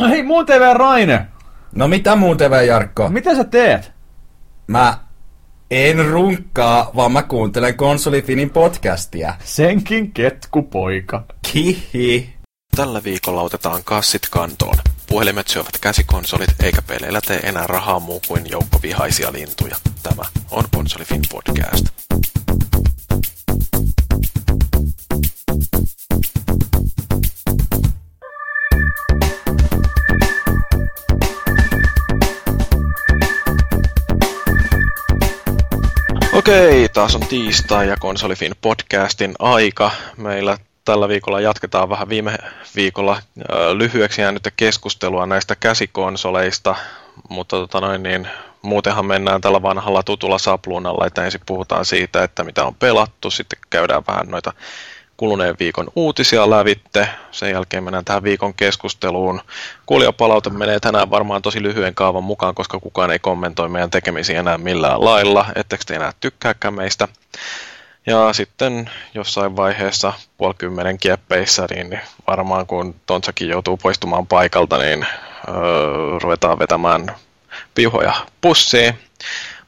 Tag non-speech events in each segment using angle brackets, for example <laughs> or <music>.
No hei, muun TV Raine. No mitä muun TV Jarkko? Mitä sä teet? Mä en runkkaa, vaan mä kuuntelen Konsolifinin podcastia. Senkin ketkupoika. Kihi. Tällä viikolla otetaan kassit kantoon. Puhelimet syövät käsikonsolit eikä peleillä tee enää rahaa muu kuin joukko vihaisia lintuja. Tämä on Konsolifin podcast. Okei, taas on tiistai ja Konsolifin podcastin aika. Meillä tällä viikolla jatketaan vähän viime viikolla lyhyeksi jäänyttä keskustelua näistä käsikonsoleista, mutta tota noin, niin, muutenhan mennään tällä vanhalla tutulla sapluunalla, että ensin puhutaan siitä, että mitä on pelattu, sitten käydään vähän noita kuluneen viikon uutisia lävitte. Sen jälkeen mennään tähän viikon keskusteluun. Kuulijapalaute menee tänään varmaan tosi lyhyen kaavan mukaan, koska kukaan ei kommentoi meidän tekemisiä enää millään lailla, etteikö te enää tykkääkään meistä. Ja sitten jossain vaiheessa puolikymmenen kieppeissä, niin varmaan kun Tontsakin joutuu poistumaan paikalta, niin öö, ruvetaan vetämään pihoja pussiin.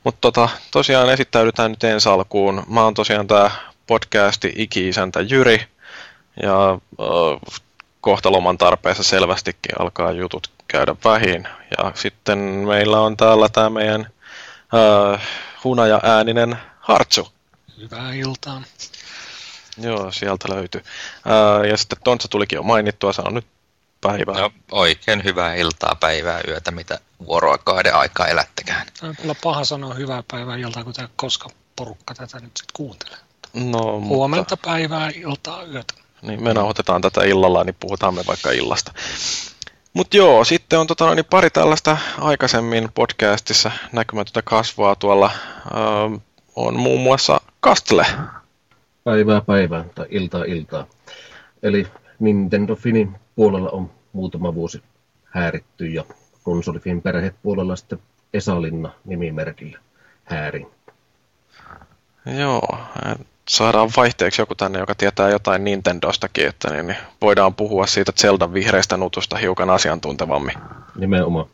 Mutta tota, tosiaan esittäydytään nyt ensi alkuun. Mä oon tosiaan tää podcasti Iki-isäntä Jyri, ja äh, kohta loman tarpeessa selvästikin alkaa jutut käydä vähin. Ja sitten meillä on täällä tämä meidän äh, hunaja-ääninen Hartsu. Hyvää iltaa. Joo, sieltä löytyy. Äh, ja sitten Tontsa tulikin jo mainittua, sano nyt päivää. No, oikein hyvää iltaa, päivää, yötä, mitä vuorokauden aikaa elättekään. On kyllä paha sanoa hyvää päivää iltaa, kun tämä koska porukka tätä nyt sitten kuuntelee. No, Huomenta, mutta... päivää, iltaa, yötä. Niin, me nauhoitetaan tätä illalla, niin puhutaan me vaikka illasta. Mutta joo, sitten on tota, niin pari tällaista aikaisemmin podcastissa näkymätöntä kasvua tuolla. Öö, on muun muassa Kastle. Päivää päivää tai iltaa iltaa. Eli Nintendo Finin puolella on muutama vuosi hääritty ja konsolifin perhepuolella sitten Esalinna nimimerkillä häärin. Joo, saadaan vaihteeksi joku tänne, joka tietää jotain Nintendostakin, että niin, niin voidaan puhua siitä Zeldan vihreästä nutusta hiukan asiantuntevammin. Nimenomaan.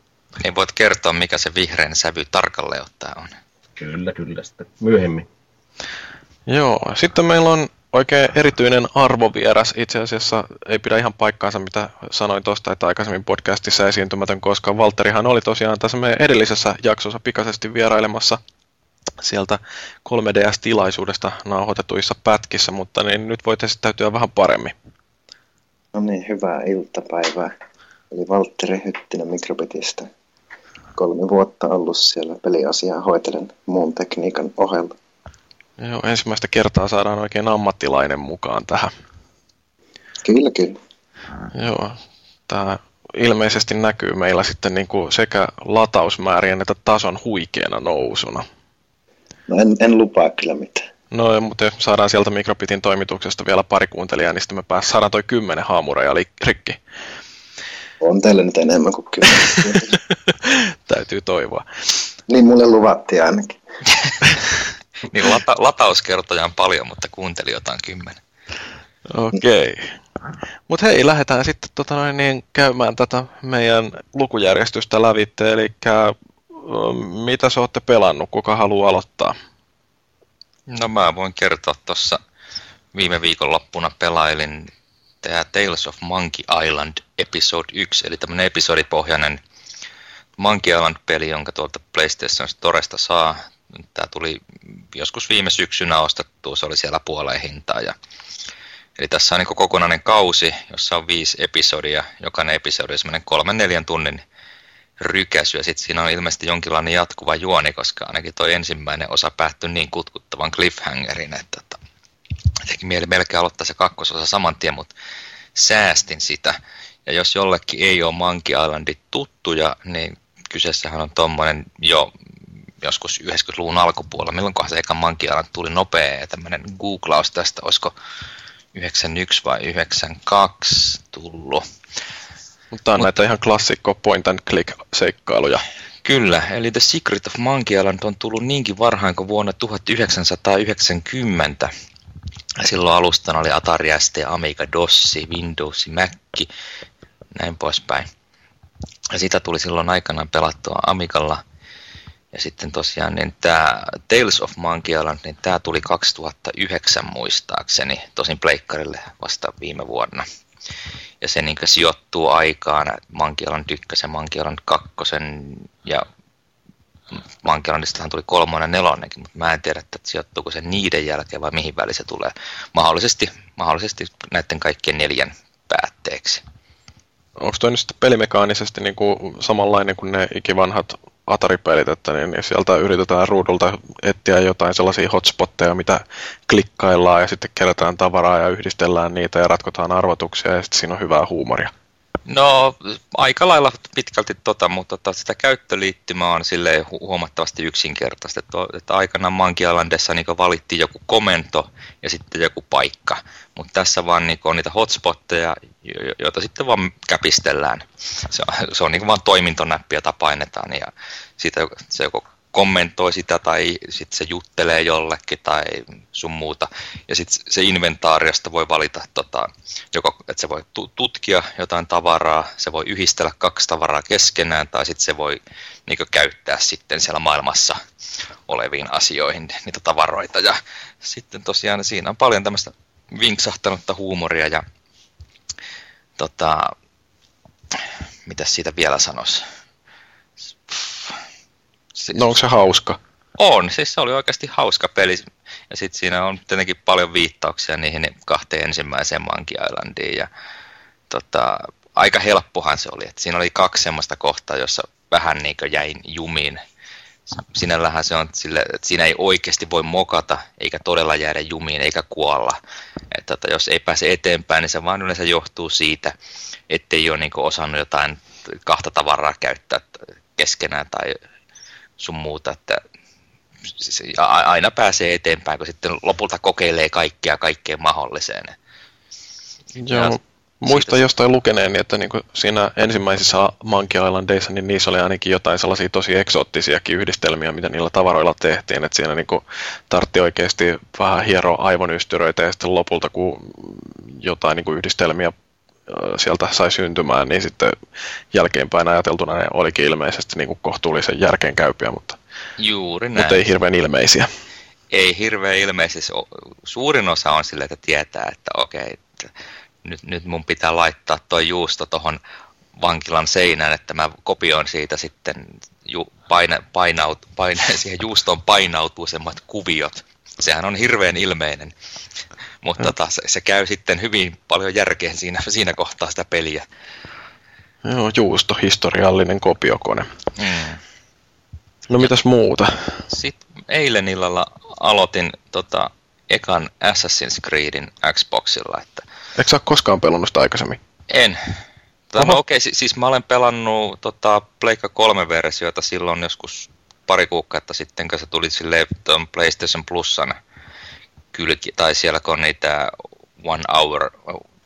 Niin voit kertoa, mikä se vihreän sävy tarkalleen ottaen on. Kyllä, kyllä, sitten myöhemmin. Joo, sitten meillä on oikein erityinen arvovieras. Itse asiassa ei pidä ihan paikkaansa, mitä sanoin tuosta, että aikaisemmin podcastissa esiintymätön, koska Valterihan oli tosiaan tässä meidän edellisessä jaksossa pikaisesti vierailemassa sieltä 3DS-tilaisuudesta nauhoitetuissa pätkissä, mutta niin nyt voit esittäytyä vähän paremmin. No niin, hyvää iltapäivää. Eli Valtteri Hyttinen Mikrobitistä. Kolme vuotta ollut siellä peliasiaa hoitelen muun tekniikan ohella. Joo, ensimmäistä kertaa saadaan oikein ammattilainen mukaan tähän. Kyllä, kyllä. Joo, tämä ilmeisesti näkyy meillä sitten niin kuin sekä latausmäärien että tason huikeana nousuna. No en, en lupaa kyllä mitään. No, mutta jos saadaan sieltä Mikrobitin toimituksesta vielä pari kuuntelijaa, niin sitten me pääs, saadaan toi kymmenen haamuraja rikki. On teillä nyt enemmän kuin kymmenen. <laughs> Täytyy toivoa. Niin mulle luvattiin ainakin. <laughs> niin lata- latauskertoja on paljon, mutta kuuntelijoita on kymmenen. Okei. Okay. Mutta hei, lähdetään sitten tota noin, niin, käymään tätä meidän lukujärjestystä lävitte, eli mitä sä olette pelannut? Kuka haluaa aloittaa? No mä voin kertoa tuossa viime viikon loppuna pelailin tämä Tales of Monkey Island Episode 1, eli tämmöinen episodipohjainen Monkey Island-peli, jonka tuolta PlayStation Storesta saa. Tämä tuli joskus viime syksynä ostettu, se oli siellä puoleen hintaa. Ja... Eli tässä on niin kokonainen kausi, jossa on viisi episodia. Jokainen episodi on semmoinen kolmen neljän tunnin rykäsy, ja sitten siinä on ilmeisesti jonkinlainen jatkuva juoni, koska ainakin tuo ensimmäinen osa päättyi niin kutkuttavan cliffhangerin, että että teki mieli melkein aloittaa se kakkososa saman tien, mutta säästin sitä. Ja jos jollekin ei ole Monkey Islandit tuttuja, niin kyseessähän on tuommoinen jo joskus 90-luvun alkupuolella, milloinkohan se eka Monkey Island tuli nopea ja tämmöinen googlaus tästä, olisiko 91 vai 92 tullut. Mutta on Mut, näitä ihan klassikko point and click seikkailuja. Kyllä, eli The Secret of Monkey Island on tullut niinkin varhain kuin vuonna 1990. Silloin alustana oli Atari ST, Amiga, DOS, Windows, Mac, näin poispäin. Ja sitä tuli silloin aikanaan pelattua Amigalla. Ja sitten tosiaan niin tämä Tales of Monkey Island, niin tämä tuli 2009 muistaakseni, tosin pleikkarille vasta viime vuonna. Ja se niin sijoittuu aikaan Monkey Island 1, Monkey Island 2 ja Monkey Islandistahan tuli kolmonen nelonenkin, mutta mä en tiedä, että sijoittuuko se niiden jälkeen vai mihin väliin se tulee. Mahdollisesti, mahdollisesti näiden kaikkien neljän päätteeksi. Onko toi nyt sitten pelimekaanisesti niin kuin samanlainen kuin ne ikivanhat Atari-pelit, että niin, niin sieltä yritetään ruudulta etsiä jotain sellaisia hotspotteja, mitä klikkaillaan ja sitten kerätään tavaraa ja yhdistellään niitä ja ratkotaan arvotuksia ja sitten siinä on hyvää huumoria. No aika lailla pitkälti tota, mutta tota, sitä käyttöliittymää on sille hu- huomattavasti yksinkertaista. Että, että aikanaan Monkey Islandessa niin valittiin joku komento ja sitten joku paikka. Mutta tässä vaan niin on niitä hotspotteja, joita sitten vaan käpistellään. Se on, se on niin vaan toimintonäppiä, jota painetaan ja siitä se joko kommentoi sitä tai sitten se juttelee jollekin tai sun muuta. Ja sitten se inventaariosta voi valita, tota, joko, että se voi tutkia jotain tavaraa, se voi yhdistellä kaksi tavaraa keskenään tai sitten se voi niin käyttää sitten siellä maailmassa oleviin asioihin niitä tavaroita. Ja sitten tosiaan siinä on paljon tämmöistä vinksahtanutta huumoria ja tota, mitä siitä vielä sanoisi? No onko se hauska? On, siis se oli oikeasti hauska peli. Ja sitten siinä on tietenkin paljon viittauksia niihin kahteen ensimmäiseen Monkey Islandiin. Ja tota, aika helppohan se oli. Et siinä oli kaksi semmoista kohtaa, jossa vähän niin jäin jumiin. Sinällähän se on sille, että siinä ei oikeasti voi mokata, eikä todella jäädä jumiin, eikä kuolla. Että tota, jos ei pääse eteenpäin, niin se vaan yleensä johtuu siitä, ettei ole niin osannut jotain kahta tavaraa käyttää keskenään tai sun muuta, että siis aina pääsee eteenpäin, kun sitten lopulta kokeilee kaikkea kaikkeen mahdolliseen. Joo, muista jostain lukeneeni, että niin siinä ensimmäisissä Monkey Islandeissa, niin niissä oli ainakin jotain sellaisia tosi eksoottisiakin yhdistelmiä, mitä niillä tavaroilla tehtiin, että siinä niin tartti oikeasti vähän hieroa aivonystyröitä ja sitten lopulta, kun jotain niin yhdistelmiä sieltä sai syntymään, niin sitten jälkeenpäin ajateltuna ne olikin ilmeisesti niin kuin kohtuullisen järkeenkäypiä, mutta, Juuri näin. mutta ei hirveän ilmeisiä. Ei hirveän ilmeisesti. Suurin osa on sille, että tietää, että okei, että nyt, nyt mun pitää laittaa tuo juusto tuohon vankilan seinään, että mä kopioin siitä sitten ju, paina, painaut, paina, <laughs> siihen juustoon painautuu semmoiset kuviot. Sehän on hirveän ilmeinen. <laughs> Mutta tota, se, se käy sitten hyvin paljon järkeen siinä, siinä kohtaa sitä peliä. Joo, juusto, historiallinen kopiokone. Mm. No mitäs muuta? Sitten eilen illalla aloitin tota, ekan Assassin's Creedin Xboxilla. Että... Eikö sä ole koskaan pelannut sitä aikaisemmin? En. No, okei, okay, siis mä olen pelannut tota, Pleikka 3-versiota silloin joskus pari kuukautta sitten, kun se tuli sille PlayStation Plusan kylki, tai siellä kun on niitä one hour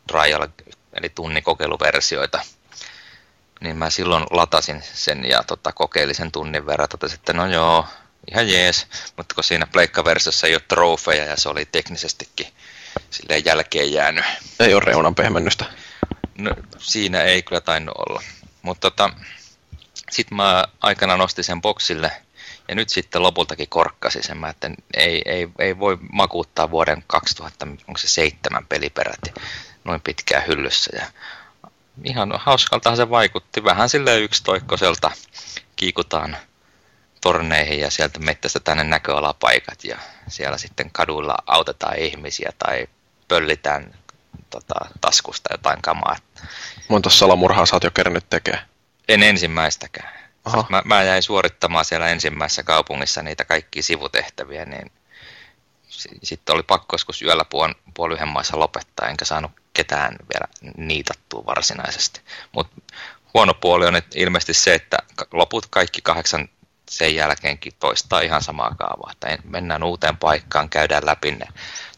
trial, eli tunnin kokeiluversioita, niin mä silloin latasin sen ja tota, kokeilin sen tunnin verran, että no joo, ihan jees, mutta kun siinä pleikkaversiossa ei ole trofeja ja se oli teknisestikin silleen jälkeen jäänyt. Ei ole reunan pehmennystä. No, siinä ei kyllä tainnut olla. Mutta tota, sitten mä aikana nostin sen boksille ja nyt sitten lopultakin korkkasi sen, että ei, ei, ei voi makuuttaa vuoden 2007 peliperäti noin pitkään hyllyssä. Ja ihan hauskaltahan se vaikutti. Vähän sille yksitoikkoiselta kiikutaan torneihin ja sieltä mettästä tänne näköalapaikat ja siellä sitten kaduilla autetaan ihmisiä tai pöllitään tota, taskusta jotain kamaa. Monta salamurhaa sä oot jo kerännyt tekemään? En ensimmäistäkään. Mä, mä jäin suorittamaan siellä ensimmäisessä kaupungissa niitä kaikkia sivutehtäviä, niin sitten oli pakko joskus yöllä puoli, puoli yhden maissa lopettaa, enkä saanut ketään vielä niitattua varsinaisesti. Mutta huono puoli on että ilmeisesti se, että loput kaikki kahdeksan sen jälkeenkin toistaa ihan samaa kaavaa. Että mennään uuteen paikkaan, käydään läpi ne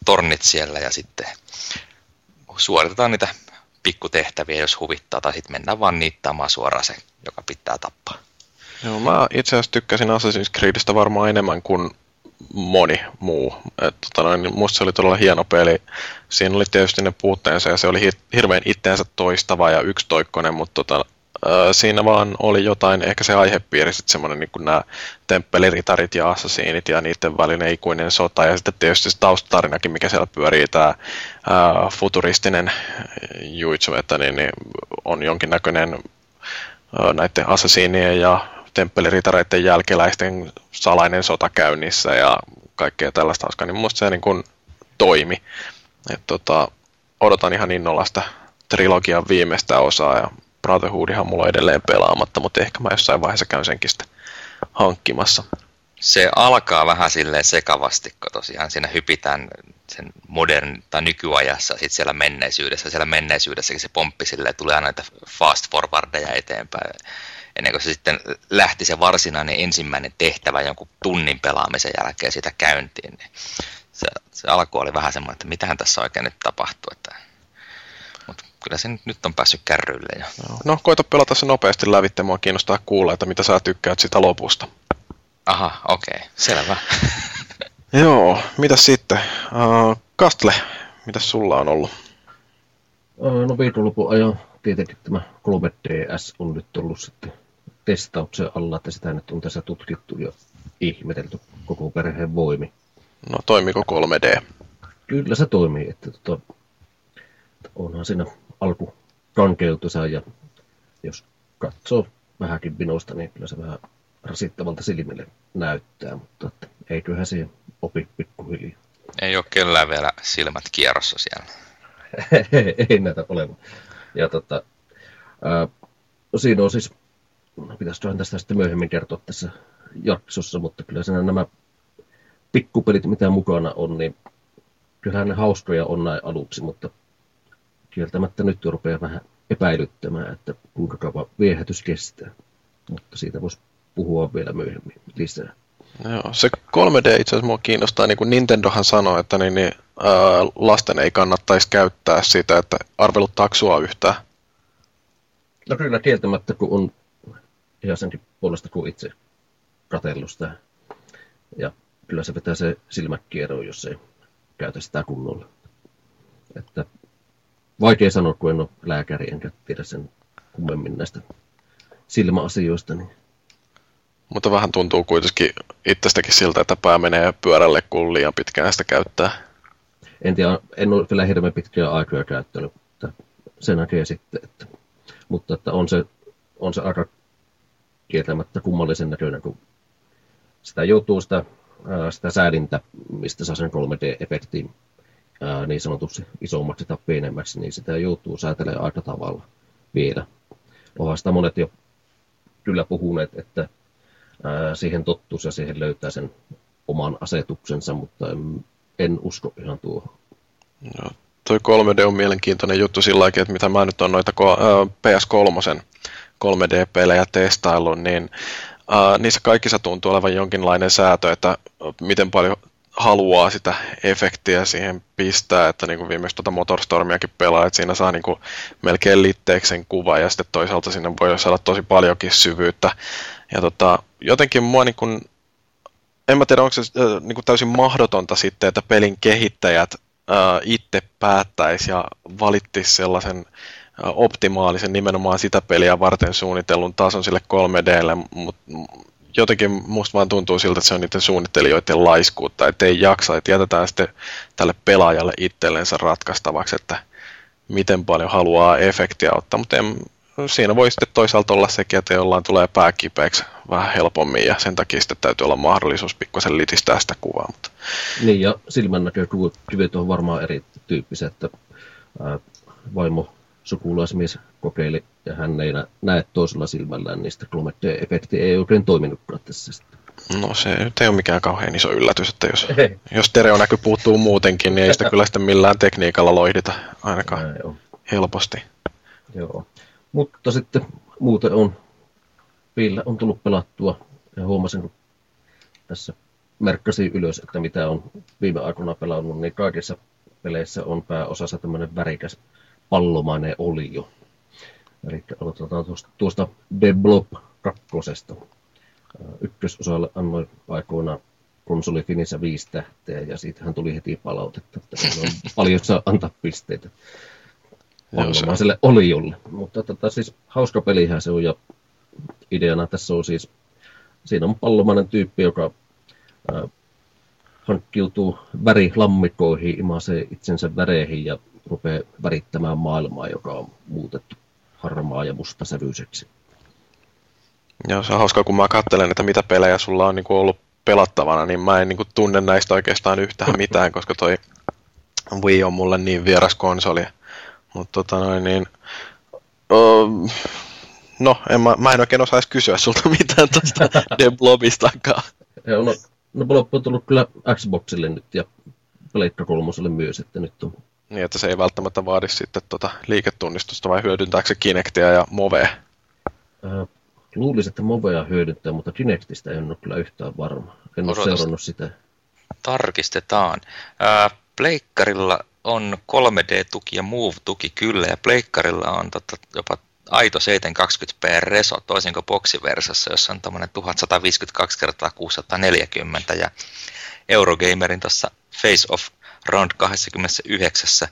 tornit siellä ja sitten suoritetaan niitä pikkutehtäviä, jos huvittaa, tai sitten mennään vaan niittaamaan suoraan se, joka pitää tappaa. Joo, mä itse asiassa tykkäsin Assassin's Creedistä varmaan enemmän kuin moni muu. Et, tota noin, niin musta se oli todella hieno peli. Siinä oli tietysti ne puutteensa ja se oli hirveän itteensä toistava ja yksitoikkoinen, mutta tota, siinä vaan oli jotain, ehkä se aihepiiri sitten semmoinen niin kuin nämä temppeliritarit ja assasiinit ja niiden välinen ikuinen sota ja sitten tietysti se taustatarinakin, mikä siellä pyörii, tämä futuristinen juitsu, että niin, niin on jonkinnäköinen ö, näiden assasiinien ja temppeliritareiden jälkeläisten salainen sota käynnissä ja kaikkea tällaista hauskaa, niin mun se niin kuin toimi. Et tota, odotan ihan innolla sitä trilogian viimeistä osaa ja Brotherhoodihan mulla on edelleen pelaamatta, mutta ehkä mä jossain vaiheessa käyn senkin sitten hankkimassa. Se alkaa vähän silleen sekavasti, kun tosiaan siinä hypitään sen modern tai nykyajassa, sitten siellä menneisyydessä. Siellä menneisyydessäkin se pomppi silleen, tulee aina näitä fast forwardeja eteenpäin. Ennen kuin se sitten lähti se varsinainen ensimmäinen tehtävä jonkun tunnin pelaamisen jälkeen sitä käyntiin, niin se, se alku oli vähän semmoinen, että mitähän tässä oikein nyt tapahtuu. Että... Kyllä se nyt on päässyt kärryille jo. No, koita pelata se nopeasti lävitte, mua kiinnostaa kuulla, että mitä sä tykkäät sitä lopusta. Aha, okei, okay, selvä. <laughs> Joo, mitä sitten? Uh, Kastle, mitä sulla on ollut? No viikonlopun ajan tietenkin tämä 3DS on nyt ollut sitten testauksen alla, että sitä nyt on tässä tutkittu ja ihmetelty koko perheen voimi. No toimiko 3D? Kyllä se toimii, että tota, onhan siinä alku rankeutuisa ja jos katsoo vähänkin vinosta, niin kyllä se vähän rasittavalta silmille näyttää, mutta että eiköhän siihen opi pikkuhiljaa. Ei ole kellään vielä silmät kierrossa siellä. <laughs> ei näitä ole. Ja tota, ää, siinä on siis, pitäisiköhän tästä sitten myöhemmin kertoa tässä jaksossa, mutta kyllä siinä nämä pikkupelit, mitä mukana on, niin kyllähän ne hauskoja on näin aluksi, mutta kieltämättä nyt rupeaa vähän epäilyttämään, että kuinka kauan viehätys kestää. Mutta siitä voisi puhua vielä myöhemmin lisää. Joo, se 3D itse asiassa mua kiinnostaa, niin kuin Nintendohan sanoi, että niin, niin, ää, lasten ei kannattaisi käyttää sitä, että arveluttaako sua yhtään? No kyllä kieltämättä, kun on ihan senkin puolesta kuin itse katsellut sitä. Ja kyllä se vetää se silmäkierroon, jos ei käytä sitä kunnolla. Että vaikea sanoa, kun en ole lääkäri, enkä tiedä sen kummemmin näistä silmäasioista. Niin mutta vähän tuntuu kuitenkin itsestäkin siltä, että pää menee pyörälle, kun liian pitkään sitä käyttää. En tiedä, en ole vielä hirveän pitkiä aikoja käyttänyt, että se näkee sitten. Että, mutta että on, se, on se aika kieltämättä kummallisen näköinen, kun sitä joutuu sitä, sitä säädintä, mistä saa sen 3D-efektiin niin sanotusti isommaksi tai pienemmäksi, niin sitä joutuu säätelemään aika tavalla vielä. Onhan sitä monet jo kyllä puhuneet, että siihen tottuisi ja siihen löytää sen oman asetuksensa, mutta en, en usko ihan tuohon. No, toi 3D on mielenkiintoinen juttu sillä että mitä mä nyt on noita PS3 3D-pelejä testaillut, niin niissä kaikissa tuntuu olevan jonkinlainen säätö, että miten paljon haluaa sitä efektiä siihen pistää, että niin kuin viimeksi tuota Motorstormiakin pelaa, että siinä saa niin kuin melkein litteeksi sen kuva ja sitten toisaalta sinne voi saada tosi paljonkin syvyyttä. Ja tota, jotenkin mua niin kuin, en mä tiedä, onko se äh, niin kuin täysin mahdotonta sitten, että pelin kehittäjät äh, itse päättäisi ja valittis sellaisen äh, optimaalisen nimenomaan sitä peliä varten suunnitellun tason sille 3Dlle, mutta jotenkin musta vaan tuntuu siltä, että se on niiden suunnittelijoiden laiskuutta, että ei jaksa, että jätetään sitten tälle pelaajalle itsellensä ratkaistavaksi, että miten paljon haluaa efektiä ottaa, mutta en, siinä voi sitten toisaalta olla sekin, että jollain tulee pää kipeäksi vähän helpommin ja sen takia sitten täytyy olla mahdollisuus pikkusen litistää sitä kuvaa. Mutta... Niin ja silmän näkökyvyt on varmaan erityyppisiä, että ää, vaimo sukulaismies kokeili ja hän ei näe toisella silmällään, niin sitten 3D-efekti ei oikein toiminutkaan tässä sitten. No se nyt ei ole mikään kauhean iso yllätys, että jos, jos stereonäky puuttuu muutenkin, niin ei sitä kyllä sitten millään tekniikalla loihdita ainakaan helposti. Joo. Mutta sitten muuten on, vielä on tullut pelattua ja huomasin, kun tässä merkkasin ylös, että mitä on viime aikoina pelannut, niin kaikissa peleissä on pääosassa tämmöinen värikäs pallomainen olio. Eli aloitetaan tuosta, tuosta The Blob 2. Ykkösosalle annoin aikoina konsoli Finissä viisi tähteä ja siitähän tuli heti palautetta, että on <laughs> paljon saa antaa pisteitä. vannomaiselle olijolle. Mutta tota, siis hauska pelihän se on ja ideana tässä on siis, siinä on pallomainen tyyppi, joka ää, hankkiutuu värilammikoihin, imasee itsensä väreihin ja rupeaa värittämään maailmaa, joka on muutettu harmaa ja mustasävyiseksi. Joo, se on hauskaa, kun mä katselen, että mitä pelejä sulla on niin kuin ollut pelattavana, niin mä en niin kuin tunne näistä oikeastaan yhtään <laughs> mitään, koska toi Wii on mulle niin vieras konsoli. Mutta tota noin niin... Oh, no, en mä, mä en oikein osaisi kysyä sulta <laughs> mitään tuosta <laughs> Deblobistakaan. No, no on tullut kyllä Xboxille nyt ja Pleikka kolmoselle myös, että nyt on Niin, että se ei välttämättä vaadi sitten tota liiketunnistusta vai hyödyntääkö se Kinectia ja Movea? Äh, luulisin, että Movea hyödyntää, mutta Kinectistä en ole kyllä yhtään varma. En ole seurannut sitä. Tarkistetaan. Ää, Pleikkarilla on 3D-tuki ja Move-tuki kyllä, ja Pleikkarilla on tota, jopa aito 720p reso, toisin kuin boksiversassa, jossa on tuommoinen 1152 kertaa 640 ja Eurogamerin tuossa Face of Round 29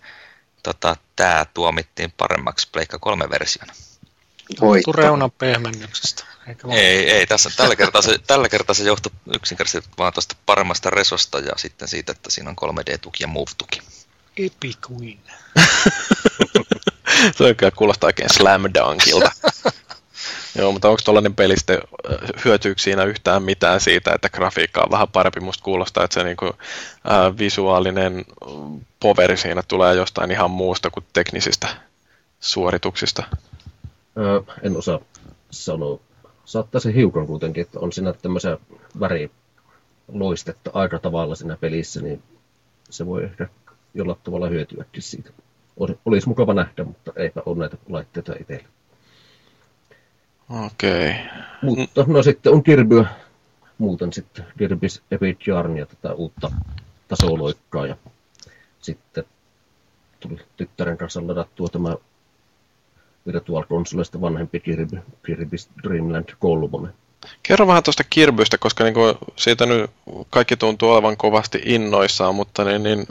tota, tämä tuomittiin paremmaksi Pleikka 3-versiona. Johtuu Voitto. reunan pehmennyksestä. Ei, ei tässä, tällä, kertaa se, tällä kertaa se johtui yksinkertaisesti vaan tuosta paremmasta resosta ja sitten siitä, että siinä on 3D-tuki ja Move-tuki. Epic win. <laughs> Se on kyllä kuulostaa oikein slam dunkilta. <laughs> Joo, mutta onko tuollainen peli sitten, äh, hyötyykö siinä yhtään mitään siitä, että grafiikka on vähän parempi? Musta kuulostaa, että se niinku, äh, visuaalinen poveri siinä tulee jostain ihan muusta kuin teknisistä suorituksista. Öö, en osaa sanoa. Saattaa se hiukan kuitenkin, että on siinä tämmöisiä väriloistetta aika tavalla siinä pelissä, niin se voi ehkä jollain tavalla hyötyäkin siitä. Ol- Olisi mukava nähdä, mutta eipä ole näitä laitteita itsellä. Okei. Mutta no sitten on Kirbyä muuten sitten Kirby's Epic Yarn ja tätä uutta tasoloikkaa ja sitten tuli tyttären kanssa ladattua tämä Virtual Consolesta vanhempi Kirby, Kirby's Dreamland 3. Kerro vähän tuosta Kirbystä, koska niinku siitä nyt kaikki tuntuu olevan kovasti innoissaan, mutta niin, niin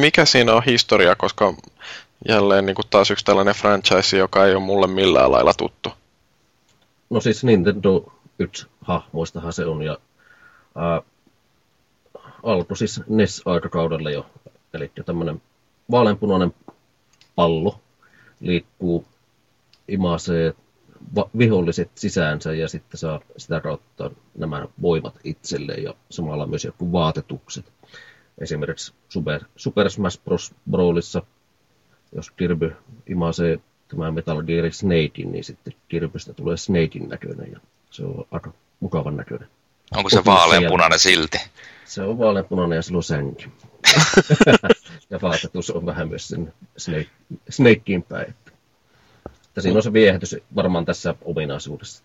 mikä siinä on historia, koska jälleen niinku taas yksi tällainen franchise, joka ei ole mulle millään lailla tuttu. No siis Nintendo 1 hahmoistahan se on ja ää, alkoi siis NES-aikakaudella jo. Eli tämmöinen vaaleanpunainen pallo liikkuu, imasee viholliset sisäänsä ja sitten saa sitä kautta nämä voimat itselleen ja samalla myös joku vaatetukset. Esimerkiksi Super, Super Smash Bros. Brawlissa, jos Kirby imasee tämä Metal Gear Snakein, niin sitten Kirbystä tulee Snakein näköinen ja se on aika mukavan näköinen. Onko se vaaleanpunainen silti? Se on vaaleanpunainen ja sillä on sänky. <laughs> ja vaatetus on vähän myös sen Snake, Snakein päin. Että, siinä on se viehätys varmaan tässä ominaisuudessa.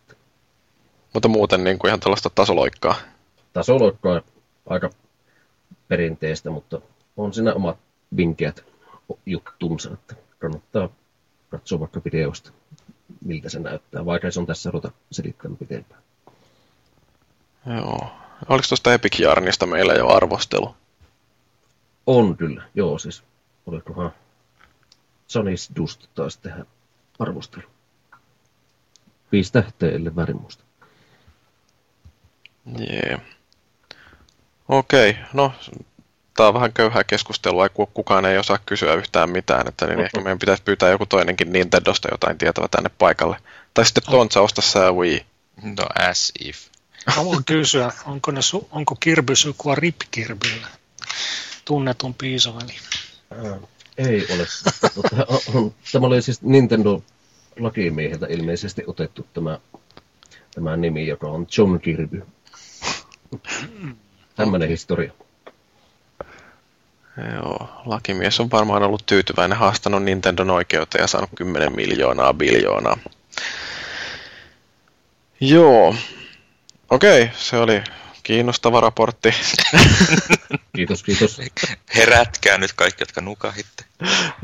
Mutta muuten niinku ihan tällaista tasoloikkaa. tasoloikka on aika perinteistä, mutta on siinä omat vinkeät juttunsa, että kannattaa katsoa vaikka videosta, miltä se näyttää, vaikka se on tässä ruveta selittämään pitempään. Joo. Oliko tuosta Epic Yarnista meillä jo arvostelu? On kyllä, joo siis. Olikohan Johnny's Dust taas tehdä arvostelu. Viisi tähteä, ellei väärin muista. Jee. Okei, no tää on vähän köyhää keskustelua, kun kukaan ei osaa kysyä yhtään mitään, että niin ehkä meidän pitäisi pyytää joku toinenkin Nintendosta jotain tietävä tänne paikalle. Tai sitten Tontsa osta sä Wii. No as if. Voin kysyä, onko, ne su- onko Kirby sukua Rip Kirbylle? Tunnetun piisoveli. Ää, ei ole. <laughs> Tämä oli siis Nintendo lakimieheltä ilmeisesti otettu tämä, tämä nimi, joka on John Kirby. Tämmöinen historia. Joo, lakimies on varmaan ollut tyytyväinen, haastanut Nintendon oikeuteen ja saanut 10 miljoonaa biljoonaa. Joo. Okei, se oli kiinnostava raportti. <laughs> Kiitos, kiitos. Herätkää nyt kaikki, jotka nukahitte.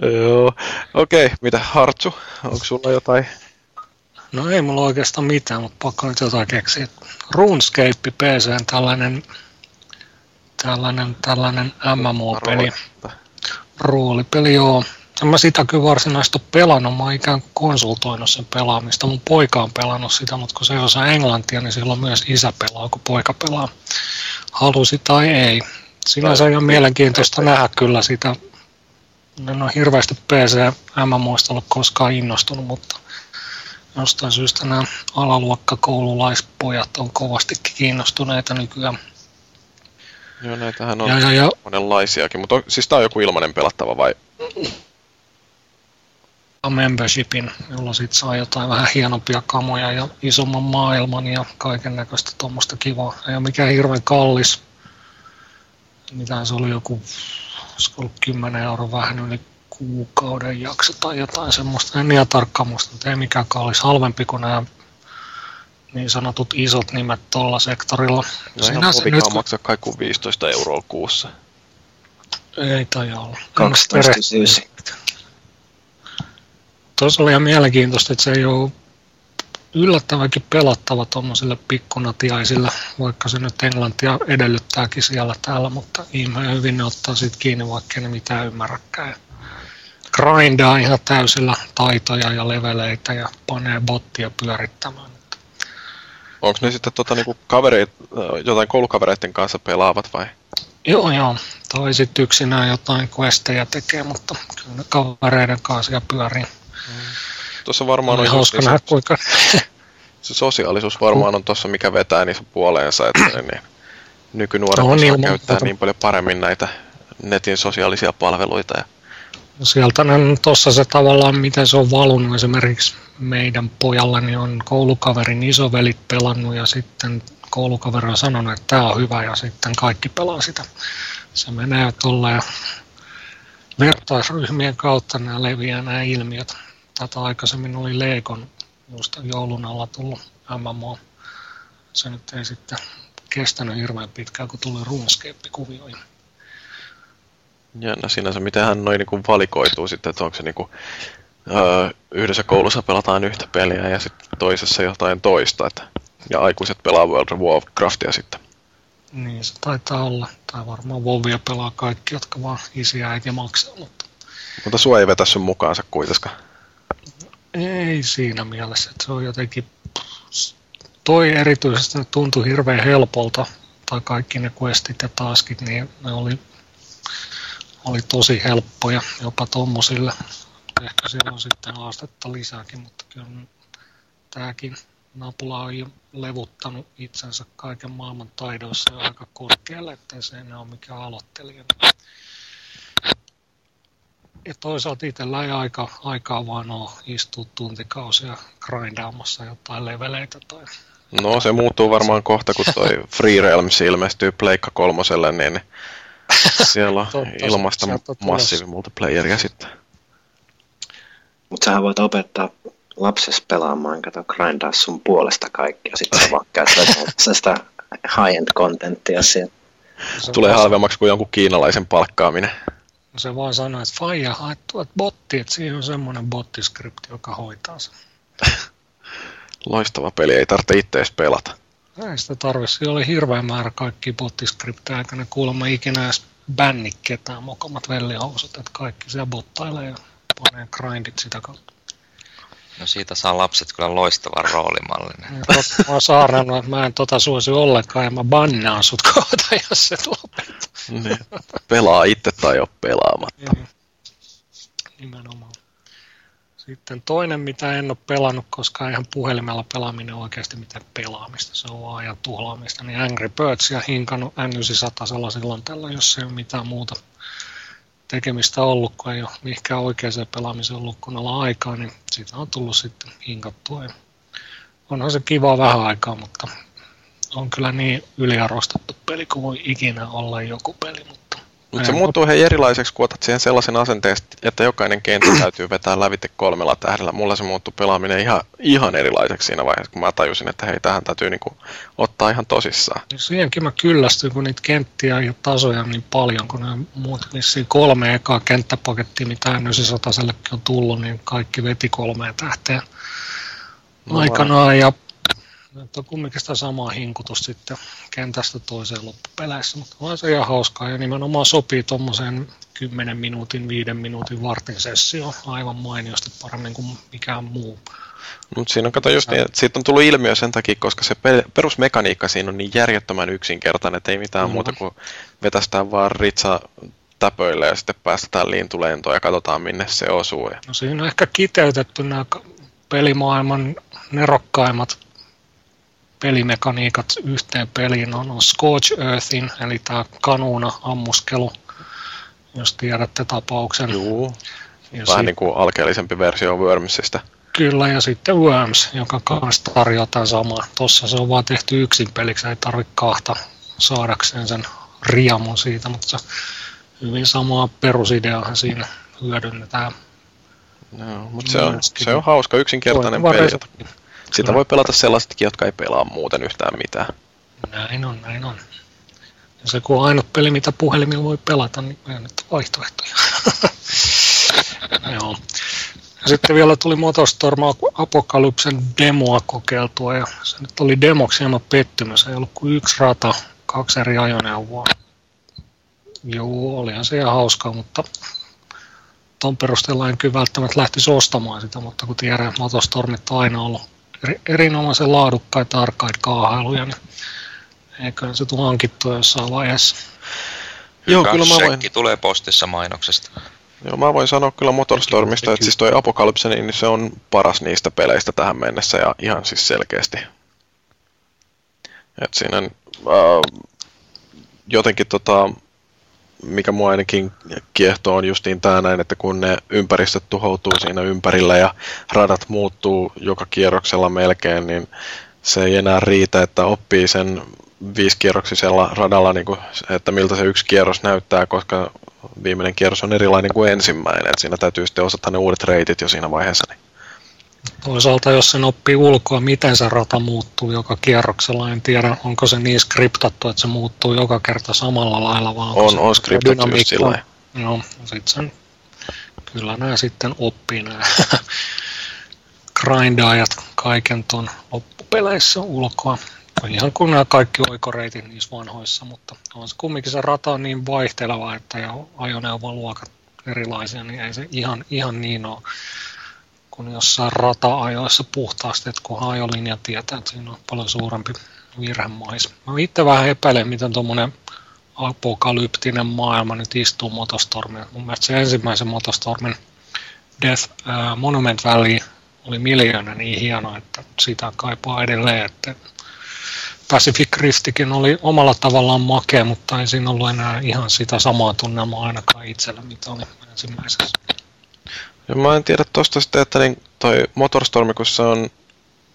Joo. Okei, mitä Hartsu? Onko sulla jotain? No ei mulla oikeastaan mitään, mutta pakko nyt jotain keksiä. RuneScape PC, tällainen, tällainen, tällainen MMO-peli. Roolipeli. Joo. En mä sitä kyllä varsinaisesti ole pelannut, mä oon ikään kuin konsultoinut sen pelaamista. Mun poika on pelannut sitä, mutta kun se ei osaa englantia, niin silloin myös isä pelaa, kun poika pelaa. Halusi tai ei. Sinänsä ihan mielenkiintoista nähdä kyllä sitä. En ole hirveästi PC MMOista ollut koskaan innostunut, mutta jostain syystä nämä alaluokkakoululaispojat on kovastikin kiinnostuneita nykyään. Joo, näitähän on Ja, ja, ja monenlaisiakin, mutta on, siis tää on joku ilmainen pelattava vai? membershipin, jolla sit saa jotain vähän hienompia kamoja ja isomman maailman ja kaiken näköistä tuommoista kivaa. Ei ole mikään hirveän kallis. Mitä se oli joku, olisiko ollut 10 euroa vähän yli kuukauden jakso tai jotain semmoista. En ihan tarkkaan muista, mutta ei mikään kallis. Halvempi kuin nämä niin sanotut isot nimet tuolla sektorilla. No ihan Sinänsä povikaan kun- maksaa kai kuin 15 euroa kuussa. Ei taida olla. 12,9. Tuossa oli ihan mielenkiintoista, että se ei ole yllättävänkin pelattava tuommoisille pikkunatiaisille, vaikka se nyt englantia edellyttääkin siellä täällä, mutta ihmeen hyvin ne ottaa siitä kiinni, vaikka ne mitään ymmärräkään. Grindaa ihan täysillä taitoja ja leveleitä ja panee bottia pyörittämään. Onko ne sitten tota, niinku kavereit, äh, jotain koulukavereiden kanssa pelaavat vai? Joo, joo. Tai sitten yksinään jotain questejä tekee, mutta kyllä ne kavereiden kanssa siellä pyörii. Tuossa varmaan on just hauska niin nähdä, se, kuinka <laughs> se sosiaalisuus varmaan on tuossa, mikä vetää niissä puoleensa, että niin, nykynuoret On osaa ilman käyttää niin paljon paremmin näitä netin sosiaalisia palveluita. Ja, Sieltä tuossa se tavallaan, miten se on valunut esimerkiksi meidän pojallani on koulukaverin isovelit pelannut ja sitten koulukaveri on sanonut, että tämä on hyvä ja sitten kaikki pelaa sitä. Se menee tuolla ja vertaisryhmien kautta nämä leviää nämä ilmiöt. Tätä aikaisemmin oli Leikon just joulun alla tullut MMO. Se nyt ei sitten kestänyt hirveän pitkään, kun tuli RuneScape-kuvioihin. Jännä sinänsä, miten hän noin niinku valikoituu sitten, että onko se niinku, öö, yhdessä koulussa pelataan yhtä peliä ja sitten toisessa jotain toista. Että, ja aikuiset pelaa World of Warcraftia sitten. Niin se taitaa olla. Tai varmaan Vovia pelaa kaikki, jotka vaan isiä äiti maksaa, mutta Mutta sua ei vetä sun mukaansa kuitenkaan. ei siinä mielessä, että se on jotenkin... Toi erityisesti tuntui hirveän helpolta, tai kaikki ne questit ja taskit, niin ne oli, oli tosi helppoja jopa tommosille. Ehkä siellä on sitten haastetta lisääkin, mutta kyllä tämäkin Napula on jo levuttanut itsensä kaiken maailman taidoissa jo aika korkealle, ettei se enää ole mikään aloittelija. Ja toisaalta itsellä ei aika, aikaa vaan ole istua tuntikausia grindaamassa jotain leveleitä tai No se muuttuu varmaan kohta, kun toi Free Realms ilmestyy Pleikka kolmoselle, niin siellä on Totta, ilmasta massiivi multiplayeria sitten. Mutta sähän voit opettaa lapsesi pelaamaan, kato, grindaa sun puolesta kaikki, ja sitten sä vaan käytät <laughs> sitä high-end contenttia siellä. se Tulee halvemmaksi kuin jonkun kiinalaisen palkkaaminen. Se vaan sanoo, että faija haet tuot botti, että siinä on semmoinen bottiskripti, joka hoitaa sen. <laughs> Loistava peli, ei tarvitse itse edes pelata. Ei sitä tarvitse. Siinä oli hirveä määrä kaikki bottiskriptejä, eikä ne kuulemma ikinä edes bänni ketään mokomat vellihousut, että kaikki siellä bottailee ja panee grindit sitä kautta. No siitä saa lapset kyllä loistavan roolimallinen. Totta, mä oon saarnannut, että mä en tota suosi ollenkaan ja mä bannaan sut kohta, <laughs> jos se lopettaa. Niin. Pelaa itse tai ole pelaamatta. Niin. Nimenomaan. Sitten toinen, mitä en ole pelannut, koska eihän puhelimella pelaaminen ole oikeasti mitään pelaamista, se on ajan tuhlaamista, niin Angry Birdsia hinkannut N900 silloin tällä, jos ei ole mitään muuta tekemistä ollut, kun ei ole mihinkään oikeaan pelaamiseen ollut kunnolla aikaa, niin siitä on tullut sitten hinkattua. Ja onhan se kiva vähän aikaa, mutta on kyllä niin yliarvostettu peli kuin voi ikinä olla joku peli, mutta Mutta se muuttuu ihan erilaiseksi, kun otat siihen sellaisen asenteen, että jokainen kenttä <clears throat> täytyy vetää lävite kolmella tähdellä. Mulla se muuttui pelaaminen ihan, ihan erilaiseksi siinä vaiheessa, kun mä tajusin, että hei, tähän täytyy niinku ottaa ihan tosissaan. Niin Siihenkin mä kyllästyin, kun niitä kenttiä ja tasoja on niin paljon, kun ne muut vissiin kolme ekaa kenttäpakettia, mitä N900 on tullut, niin kaikki veti kolmeen tähteen No, aikanaan. Ja Nyt on kumminkin sitä samaa hinkutusta sitten kentästä toiseen loppupeleissä, mutta on se ihan hauskaa ja nimenomaan sopii tuommoiseen 10 minuutin, 5 minuutin vartin sessio aivan mainiosti paremmin kuin mikään muu. Mutta siinä on kato just niin, että siitä on tullut ilmiö sen takia, koska se pe- perusmekaniikka siinä on niin järjettömän yksinkertainen, että ei mitään mm. muuta kuin vetästään vaan ritsa täpöille ja sitten päästetään lintulentoon ja katsotaan minne se osuu. No siinä on ehkä kiteytetty nämä pelimaailman nerokkaimmat pelimekaniikat yhteen peliin on, on Scorch Earthin, eli tämä kanuuna ammuskelu, jos tiedätte tapauksen. Juu, ja vähän si- niin kuin alkeellisempi versio Wormsista. Kyllä, ja sitten Worms, joka kanssa tarjoaa tämän samaa. Tuossa se on vaan tehty yksin peliksi, ei tarvitse kahta saadakseen sen riamun siitä, mutta hyvin samaa perusideahan siinä hyödynnetään. No, mutta se on, se on hauska, yksinkertainen peli. Sitä voi pelata sellaisetkin, jotka ei pelaa muuten yhtään mitään. Näin on, näin on. Ja se kun on ainut peli, mitä puhelimilla voi pelata, niin ei nyt vaihtoehtoja. <laughs> Joo. Ja sitten vielä tuli Motostorm Apokalypsen demoa kokeiltua, ja se nyt oli demoksi hieman pettymys. Ei ollut kuin yksi rata, kaksi eri ajoneuvoa. Joo, olihan se ihan hauskaa, mutta tuon perusteella en kyllä välttämättä lähtisi ostamaan sitä, mutta kun tiedän, että Motostormit on aina ollut erinomaisen laadukkaita arcade-kaahailuja, niin eiköhän se tule hankittua jossain vaiheessa. Joo, kyllä mä voin. tulee postissa mainoksesta. Joo, mä voin sanoa kyllä Motorstormista, että siis toi Apokalypse, niin se on paras niistä peleistä tähän mennessä ja ihan siis selkeästi. Et siinä äh, jotenkin tota, mikä mua ainakin kiehtoo on justiin tämä näin, että kun ne ympäristöt tuhoutuu siinä ympärillä ja radat muuttuu joka kierroksella melkein, niin se ei enää riitä, että oppii sen viisikierroksisella radalla, niin kuin, että miltä se yksi kierros näyttää, koska viimeinen kierros on erilainen kuin ensimmäinen. Että siinä täytyy sitten osata ne uudet reitit jo siinä vaiheessa. Niin. Toisaalta jos sen oppii ulkoa, miten se rata muuttuu joka kierroksella, en tiedä, onko se niin skriptattu, että se muuttuu joka kerta samalla lailla, vaan on, on skriptattu just sillä Joo, sit sen, kyllä nämä sitten oppii nämä <laughs> grindaajat kaiken ton loppupeleissä ulkoa. Ihan kuin nämä kaikki oikoreitit niissä vanhoissa, mutta on se kumminkin se rata on niin vaihteleva, että ja ajoneuvon luokat erilaisia, niin ei se ihan, ihan niin ole kuin jossain rata-ajoissa puhtaasti, että kun ajolinja tietää, että siinä on paljon suurempi virhemais. Mä itse vähän epäilen, miten tuommoinen apokalyptinen maailma nyt istuu Motostormia. Mun mielestä se ensimmäisen Motostormin Death Monument Valley oli miljoona niin hieno, että sitä kaipaa edelleen. Että Pacific Riftikin oli omalla tavallaan makea, mutta ei siinä ollut enää ihan sitä samaa tunnelmaa ainakaan itsellä, mitä oli ensimmäisessä. Ja mä en tiedä tosta sitten, että niin toi Motorstormi, kun se on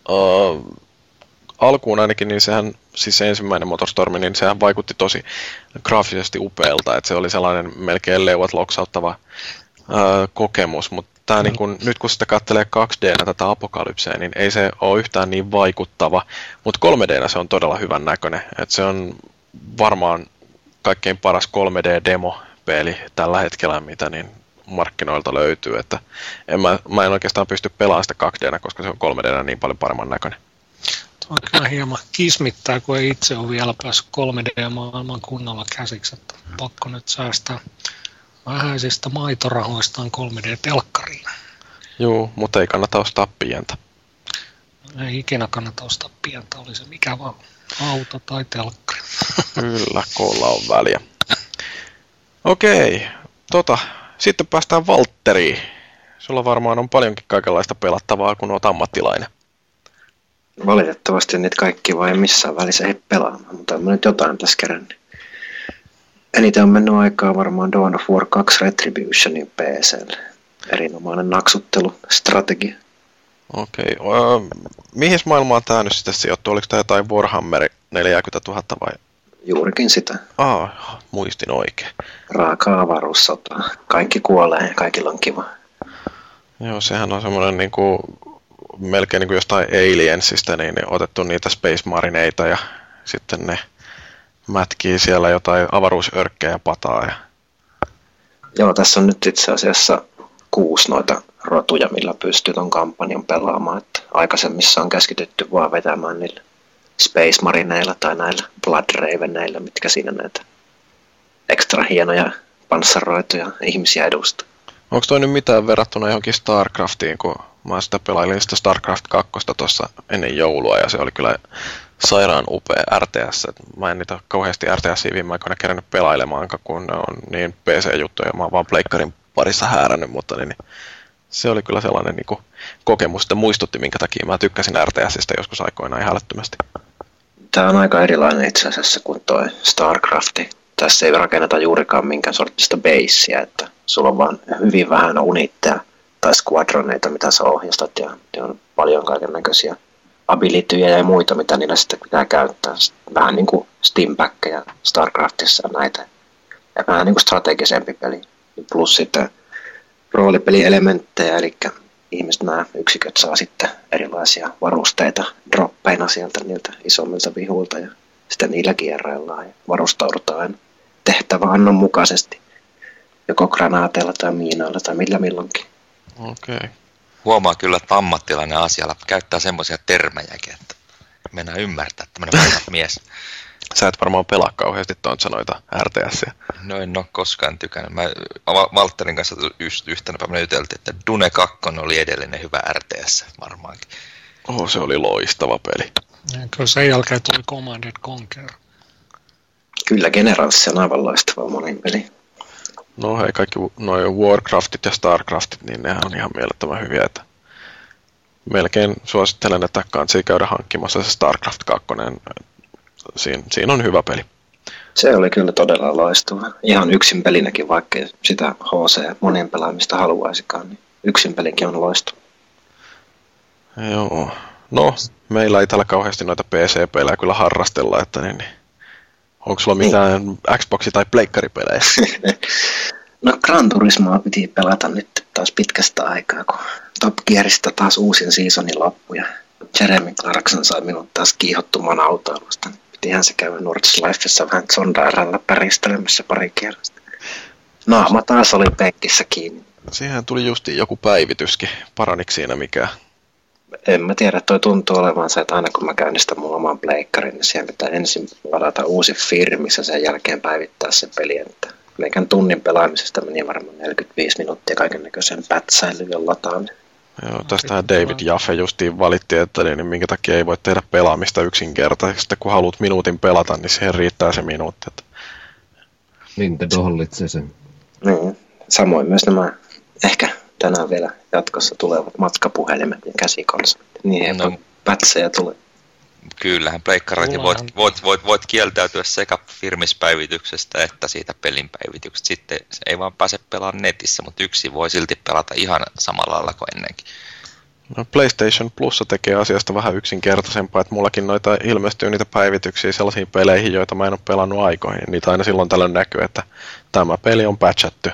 uh, alkuun ainakin, niin sehän, siis se ensimmäinen Motorstormi, niin sehän vaikutti tosi graafisesti upealta, että se oli sellainen melkein leuat loksauttava uh, kokemus, mutta tää niin kun, nyt kun sitä katselee 2D tätä apokalypsea, niin ei se ole yhtään niin vaikuttava, mutta 3D se on todella hyvän näköinen, että se on varmaan kaikkein paras 3D-demo-peli tällä hetkellä, mitä niin markkinoilta löytyy, että en mä, mä en oikeastaan pysty pelaamaan sitä 2 d koska se on 3 d niin paljon paremman näköinen. Tuo on kyllä hieman kismittää, kun ei itse ole vielä päässyt 3D-maailman kunnolla käsiksi, että pakko nyt säästää vähäisistä maitorahoistaan 3D-telkkariin. Joo, mutta ei kannata ostaa pientä. Ei ikinä kannata ostaa pientä, oli se mikä vaan auto tai telkkari. Kyllä, koolla on väliä. Okei, tota, sitten päästään Valtteriin. Sulla varmaan on paljonkin kaikenlaista pelattavaa, kun olet ammattilainen. Valitettavasti niitä kaikki vai missään välissä ei pelaamaan, mutta mä nyt jotain tässä kerännyt. Eniten on mennyt aikaa varmaan Dawn of War 2 Retributionin PClle. Erinomainen naksuttelu, strategia. Okei. Okay. mihin maailmaan tämä nyt sitten sijoittuu? Oliko tämä jotain Warhammer 40 000 vai Juurikin sitä. Ah, muistin oikein. Raaka avaruussota. Kaikki kuolee ja kaikilla on kiva. Joo, sehän on semmoinen niin kuin, melkein niin kuin jostain Aliensista, niin, niin otettu niitä Space Marineita ja sitten ne mätkii siellä jotain avaruusörkkejä pataa. Ja... Joo, tässä on nyt itse asiassa kuusi noita rotuja, millä pystyy ton kampanjan pelaamaan. Että aikaisemmissa on keskitytty vaan vetämään niillä Space Marineilla tai näillä Blood Raveneilla, mitkä siinä näitä ekstra hienoja panssaroituja ihmisiä edustaa. Onko toi nyt mitään verrattuna johonkin StarCraftiin, kun mä sitä pelailin sitä StarCraft 2 tuossa ennen joulua ja se oli kyllä sairaan upea RTS. Mä en niitä kauheasti RTS viime aikoina kerännyt pelailemaan, kun ne on niin PC-juttuja. Mä oon vaan pleikkarin parissa häärännyt, mutta niin, niin se oli kyllä sellainen niin kokemus, että muistutti, minkä takia mä tykkäsin RTSistä joskus aikoinaan ihan älyttömästi. Tämä on aika erilainen itse asiassa kuin tuo StarCrafti. Tässä ei rakenneta juurikaan minkään sortista beissiä, että sulla on vaan hyvin vähän unitteja tai squadroneita, mitä sä ohjastat, ja on paljon kaiken näköisiä abilityjä ja muita, mitä niillä sitten pitää käyttää. Vähän niin kuin Steambackeja StarCraftissa näitä. Ja vähän niin kuin strategisempi peli. Plus sitten roolipelielementtejä, eli ihmiset nämä yksiköt saa sitten erilaisia varusteita droppeina sieltä niiltä isommilta vihuilta ja sitten niillä kierraillaan ja varustaudutaan tehtäväannon mukaisesti joko granaateilla tai miinoilla tai millä milloinkin. Okei. Okay. Huomaa kyllä, että ammattilainen asialla käyttää semmoisia termejäkin, että mennään ymmärtää tämmöinen mies. Sä et varmaan pelaa kauheasti tuon noita RTS. No en ole koskaan tykännyt. Mä Valtterin kanssa yhtenä päivänä juteltiin, että Dune 2 oli edellinen hyvä RTS varmaankin. Oh, se oli loistava peli. Ja kyllä sen jälkeen tuli Command Conquer. Kyllä Generals on aivan loistava monin peli. No hei, kaikki noin Warcraftit ja Starcraftit, niin ne on ihan mielettömän hyviä. Että melkein suosittelen, että kansi käydä hankkimassa se Starcraft 2. Siin, siinä on hyvä peli. Se oli kyllä todella loistava. Ihan yksin pelinäkin, vaikka sitä HC monien pelaamista haluaisikaan, niin yksin pelinkin on loistava. Joo. No, meillä ei täällä kauheasti noita PC-pelejä kyllä harrastella, että niin, niin Onko sulla mitään niin. Xboxi- tai pleikkaripelejä? <laughs> no Gran Turismoa piti pelata nyt taas pitkästä aikaa, kun Top Gearista taas uusin seasonin loppu ja Jeremy Clarkson sai minut taas kiihottumaan autoilusta. Pitihän se käydä Nordslifessa vähän zondaaralla päristelemässä pari kierrosta. Naama taas oli penkkissä kiinni. Siihen tuli justi joku päivityskin. Paraniko siinä mikään? en mä tiedä, toi tuntuu olevan se, että aina kun mä käynnistän mun oman pleikkarin, niin siellä pitää ensin ladata uusi firmis ja sen jälkeen päivittää se peli. Että meikän tunnin pelaamisesta meni varmaan 45 minuuttia kaiken näköisen pätsäilyyn ja lataan. Joo, tästähän David Jaffe justiin valitti, että niin, niin minkä takia ei voi tehdä pelaamista yksinkertaisesti. Kun haluat minuutin pelata, niin siihen riittää se minuutti. Että... Nintendo hallitsee sen. Niin, samoin myös nämä ehkä tänään vielä jatkossa tulevat matkapuhelimet ja käsikonsolit. Niin no. pätsejä tule. Kyllähän pleikkarakin voit, voit, voit, voit, kieltäytyä sekä firmispäivityksestä että siitä pelin päivityksestä. Sitten se ei vaan pääse pelaamaan netissä, mutta yksi voi silti pelata ihan samalla lailla kuin ennenkin. No PlayStation Plus tekee asiasta vähän yksinkertaisempaa, että mullakin noita ilmestyy niitä päivityksiä sellaisiin peleihin, joita mä en ole pelannut aikoihin. Niitä aina silloin tällöin näkyy, että tämä peli on patchattu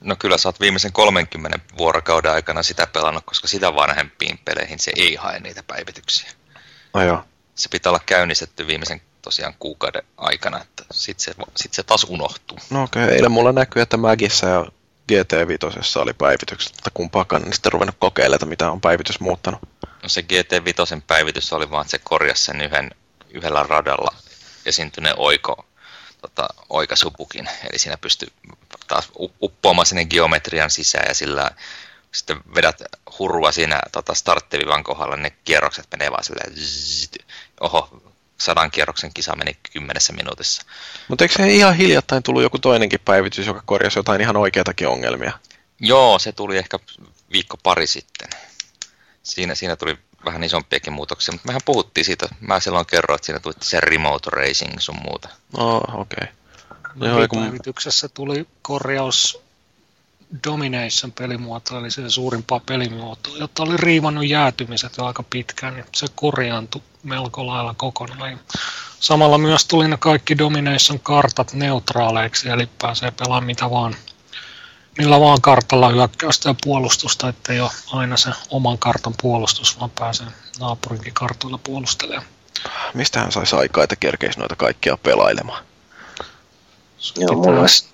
No kyllä sä oot viimeisen 30 vuorokauden aikana sitä pelannut, koska sitä vanhempiin peleihin se ei hae niitä päivityksiä. No joo. Se pitää olla käynnistetty viimeisen tosiaan kuukauden aikana, että sit se, sit se taas unohtuu. No okei, okay. eilen mulla näkyy, että Magissa ja GT5 oli päivitykset, mutta kumpaakaan niin sitten ruvennut kokeilemaan, mitä on päivitys muuttanut. No se GT5 päivitys oli vaan, että se korjasi sen yhden, yhdellä radalla esiintyneen oiko tota, oikasupukin. Eli siinä pystyy taas uppoamaan sinne geometrian sisään ja sillä sitten vedät hurua siinä tota, starttivivan kohdalla, ne kierrokset menee vaan silleen, zzzt, oho, sadan kierroksen kisa meni kymmenessä minuutissa. Mutta eikö se ihan hiljattain tullut joku toinenkin päivitys, joka korjasi jotain ihan oikeatakin ongelmia? Joo, se tuli ehkä viikko pari sitten. Siinä, siinä tuli vähän isompiakin muutoksia, mutta mehän puhuttiin siitä. Mä silloin kerroin, että siinä tuli se remote racing sun muuta. Oh, okei. Okay. No, päivityksessä tuli korjaus Domination pelimuoto, eli se suurimpaa pelimuotoa, jotta oli riivannut jäätymiset jo aika pitkään, niin se korjaantui melko lailla kokonaan. Samalla myös tuli ne kaikki Domination-kartat neutraaleiksi, eli pääsee pelaamaan mitä vaan millä vaan kartalla hyökkäystä ja puolustusta, ettei ole aina se oman kartan puolustus, vaan pääsee naapurinkin kartoilla puolustelemaan. Mistä hän saisi aikaa, että kerkeisi noita kaikkia pelailemaan? Joo, mulla olisi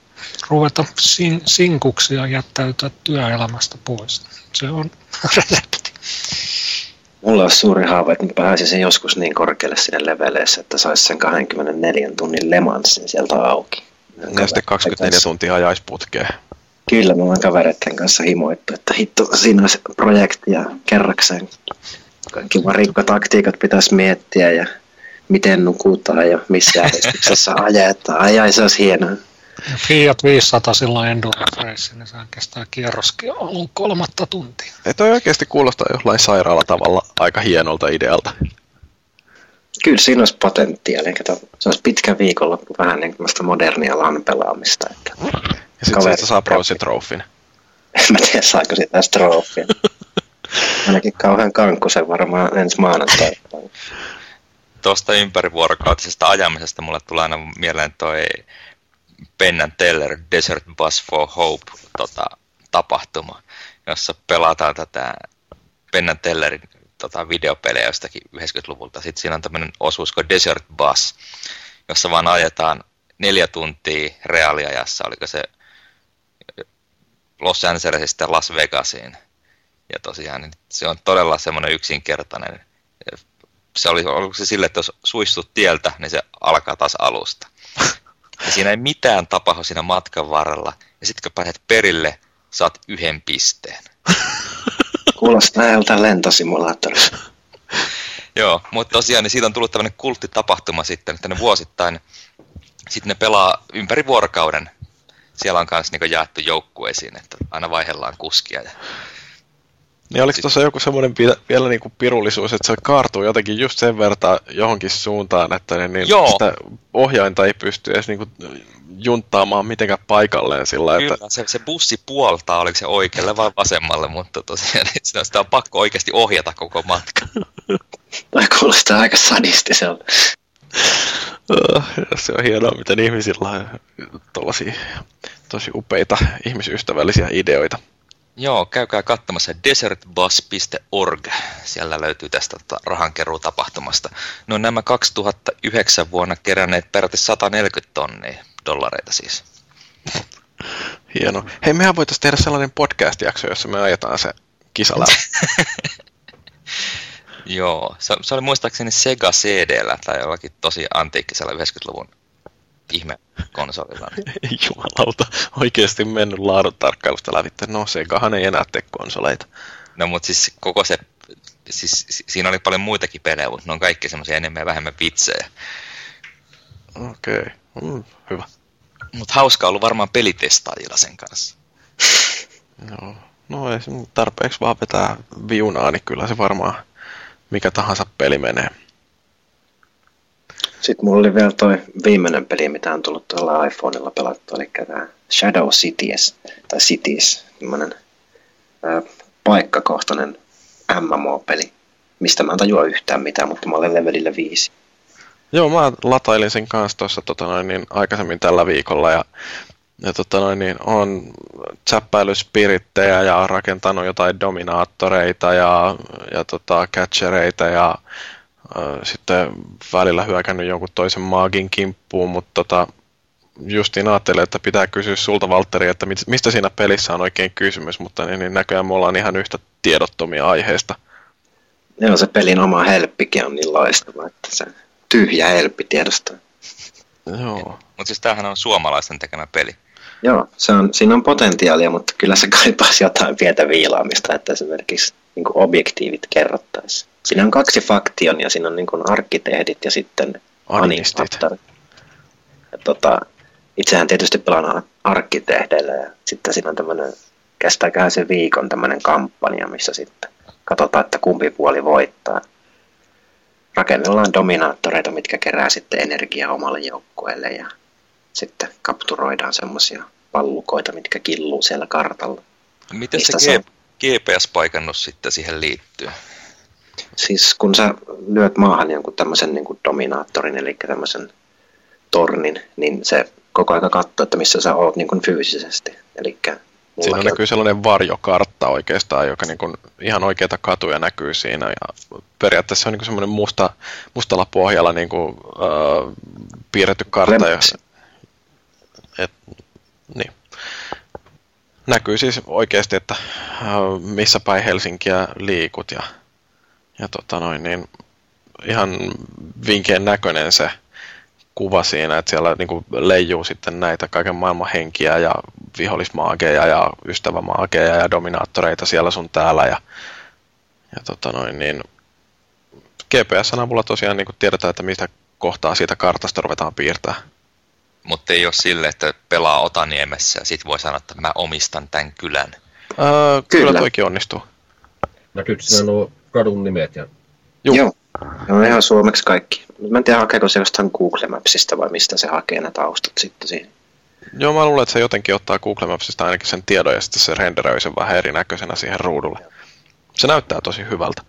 ruveta sin, sinkuksi ja jättäytyä työelämästä pois. Se on <laughs> resepti. Mulla on suuri haave, että mä pääsisin joskus niin korkealle sinne leveleissä, että saisi sen 24 tunnin lemanssin sieltä auki. Ja sitten 24 tuntia ajaisi putkeen. Kyllä, mä oon kavereiden kanssa himoittu, että hitto, siinä olisi projekti ja kerrakseen kaikki varikkotaktiikat pitäisi miettiä ja miten nukutaan ja missä järjestyksessä <laughs> ajetaan. Ai, ai, se olisi hienoa. Fiat 500 silloin endurance race, niin se kestää kierroskin alun kolmatta tuntia. Ei toi oikeasti kuulostaa jollain sairaalla tavalla aika hienolta idealta. Kyllä siinä olisi potentiaalia. Kato, se olisi pitkä viikonloppu, vähän niin kuin modernia LAN-pelaamista. Että Ja sitten siitä saa Bronze <laughs> Trophyn. en mä tiedä, saako sitä strofia. Ainakin kauhean kankkusen varmaan ensi maanantaina. Tuosta ympärivuorokautisesta ajamisesta mulle tulee aina mieleen toi Penn Teller Desert Bus for Hope tota, tapahtuma, jossa pelataan tätä Penn Tellerin tota, videopelejä jostakin 90-luvulta. Sitten siinä on tämmöinen osuus kuin Desert Bus, jossa vaan ajetaan neljä tuntia reaaliajassa, oliko se Los Angelesista Las Vegasiin. Ja tosiaan niin se on todella semmoinen yksinkertainen. Se oli, oliko se sille, että jos suistut tieltä, niin se alkaa taas alusta. Ja siinä ei mitään tapahdu siinä matkan varrella. Ja sitten kun pääset perille, saat yhden pisteen. <laughs> Kuulostaa joltain lentosimulaattorista. <laughs> Joo, mutta tosiaan niin siitä on tullut tämmöinen kulttitapahtuma sitten, että ne vuosittain, sitten ne pelaa ympäri vuorokauden. Siellä on myös niin jaettu joukkueisiin, että aina vaihdellaan kuskia. Ja... Niin oliko tuossa joku semmoinen vielä, niin kuin pirullisuus, että se kaartuu jotenkin just sen verran johonkin suuntaan, että niin Joo. sitä ohjainta ei pysty edes niin kuin junttaamaan mitenkään paikalleen sillä että Kyllä, se, se bussi puoltaa, oliko se oikealle vai vasemmalle, mutta tosiaan niin sitä, sitä on pakko oikeasti ohjata koko matka. Toi kuulostaa aika sadistiselta. Uh, se on hienoa, miten ihmisillä on tosi upeita ihmisystävällisiä ideoita. Joo, käykää katsomassa desertbus.org. Siellä löytyy tästä tota, rahankeruutapahtumasta. No nämä 2009 vuonna keränneet peräti 140 tonnia dollareita siis. Hieno. Hei, mehän voitaisiin tehdä sellainen podcast-jakso, jossa me ajetaan se kisa läpi. <laughs> Joo, se, se oli muistaakseni Sega CDllä tai jollakin tosi antiikkisella 90-luvun ihme konsolilla. <laughs> Jumalauta, oikeasti mennyt laadun tarkkailusta läpi. No, Segahan ei enää tee konsoleita. No mutta siis koko se, siis si- siinä oli paljon muitakin pelejä, mutta ne on kaikki semmoisia enemmän ja vähemmän vitsejä. Okei, okay. mm, hyvä. Mutta hauska ollut varmaan pelitestaajilla sen kanssa. <laughs> Joo. No ei se tarpeeksi vaan vetää viunaa, niin kyllä se varmaan mikä tahansa peli menee. Sitten mulla oli vielä toi viimeinen peli, mitä on tullut tuolla iPhoneilla pelattu, eli tämä Shadow Cities, tai Cities, tämmönen ää, paikkakohtainen MMO-peli, mistä mä en tajua yhtään mitään, mutta mä olen levelillä viisi. Joo, mä latailin sen kanssa tuossa tota noin, niin aikaisemmin tällä viikolla ja, ja tota noin, niin, on chappäillyt ja rakentanut jotain dominaattoreita ja, ja tota, catchereita ja sitten välillä hyökännyt jonkun toisen maagin kimppuun, mutta tota, justiin ajattelin, että pitää kysyä sulta Valtteri, että mistä siinä pelissä on oikein kysymys, mutta niin, niin näköjään me ollaan ihan yhtä tiedottomia aiheesta. Joo, se pelin oma helppikin on niin loistava, että se tyhjä helppi tiedostaa. Joo. Mutta siis tämähän on suomalaisten tekemä peli. Joo, se on, siinä on potentiaalia, mutta kyllä se kaipaisi jotain pientä viilaamista, että esimerkiksi niin objektiivit kerrottaisiin. Siinä on kaksi faktion ja siinä on niin kuin arkkitehdit ja sitten. Ja tota, itsehän tietysti pelaan arkkitehdeillä ja sitten siinä on tämmöinen, kestääköhän se viikon tämmöinen kampanja, missä sitten katsotaan, että kumpi puoli voittaa. Rakennellaan dominaattoreita, mitkä kerää sitten energiaa omalle joukkueelle ja sitten kapturoidaan semmoisia pallukoita, mitkä killuu siellä kartalla. Miten Mistä se se on? GPS-paikannus sitten siihen liittyy? Siis kun sä lyöt maahan jonkun tämmöisen niin kuin dominaattorin, eli tämmöisen tornin, niin se koko aika katsoo, että missä sä oot niin kuin fyysisesti. Eli Siinä näkyy sellainen varjokartta oikeastaan, joka niin kuin ihan oikeita katuja näkyy siinä. Ja periaatteessa se on niin semmoinen musta, mustalla pohjalla niin kuin, äh, piirretty kartta. Jos, et, Niin. Näkyy siis oikeasti, että äh, missä päin Helsinkiä liikut ja, ja tota noin, niin ihan vinkien näköinen se kuva siinä, että siellä niin kuin leijuu sitten näitä kaiken maailman henkiä ja vihollismaageja ja ystävämaageja ja dominaattoreita siellä sun täällä ja, ja tota noin, niin GPS-avulla tosiaan niin kuin tiedetään, että mistä kohtaa siitä kartasta ruvetaan piirtää. Mutta ei ole sille, että pelaa Otaniemessä ja sit voi sanoa, että mä omistan tämän kylän. Öö, kyllä. Kyllä. toikin onnistuu. Näkyykö siinä nuo kadun nimet ja Juu. Joo. Ne on ihan suomeksi kaikki. Mä en tiedä, hakeeko se jostain Google Mapsista vai mistä se hakee nämä taustat sitten siihen. Joo, mä luulen, että se jotenkin ottaa Google Mapsista ainakin sen tiedon ja sitten se renderöi sen vähän erinäköisenä siihen ruudulle. Se näyttää tosi hyvältä.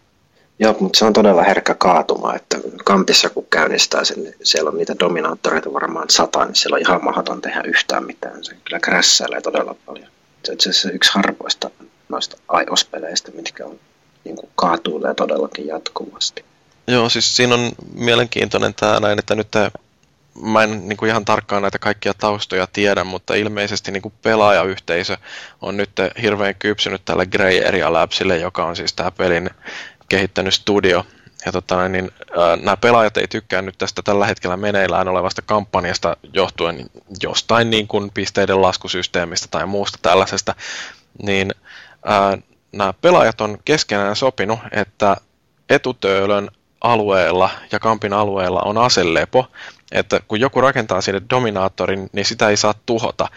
Joo, mutta se on todella herkkä kaatuma, että kampissa kun käynnistää sen, niin siellä on niitä dominaattoreita varmaan sata, niin siellä on ihan mahdoton tehdä yhtään mitään. Se kyllä krässäilee todella paljon. Se on itse asiassa yksi harvoista noista iOS-peleistä, mitkä on, niin kuin kaatuilee todellakin jatkuvasti. Joo, siis siinä on mielenkiintoinen tämä näin, että nyt tää, mä en niin kuin ihan tarkkaan näitä kaikkia taustoja tiedä, mutta ilmeisesti niin kuin pelaajayhteisö on nyt hirveän kypsynyt tälle Grey Area Labsille, joka on siis tämä pelin kehittänyt studio. Ja tota, niin, äh, nämä pelaajat ei tykkää nyt tästä tällä hetkellä meneillään olevasta kampanjasta johtuen jostain niin kuin pisteiden laskusysteemistä tai muusta tällaisesta, niin äh, nämä pelaajat on keskenään sopinut, että etutöölön alueella ja kampin alueella on aselepo, että kun joku rakentaa sinne dominaattorin, niin sitä ei saa tuhota.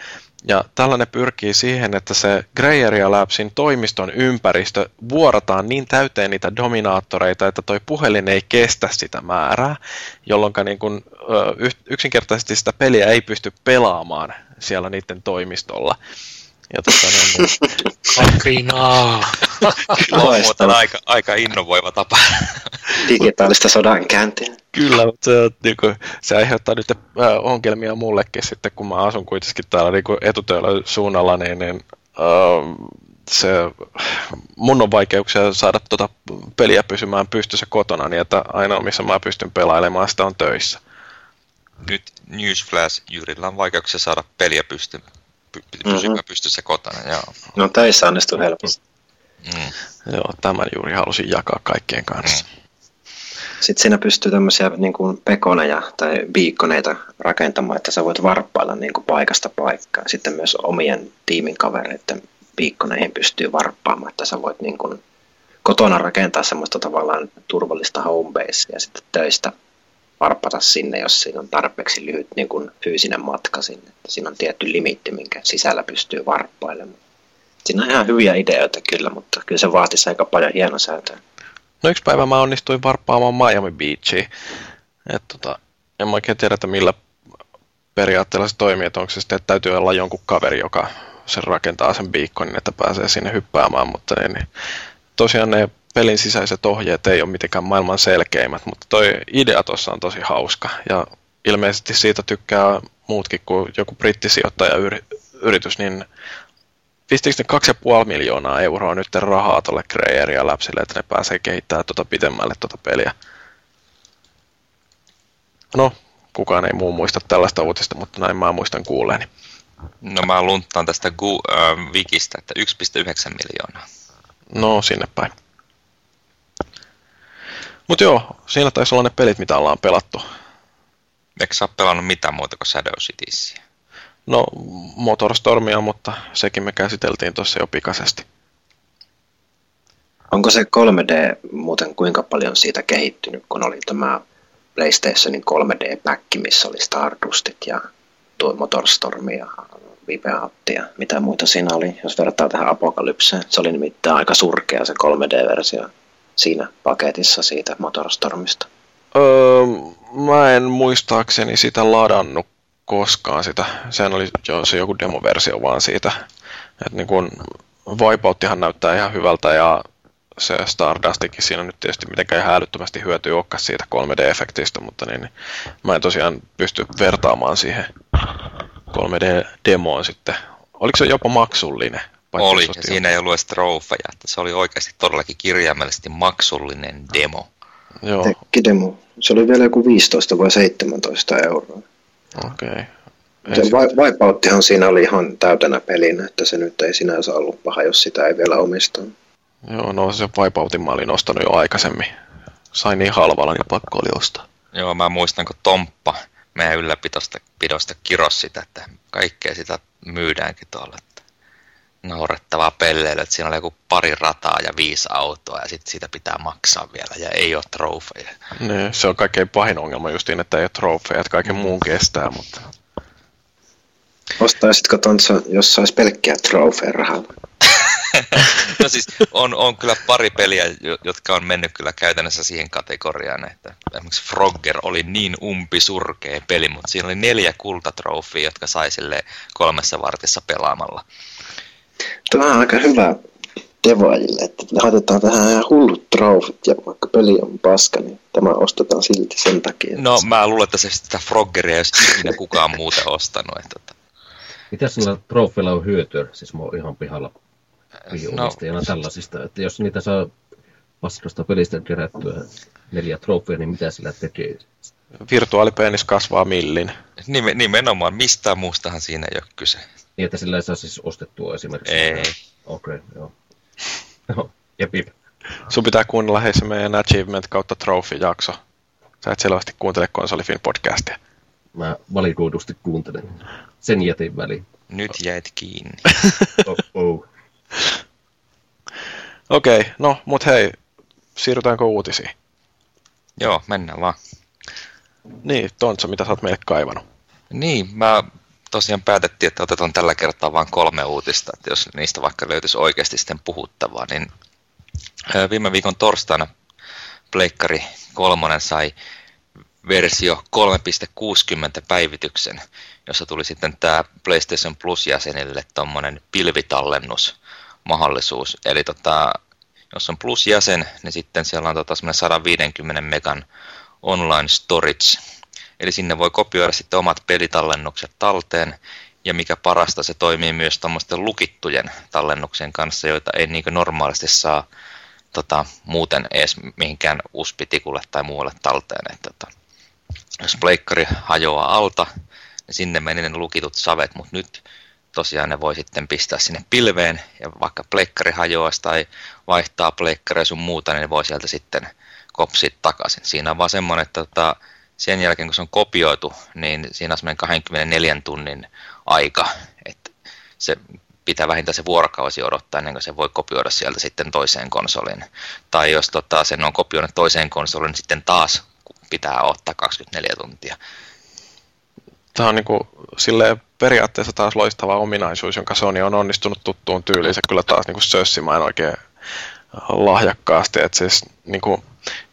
Ja tällainen pyrkii siihen, että se Grey Area Labsin toimiston ympäristö vuorataan niin täyteen niitä dominaattoreita, että toi puhelin ei kestä sitä määrää, jolloin niin kun, yksinkertaisesti sitä peliä ei pysty pelaamaan siellä niiden toimistolla. Ja tota, niin, <laughs> Apinaa. Luomuutan aika, aika innovoiva tapa. Digitaalista sodankäyntiä. Kyllä, mutta se, niin kuin, se aiheuttaa nyt äh, ongelmia mullekin sitten, kun mä asun kuitenkin täällä niin etutöillä suunnalla, niin, niin äh, se, mun on vaikeuksia saada tuota peliä pysymään pystyssä kotona, niin että ainoa missä mä pystyn pelailemaan sitä on töissä. Nyt Newsflash, Jyrillä on vaikeuksia saada peliä pysty, py, py, pysymään Mhm. pystyssä kotona. Joo. No töissä onnistuu helposti. Mm. Joo, tämän juuri halusin jakaa kaikkien kanssa. Sitten siinä pystyy tämmöisiä niin kuin pekoneja tai biikkoneita rakentamaan, että sä voit varppailla niin kuin paikasta paikkaan. Sitten myös omien tiimin kavereiden biikkoneihin pystyy varppaamaan, että sä voit niin kuin kotona rakentaa semmoista tavallaan turvallista homebasea ja sitten töistä varpata sinne, jos siinä on tarpeeksi lyhyt niin kuin fyysinen matka sinne. Että siinä on tietty limitti, minkä sisällä pystyy varppailemaan. Siinä on ihan hyviä ideoita kyllä, mutta kyllä se vaatisi aika paljon hienosäätöä. No yksi päivä mä onnistuin varppaamaan Miami Beachiin. Et, tota, en mä oikein tiedä, että millä periaatteella se toimii, että onko se sitten, että täytyy olla jonkun kaveri, joka sen rakentaa sen beaconin, että pääsee sinne hyppäämään, mutta niin, niin, tosiaan ne pelin sisäiset ohjeet ei ole mitenkään maailman selkeimmät, mutta toi idea tuossa on tosi hauska ja ilmeisesti siitä tykkää muutkin kuin joku brittisijoittaja yritys, niin pistikö ne 2,5 miljoonaa euroa nyt rahaa tuolle Grey Area Labsille, että ne pääsee kehittämään tuota pidemmälle tuota peliä. No, kukaan ei muu muista tällaista uutista, mutta näin mä muistan kuulleeni. No mä lunttaan tästä Gu, äh, Wikistä, että 1,9 miljoonaa. No, sinne päin. Mutta joo, siinä taisi olla ne pelit, mitä ollaan pelattu. Eikö sä ole pelannut mitään muuta kuin Shadow Citiesia? No, Motorstormia, mutta sekin me käsiteltiin tuossa jo pikaisesti. Onko se 3D muuten kuinka paljon siitä kehittynyt, kun oli tämä PlayStationin 3D-päkki, missä oli Stardustit ja tuo Motorstorm ja Vipeout ja mitä muita siinä oli, jos verrataan tähän Apokalypseen. Se oli nimittäin aika surkea se 3D-versio siinä paketissa siitä Motorstormista. Öö, mä en muistaakseni sitä ladannut koskaan sitä. Sehän oli jo se joku demoversio vaan siitä. Et niin kun Wipeouttihan näyttää ihan hyvältä ja se Stardustikin siinä nyt tietysti mitenkään ihan älyttömästi hyötyy olekaan siitä 3D-efektistä, mutta niin, niin mä en tosiaan pysty vertaamaan siihen 3D-demoon sitten. Oliko se jopa maksullinen? Paitsi Oli, ja siinä ei ollut edes trofeja, että se oli oikeasti todellakin kirjaimellisesti maksullinen demo. Joo, Tekki demo. Se oli vielä joku 15 vai 17 euroa. okei. Okay. Se vai- Wipeouttihan siinä oli ihan täytänä pelinä, että se nyt ei sinänsä ollut paha, jos sitä ei vielä omista. Joo, no se Wipeoutin mä olin ostanut jo aikaisemmin. Sain niin halvalla, niin pakko oli ostaa. Joo, mä muistan, kun Tomppa meidän ylläpidosta pidosta kiros sitä, että kaikkea sitä myydäänkin tuolla. Että naurettavaa pelleillä, että siinä oli joku pari rataa ja viisi autoa ja sitten siitä pitää maksaa vielä ja ei ole trofeja. Niin, se on kaikkein pahin ongelma justiin, että ei ole trofeja, että kaiken muun kestää, mutta Ostaisitko Tontsa, jos saisi pelkkiä trofeen rahalla? <laughs> no siis on, on kyllä pari peliä, jo- jotka on mennyt kyllä käytännössä siihen kategoriaan, että esimerkiksi Frogger oli niin umpisurkea peli, mutta siinä oli neljä kultatrofia, jotka sai sille kolmessa vartissa pelaamalla. Tämä on aika hyvä devaajille, että laitetaan tähän ihan hullut trofit ja vaikka peli on paska, niin tämä ostetaan silti sen takia. että No mä luulen, että se sitä Froggeria ei olisi ikinä kukaan muuten ostanut. Että, tota, Mitä sillä trofeilla on hyötyä? Siis mä oon ihan pihalla no, Wii-omistajana tällaisista, että jos niitä saa paskasta pelistä kerättyä neljä trofeja, niin mitä sillä tekee? virtuaalipenis kasvaa millin. nimen- nimenomaan mistään muustahan siinä ei ole kyse. Niin, että sillä ei saa siis ostettua esimerkiksi. Ei. Okei, okay, joo. Joo, jep, jep. Sun pitää kuunnella hei se meidän Achievement kautta Trophy-jakso. Sä et selvästi kuuntele konsolifin podcastia. Mä valikoidusti kuuntelen. Sen jätin väliin. Nyt jäit kiinni. <laughs> Oh, oh. Okei, okay, no mut hei, siirrytäänkö uutisiin? Joo, mennään vaan. Niin, Tontsa, mitä sä oot meille kaivannut? Niin, mä tosiaan päätettiin, että otetaan tällä kertaa vain kolme uutista, että jos niistä vaikka löytyisi oikeasti sitten puhuttavaa, niin viime viikon torstaina Pleikkari kolmonen sai versio 3.60 päivityksen, jossa tuli sitten tämä PlayStation Plus-jäsenille tuommoinen pilvitallennusmahdollisuus. Eli tota, jos on Plus-jäsen, niin sitten siellä on tota semmoinen 150 megan online storage, Eli sinne voi kopioida sitten omat pelitallennukset talteen, ja mikä parasta, se toimii myös tuommoisten lukittujen tallennuksien kanssa, joita ei niin normaalisti saa tota, muuten edes mihinkään USB-tikulle tai muualle talteen. Et, tota, jos pleikkari hajoaa alta, niin sinne meni ne lukitut savet, mutta nyt tosiaan ne voi sitten pistää sinne pilveen, ja vaikka pleikkari hajoaisi tai vaihtaa pleikkaria sun muuta, niin ne voi sieltä sitten kopsia takaisin. Siinä on vaan semmoinen, että tota, sen jälkeen kun se on kopioitu, niin siinä on semmoinen 24 tunnin aika, että se pitää vähintään se vuorokausi odottaa ennen kuin se voi kopioida sieltä sitten toiseen konsoliin. Tai jos tota, sen on kopioinut toiseen konsoliin, niin sitten taas pitää ottaa 24 tuntia. Tämä on niinku, silleen periaatteessa taas loistava ominaisuus, jonka Sony on onnistunut tuttuun tyyliin. Se kyllä taas niinku sössimään oikein lahjakkaasti. Et siis, niinku,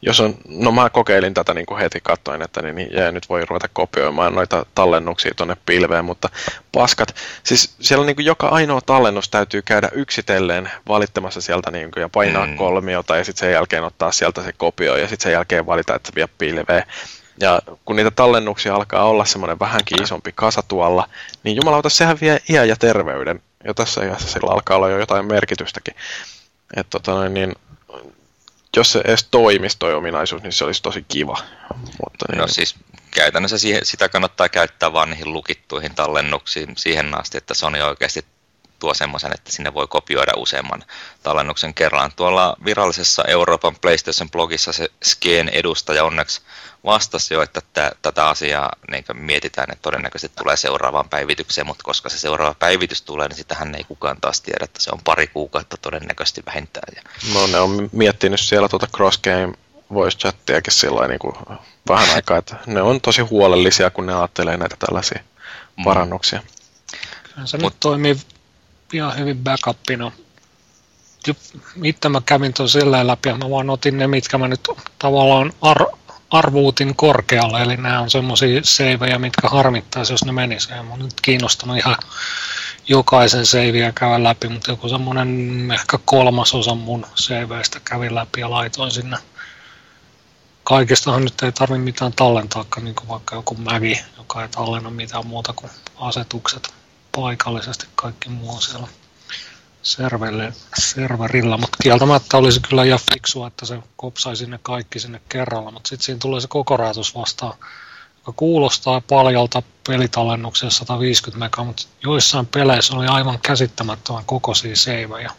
jos on, no mä kokeilin tätä niin kuin heti, katsoin, että niin, niin jee, nyt voi ruveta kopioimaan noita tallennuksia tuonne pilveen, mutta paskat, siis siellä niin kuin joka ainoa tallennus täytyy käydä yksitellen valittamassa sieltä niin kuin, ja painaa mm. kolmiota ja sitten sen jälkeen ottaa sieltä se kopio ja sitten sen jälkeen valita, että vie pilveen. Ja kun niitä tallennuksia alkaa olla semmoinen vähänkin isompi kasa tuolla, niin jumalauta, sehän vie iän ja terveyden. Ja tässä iässä sillä alkaa olla jo jotain merkitystäkin. Että tota noin, niin jos se edes toimisi toi ominaisuus, niin se olisi tosi kiva. Mutta niin, No siis käytännössä siihen, sitä kannattaa käyttää vaan niihin lukittuihin tallennuksiin siihen asti, että Sony oikeasti tuo semmoisen, että sinne voi kopioida useamman tallennuksen kerran. Tuolla virallisessa Euroopan PlayStation-blogissa se Skeen edustaja onneksi vastasi jo, että tä, tätä asiaa niin mietitään, että todennäköisesti tulee seuraavaan päivitykseen, mutta koska se seuraava päivitys tulee, niin sitähän ei kukaan taas tiedä, että se on pari kuukautta todennäköisesti vähintään. Ja... No ne on miettinyt siellä tuota cross game voice chattiakin sillä niin kuin vähän aikaa, että ne on tosi huolellisia, kun ne ajattelee näitä tällaisia parannuksia. Kyllä se Mut... nyt toimii ihan hyvin backupina. Itse mä kävin tuon silleen läpi, mä vaan otin ne, mitkä mä nyt tavallaan ar- arvuutin korkealle, eli nämä on semmoisia seivejä, mitkä harmittaisi, jos ne menisi. Mä oon nyt kiinnostunut ihan jokaisen seiviä käydä läpi, mutta joku semmoinen ehkä kolmasosa mun seiveistä kävin läpi ja laitoin sinne. Kaikistahan nyt ei tarvi mitään tallentaakaan, niin kuin vaikka joku Mägi, joka ei tallenna mitään muuta kuin asetukset paikallisesti. Kaikki muu on siellä serverille, serverillä, mutta kieltämättä olisi kyllä ihan fiksua, että se kopsaisi ne kaikki sinne kerralla, mutta sitten siinä tulee se koko rajoitus vastaan, joka kuulostaa paljolta pelitallennuksessa 150 megaa, mutta joissain peleissä oli aivan käsittämättömän kokoisia seivejä.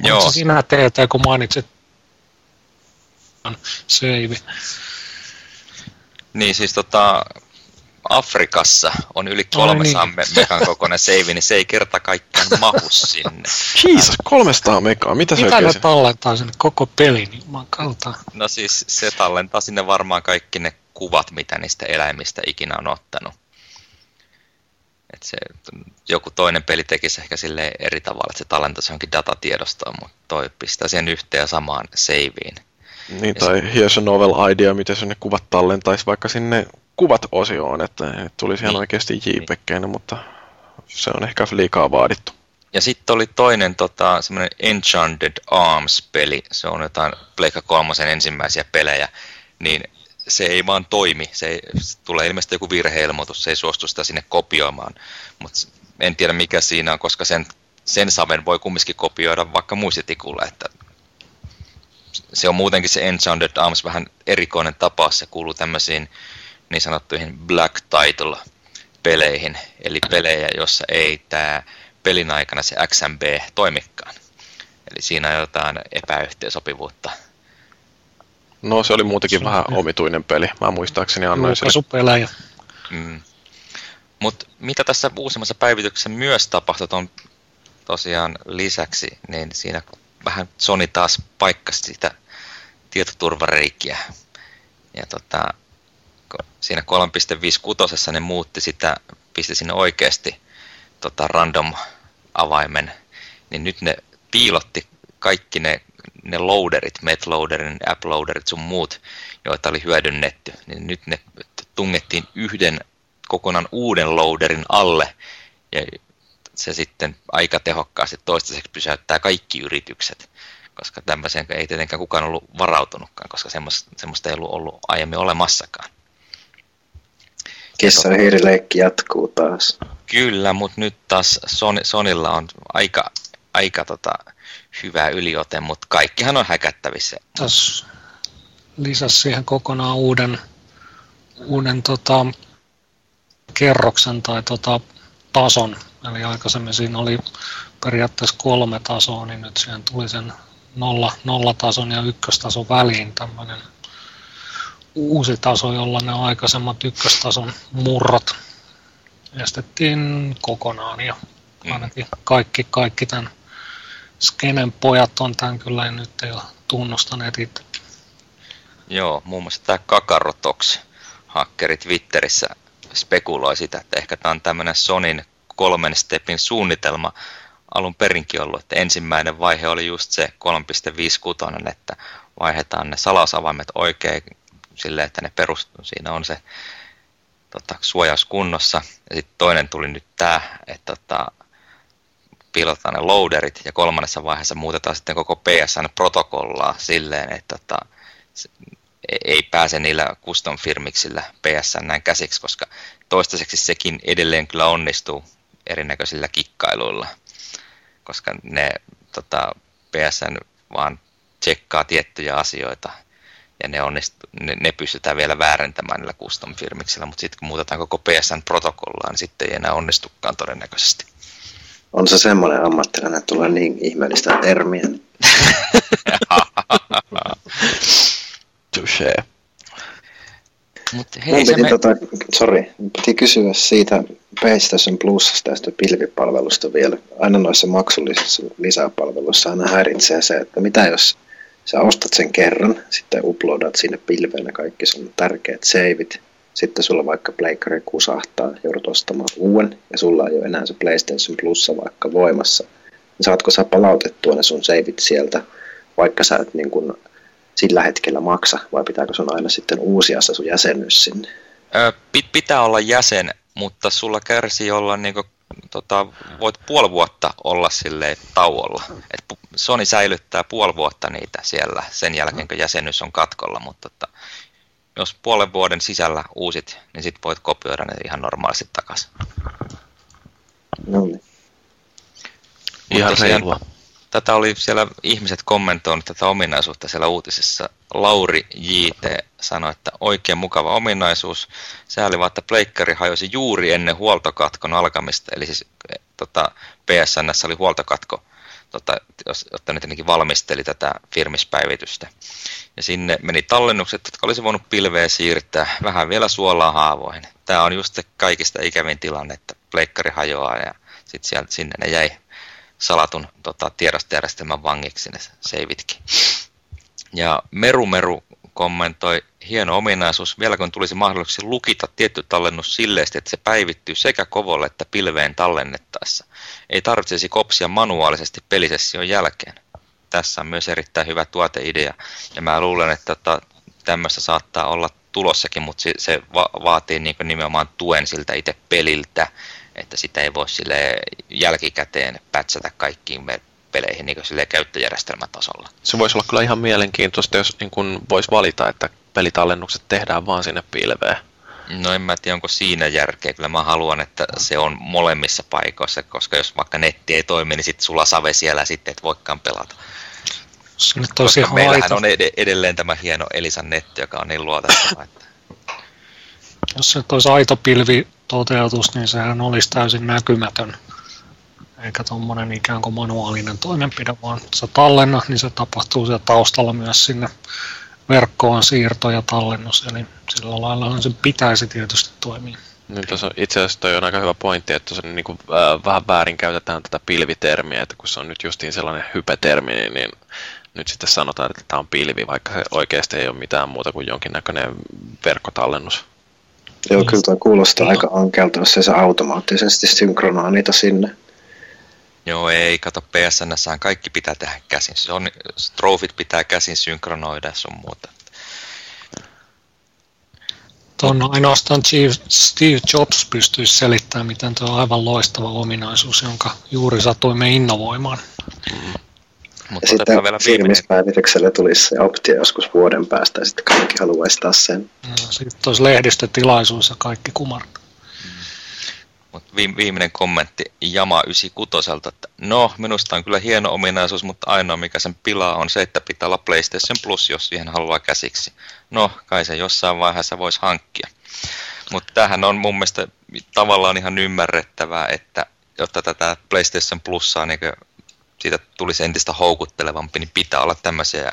Joo, sinä TT, kun mainitsit seivi? niin siis tota, Afrikassa on yli Ai 300 niin. me- megan kokoinen seivi, niin se ei kerta kaikkiaan mahu sinne. Jesus, 300 megaa, mitä se Mitä ne se? tallentaa sinne koko pelin? Jumalauta. No siis se tallentaa sinne varmaan kaikki ne kuvat, mitä niistä eläimistä ikinä on ottanut. Et se, joku toinen peli tekisi ehkä sille eri tavalla, että se tallentaisi johonkin datatiedostoon, mutta toi pistää sen yhteen samaan saveen. Niin, tai here's a novel idea, miten se ne kuvat tallentaisi vaikka sinne kuvat-osioon, että ne tulisi ihan Niin. oikeasti JPEGinä, mutta se on ehkä liikaa vaadittu. Ja sitten oli toinen tota, semmoinen Enchanted Arms-peli, se on jotain Pleikka kolmosen ensimmäisiä pelejä, niin se ei vaan toimi. Se, ei, se tulee ilmeisesti joku virheilmoitus, se ei suostu sitä sinne kopioimaan. Mutta en tiedä mikä siinä on, koska sen, sen saven voi kumminkin kopioida vaikka muistitikulle, että se on muutenkin se Enchanted Arms vähän erikoinen tapaus, se kuuluu tämmöisiin niin sanottuihin black title-peleihin, eli pelejä, jossa ei tämä pelin aikana se XMB toimikaan. Eli siinä on jotain epäyhteensopivuutta. No se oli muutenkin Se- vähän omituinen peli. Mä muistaakseni annoin. Julkaisupelejä. Mm. Mutta mitä tässä uusimmassa päivityksessä myös tapahtui on tosiaan lisäksi, niin siinä vähän Sony taas paikkasi sitä tietoturvareikiä. Ja tota, siinä 3.56 ne muutti sitä, pisti sinne oikeasti tota random avaimen, niin nyt ne piilotti kaikki ne, ne loaderit, metloaderin, apploaderit sun muut, joita oli hyödynnetty, niin nyt ne tungettiin yhden kokonaan uuden loaderin alle, ja se sitten aika tehokkaasti toistaiseksi pysäyttää kaikki yritykset, koska tämmöiseen ei tietenkään kukaan ollut varautunutkaan, koska semmoista, semmoista ei ollut, ollut aiemmin olemassakaan. Kissa hiirileikki jatkuu taas. Kyllä, mutta nyt taas Sony, Sonilla on aika, aika tota, hyvä yliote, mutta kaikkihan on häkättävissä. Tässä lisäsi siihen kokonaan uuden, uuden tota, kerroksen tai tota, tason. Eli aikaisemmin siinä oli periaatteessa kolme tasoa, niin nyt siihen tuli sen nolla, nollatason ja ykköstason väliin tämmöinen uusi taso, jolla ne aikaisemmat ykköstason murrot estettiin kokonaan ja ainakin kaikki, kaikki tämän skenen pojat on tämän kyllä nyt jo tunnustaneet itse. Joo, muun muassa tämä Kakarotox hakkeri Twitterissä spekuloi sitä, että ehkä tämä on tämmöinen Sonin kolmen stepin suunnitelma alun perinkin ollut, että ensimmäinen vaihe oli just se 3.56, että vaihdetaan ne salausavaimet oikein sille, että ne perustuu, siinä on se tota, suojaus kunnossa. Ja sitten toinen tuli nyt tämä, että tota, piilotetaan ne loaderit ja kolmannessa vaiheessa muutetaan sitten koko PSN-protokollaa silleen, että tota, ei pääse niillä custom firmiksillä PSN näin käsiksi, koska toistaiseksi sekin edelleen kyllä onnistuu erinäköisillä kikkailuilla, koska ne tota, PSN vaan tsekkaa tiettyjä asioita ja ne, onnistu, ne, ne pystytään vielä väärentämään niillä custom firmiksillä, mutta sitten kun muutetaan koko PSN-protokollaan, niin sitten ei enää onnistukaan todennäköisesti. On se semmoinen ammattilainen, että tulee niin ihmeellistä termiä. <laughs> Touché. Mun hei, se piti, me... tota, sorry, mun piti kysyä siitä PlayStation Plusasta tästä pilvipalvelusta vielä. Aina noissa maksullisissa lisäpalveluissa aina häiritsee se, että mitä jos sä ostat sen kerran, sitten uploadat sinne pilveen ne kaikki sun tärkeät saveit, sitten sulla vaikka pleikkari kusahtaa, joudut ostamaan uuden, ja sulla ei ole enää se PlayStation Plussa vaikka voimassa. Niin saatko sä palautettua ne sun saveit sieltä, vaikka sä et niin kun sillä hetkellä maksa, vai pitääkö sun aina sitten uusia se sun jäsenyys sinne? Ö, pit- pitää olla jäsen, mutta sulla kärsii olla niinku, tota, voit puoli vuotta olla silleen tauolla. Et Sony säilyttää puoli vuotta niitä siellä sen jälkeen, kun jäsenyys on katkolla, mutta tota, jos puolen vuoden sisällä uusit, niin sit voit kopioida ne ihan normaalisti takaisin. No niin. Ihan tosiaan- reilua. Tätä oli siellä ihmiset kommentoinut tätä ominaisuutta siellä uutisessa. Lauri J.T. sanoi, että oikein mukava ominaisuus. Sääli vaan, että pleikkari hajosi juuri ennen huoltokatkon alkamista, eli siis eh, tota, PSNS oli huoltokatko, tota, jotta ne tietenkin valmisteli tätä firmispäivitystä. Ja sinne meni tallennukset, jotka olisi voinut pilveä siirtää vähän vielä suolaa haavoihin. Tämä on just se kaikista ikävin tilanne, että pleikkari hajoaa ja sitten sinne ne jäi salatun tota, tiedostojärjestelmän vangiksi ne seivitkin. Ja Meru Meru kommentoi, hieno ominaisuus, vielä kun tulisi mahdolliseksi lukita tietty tallennus silleesti, että se päivittyy sekä kovolle että pilveen tallennettaessa. Ei tarvitsisi kopsia manuaalisesti pelisession jälkeen. Tässä on myös erittäin hyvä tuoteidea, ja mä luulen, että tota, tämmöistä saattaa olla tulossakin, mutta se, se va- vaatii niin nimenomaan tuen siltä itse peliltä, että sitä ei voi sille jälkikäteen pätsätä kaikkiin peleihin niin sille käyttöjärjestelmätasolla. Se voisi olla kyllä ihan mielenkiintoista, jos niin kun voisi valita, että pelitallennukset tehdään vaan sinne pilveen. No en mä tiedä, onko siinä järkeä. Kyllä mä haluan, että se on molemmissa paikoissa, koska jos vaikka netti ei toimi, niin sitten sulla save siellä sitten, et voikaan pelata. Se nyt tosi koska meillähän on ed- edelleen tämä hieno Elisan netti, joka on niin luotettava. Että... Jos se olisi aito pilvi toteutus, niin sehän olisi täysin näkymätön. Eikä tuommoinen ikään kuin manuaalinen toimenpide, vaan se tallenna, niin se tapahtuu siellä taustalla myös sinne verkkoon siirto ja tallennus. Eli sillä lailla se pitäisi tietysti toimia. Niin, tuossa itse asiassa toi on aika hyvä pointti, että se niin kuin, äh, vähän väärin käytetään tätä pilvitermiä, että kun se on nyt justiin sellainen hypetermi, niin, niin nyt sitten sanotaan, että tämä on pilvi, vaikka se oikeasti ei ole mitään muuta kuin jonkinnäköinen verkkotallennus. Joo, kyllä tuo kuulostaa no. aika ankelta, jos se automaattisesti synkronaa niitä sinne. Joo, ei, kato, PSNS kaikki pitää tehdä käsin. Se on, strofit pitää käsin synkronoida sun muuta. Tuon ainoastaan Steve Jobs pystyisi selittämään, miten tuo on aivan loistava ominaisuus, jonka juuri satuimme innovoimaan. Mm. Mutta sitten vielä firmispäivitykselle tulisi se optio joskus vuoden päästä ja sitten kaikki haluaisi taas sen. No, sitten olisi lehdistötilaisuus ja kaikki kumarta. Mutta viimeinen kommentti Jama 96, että no, minusta on kyllä hieno ominaisuus, mutta ainoa mikä sen pilaa on se, että pitää olla PlayStation Plus, jos siihen haluaa käsiksi. No, kai se jossain vaiheessa voisi hankkia. Mutta tämähän on mun mielestä tavallaan ihan ymmärrettävää, että jotta tätä PlayStation Plusaa niin siitä tulisi entistä houkuttelevampi, niin pitää olla tämmöisiä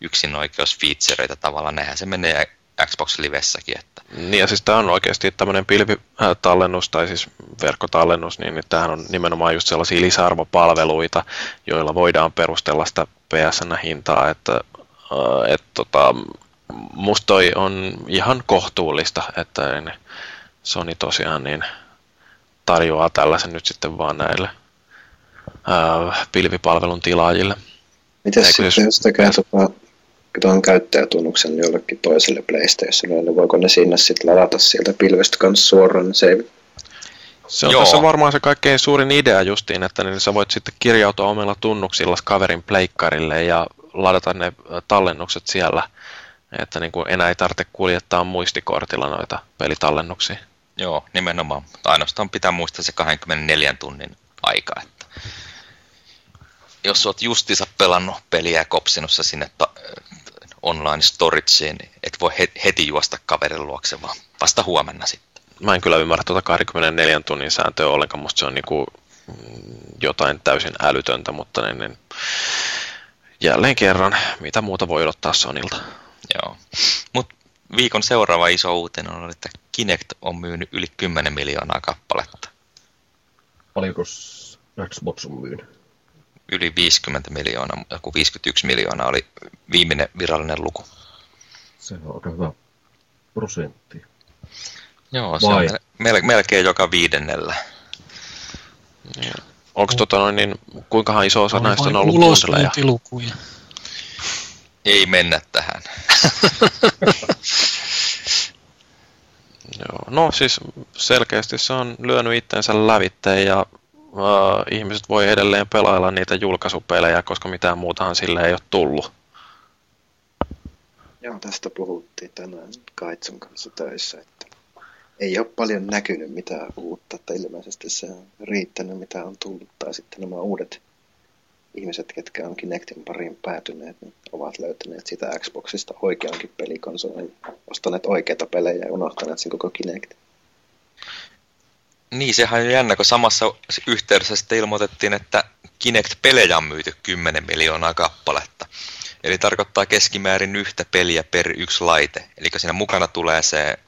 yksinoikeusfeatureita tavallaan. Nehän se menee Xbox Livessäkin. Että. Niin ja siis tämä on oikeasti tämmöinen pilvitallennus tai siis verkkotallennus, niin tämähän on nimenomaan just sellaisia lisäarvopalveluita, joilla voidaan perustella sitä PSN-hintaa, että äh, et, tota, musta toi on ihan kohtuullista, että Sony tosiaan niin tarjoaa tällaisen nyt sitten vaan näille äh, pilvipalvelun tilaajille. Miten sitten, jos, jos tekee tuon käyttäjätunnuksen jollekin toiselle PlayStationille, niin voiko ne sinne sitten ladata sieltä pilvestä kanssa suoraan se se on Joo. tässä varmaan se kaikkein suurin idea justiin, että niin sä voit sitten kirjautua omilla tunnuksilla kaverin pleikkarille ja ladata ne tallennukset siellä. Että niin kuin enää ei tarvitse kuljettaa muistikortilla noita pelitallennuksia. Joo, nimenomaan. Ainoastaan pitää muistaa se 24 tunnin aika. Että jos oot justiinsa pelannut peliä ja kopsinut sinne ta- online storageen, niin et voi heti juosta kaverin luokse, vaan vasta huomenna sitten. Mä en kyllä ymmärrä tuota 24 tunnin sääntöä ollenkaan, musta se on niinku jotain täysin älytöntä, mutta niin, niin jälleen kerran, mitä muuta voi odottaa Sonilta. Joo, mutta viikon seuraava iso uutinen on, että Kinect on myynyt yli 10 miljoonaa kappaletta. Paljonko Xbox on myynyt? Yli 50 miljoonaa, joku 51 miljoonaa oli viimeinen virallinen luku. Se on aika hyvä prosentti. Joo, se Vai? on melkein joka viidennellä. Ja. Onko tota noin, niin kuinkahan iso osa näistä on ollut kuunteleja? lukuja. Ei mennä tähän. <laughs> Joo, no siis selkeästi se on lyönyt itsensä lävitteen ja uh, ihmiset voi edelleen pelailla niitä julkaisupelejä, koska mitään muutahan sille ei ole tullut. Joo, tästä puhuttiin tänään Kaitsun kanssa töissä, että ei ole paljon näkynyt mitään uutta, että ilmeisesti se on riittänyt mitä on tullut, tai sitten nämä uudet ihmiset, ketkä on Kinectin pariin päätyneet, niin ovat löytäneet sitä Xboxista oikeankin pelikonsolin, ostaneet oikeita pelejä ja unohtaneet sen koko Kinect. Niin, sehän on jännä, kun samassa yhteydessä sitten ilmoitettiin, että Kinect-pelejä on myyty 10 miljoonaa kappaletta. Eli tarkoittaa keskimäärin yhtä peliä per yksi laite. Eli siinä mukana tulee se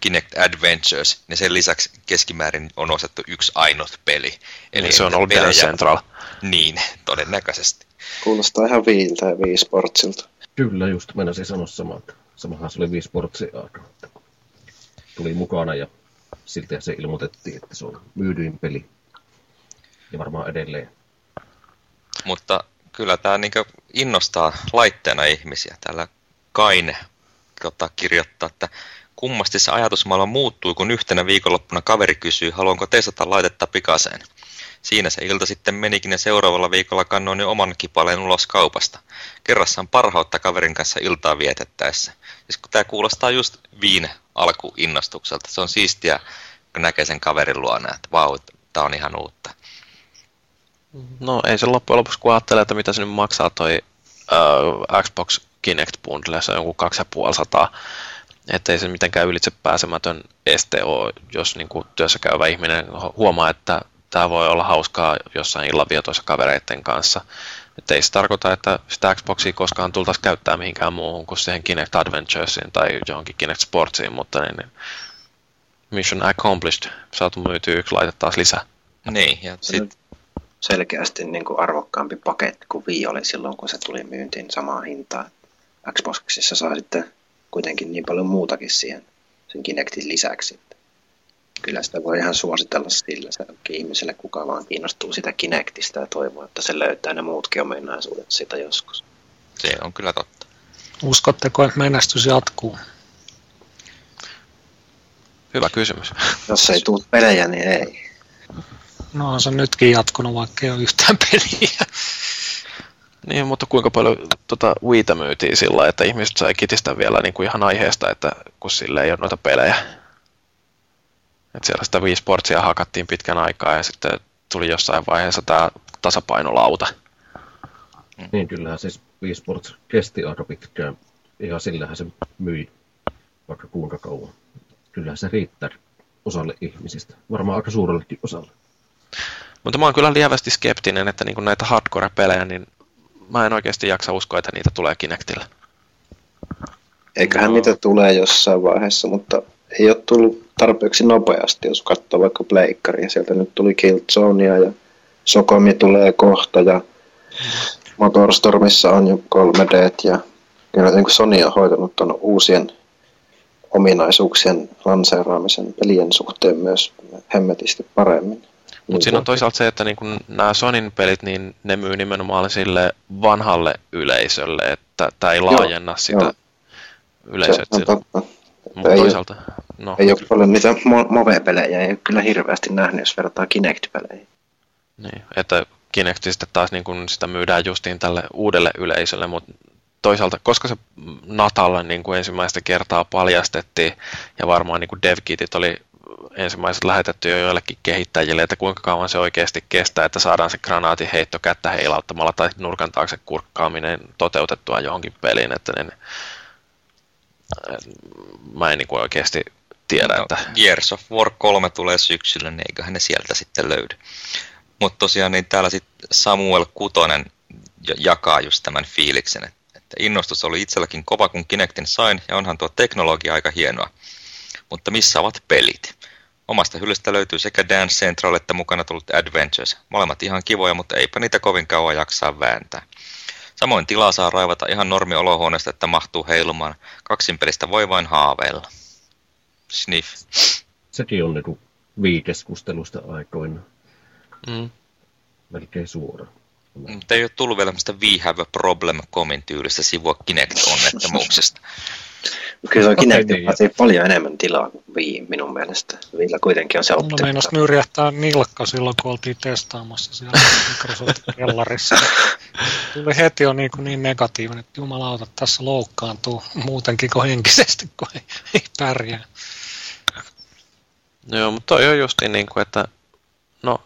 Kinect Adventures, niin sen lisäksi keskimäärin on ostettu yksi ainut peli. Eli se on ollut pelejä... Central. Niin, todennäköisesti. Kuulostaa ihan viiltä ja Wii Sportsilta. Kyllä, just meinasin sanoa samaa, että samahan se oli Wii Sportsin aika. Tuli mukana ja siltä se ilmoitettiin, että se on myydyin peli. Ja varmaan edelleen. Mutta kyllä tämä niin innostaa laitteena ihmisiä. Täällä Kaine tota, kirjoittaa, että kummasti se ajatusmaailma muuttui, kun yhtenä viikonloppuna kaveri kysyy, haluanko testata laitetta pikaseen. Siinä se ilta sitten menikin ja seuraavalla viikolla kannoin jo oman kipaleen ulos kaupasta. Kerrassaan parhautta kaverin kanssa iltaa vietettäessä. Siis tämä kuulostaa just viin alkuinnostukselta. Se on siistiä, kun näkee sen kaverin luona, että vau, tämä on ihan uutta. No ei se loppujen lopuksi, kun ajattelee, että mitä se nyt maksaa toi uh, Xbox Kinect Bundle, se on joku 2500 että ei se mitenkään ylitse pääsemätön este ole, jos niin kuin työssä käyvä ihminen huomaa, että tämä voi olla hauskaa jossain illanvietoissa kavereiden kanssa. Että ei se tarkoita, että sitä Xboxia koskaan tultaisiin käyttää mihinkään muuhun kuin siihen Kinect Adventuresiin tai johonkin Kinect Sportsiin, mutta niin, niin mission accomplished, saatu myytyä yksi laite taas lisää. Niin, ja sit... Selkeästi niin kuin arvokkaampi paketti kuin Wii oli silloin, kun se tuli myyntiin samaa hintaa. Xboxissa saa sitten kuitenkin niin paljon muutakin siihen sen Kinectin lisäksi. Kyllä sitä voi ihan suositella sillä se ihmiselle, kuka vaan kiinnostuu sitä Kinectistä ja toivoo, että se löytää ne muutkin ominaisuudet sitä joskus. Se on kyllä totta. Uskotteko, että menestys jatkuu? Hyvä kysymys. Jos ei tule pelejä, niin ei. No on se nytkin jatkunut, vaikka ei ole yhtään <laughs> peliä. Niin, mutta kuinka paljon tota Wiitä myytiin sillä että ihmiset sai kitistä vielä niin kuin ihan aiheesta, että kun sille ei ole noita pelejä. Että siellä sitä Wii Sportsia hakattiin pitkän aikaa ja sitten tuli jossain vaiheessa tämä tasapainolauta. Niin, kyllähän siis Wii Sports kesti aika pitkään. Ihan sillähän se myi vaikka kuinka kauan. Kyllähän se riittää osalle ihmisistä. Varmaan aika suurellekin osalle. Mutta mä oon kyllä lievästi skeptinen, että niin näitä hardcore-pelejä, niin mä en oikeasti jaksa uskoa, että niitä tulee Kinectillä. Eiköhän no. niitä tulee jossain vaiheessa, mutta ei ole tullut tarpeeksi nopeasti, jos katsoo vaikka Pleikkaria. Sieltä nyt tuli Killzonea ja Sokomi tulee kohta ja Motorstormissa on jo 3D ja kyllä niin kuin Sony on hoitanut tuon uusien ominaisuuksien lanseeraamisen pelien suhteen myös hemmetisti paremmin. Mutta siinä on toisaalta se, että niin kun nämä Sonin pelit, niin ne myy nimenomaan sille vanhalle yleisölle, että tämä ei laajenna joo, sitä joo. yleisöä. Se on totta. Mutta toisaalta, ole, no. Ei ole paljon niitä Move-pelejä, ei ole kyllä hirveästi nähnyt, jos verrataan Kinect-pelejä. Niin, että Kinectistä taas niin kun sitä myydään justiin tälle uudelle yleisölle, mutta toisaalta, koska se Natalle niin kuin ensimmäistä kertaa paljastettiin, ja varmaan niin kuin DevKitit oli ensimmäiset lähetetty jo joillekin kehittäjille, että kuinka kauan se oikeasti kestää, että saadaan se granaatin heitto kättä heilauttamalla tai nurkan taakse kurkkaaminen toteutettua johonkin peliin, että ne, mä en niin kuin oikeasti tiedä, no, että... Gears of War 3 tulee syksyllä, niin eiköhän ne sieltä sitten löydy. Mutta tosiaan niin täällä sitten Samuel Kutonen jakaa just tämän fiiliksen, että, että innostus oli itselläkin kova, kun Kinectin sain, ja onhan tuo teknologia aika hienoa. Mutta missä ovat pelit? Omasta hyllystä löytyy sekä Dance Central että mukana tullut Adventures. Molemmat ihan kivoja, mutta eipä niitä kovin kauan jaksaa vääntää. Samoin tilaa saa raivata ihan normi olohuoneesta, että mahtuu heilumaan. Kaksin pelistä voi vain haaveilla. Sniff. Sekin on niinku viikeskustelusta aikoina. Mm. Melkein suora. Mutta ei ole tullut vielä tämmöistä We Have a Problem komin tyylistä sivua Kinect-onnettomuuksesta. Kyllä se on Kinect okay, niin. paljon enemmän tilaa kuin Wii minun mielestä. Viillä kuitenkin on se optiikka. No meinas nyrjähtää nilkka silloin, kun oltiin testaamassa siellä Microsoftin <laughs> kellarissa. Tuli heti jo niin, niin negatiivinen, että jumalauta, tässä loukkaantuu muutenkin kuin henkisesti, kun ei, ei pärjää. Joo, mutta toi on just niin kuin, että no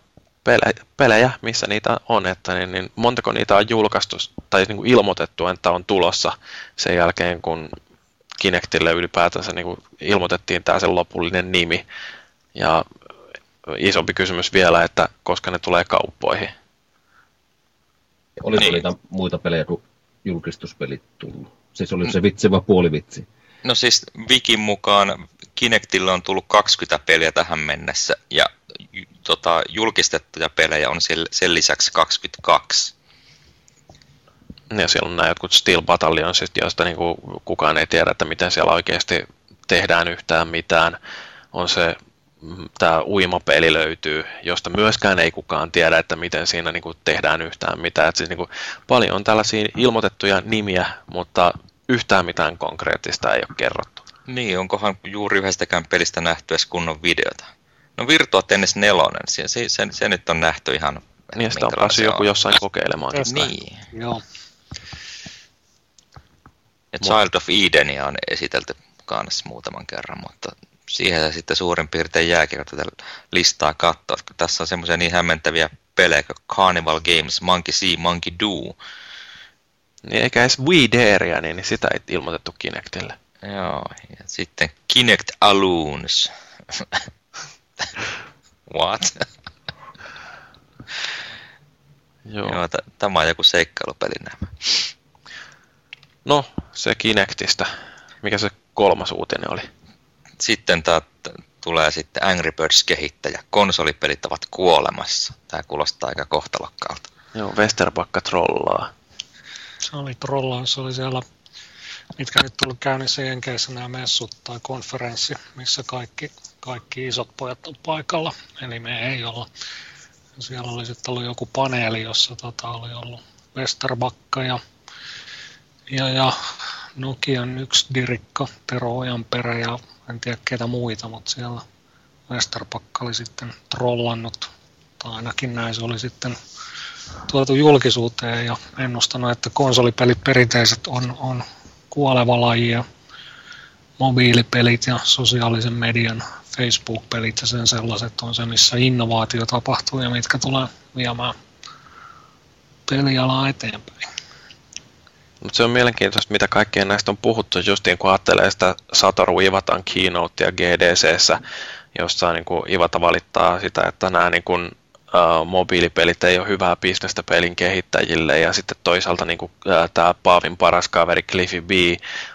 pele- pelejä, missä niitä on, että niin, niin montako niitä on julkaistu tai niin kuin ilmoitettu, että on tulossa sen jälkeen, kun Kinectille ylipäätänsä niin kuin ilmoitettiin tämä sen lopullinen nimi. Ja isompi kysymys vielä, että koska ne tulee kauppoihin. Oliko Niin. niitä muita pelejä kuin julkistuspelit tullut? Siis oli se vitsi vai puolivitsi? No siis Wikin mukaan Kinectille on tullut 20 peliä tähän mennessä ja tota, julkistettuja pelejä on sen lisäksi 22. Ja siellä on nämä jotkut Steel Battalion, siis joista niin kuin kukaan ei tiedä, että miten siellä oikeasti tehdään yhtään mitään. On se, mm, tämä uimapeli löytyy, josta myöskään ei kukaan tiedä, että miten siinä niin kuin tehdään yhtään mitään. Et siis niin kuin paljon on tällaisia ilmoitettuja nimiä, mutta yhtään mitään konkreettista ei ole kerrottu. Niin, onkohan juuri yhdestäkään pelistä nähty edes kunnon videota? No Virtua Tennis 4, se, se, se, se nyt on nähty ihan... Niin sitä on päässyt joku jossain kokeilemaan. Niin. Joo. Ja Child of Edenia on esitelty kanssa muutaman kerran, mutta siihen se sitten suurin piirtein jääkin, kun tätä listaa katsoo. Tässä on semmoisia niin hämmentäviä pelejä kuin Carnival Games, Monkey See, Monkey Do. Niin eikä edes Wii niin niin sitä ei ilmoitettu Kinectille. Joo, ja sitten Kinect Alloons. <laughs> What? <laughs> Joo. Joo, t- tämä on joku seikkailupeli nämä. No, se Kinectistä. Mikä se kolmas uutinen oli? Sitten tää t- tulee sitten Angry Birds-kehittäjä. Konsolipelit ovat kuolemassa. Tämä kuulostaa aika kohtalokkaalta. Joo, Westerbakka trollaa. Se oli trollaus, se oli siellä, mitkä nyt tuli käynnissä Jenkeissä nämä messut tai konferenssi, missä kaikki, kaikki isot pojat on paikalla, eli me ei olla. Siellä oli sitten ollut joku paneeli, jossa tota, oli ollut Westerbakka ja, ja, ja Nokian yksi dirikka, Tero Ojanperä ja en tiedä ketä muita, mutta siellä Westerbakka oli sitten trollannut, tai ainakin näin se oli sitten tuotu julkisuuteen ja ennustanut, että konsolipelit perinteiset on, on kuoleva laji ja mobiilipelit ja sosiaalisen median Facebook-pelit ja sen sellaiset on se, missä innovaatio tapahtuu ja mitkä tulee viemään pelialaa eteenpäin. Mutta se on mielenkiintoista, mitä kaikkea näistä on puhuttu, justiin kun ajattelee sitä Satoru Ivatan keynotea GDCssä, jossa niin kuin Ivata valittaa sitä, että nämä niin kuin, uh, mobiilipelit ei ole hyvää bisnestä pelin kehittäjille, ja sitten toisaalta niin uh, tämä Paavin paras kaveri Cliffy B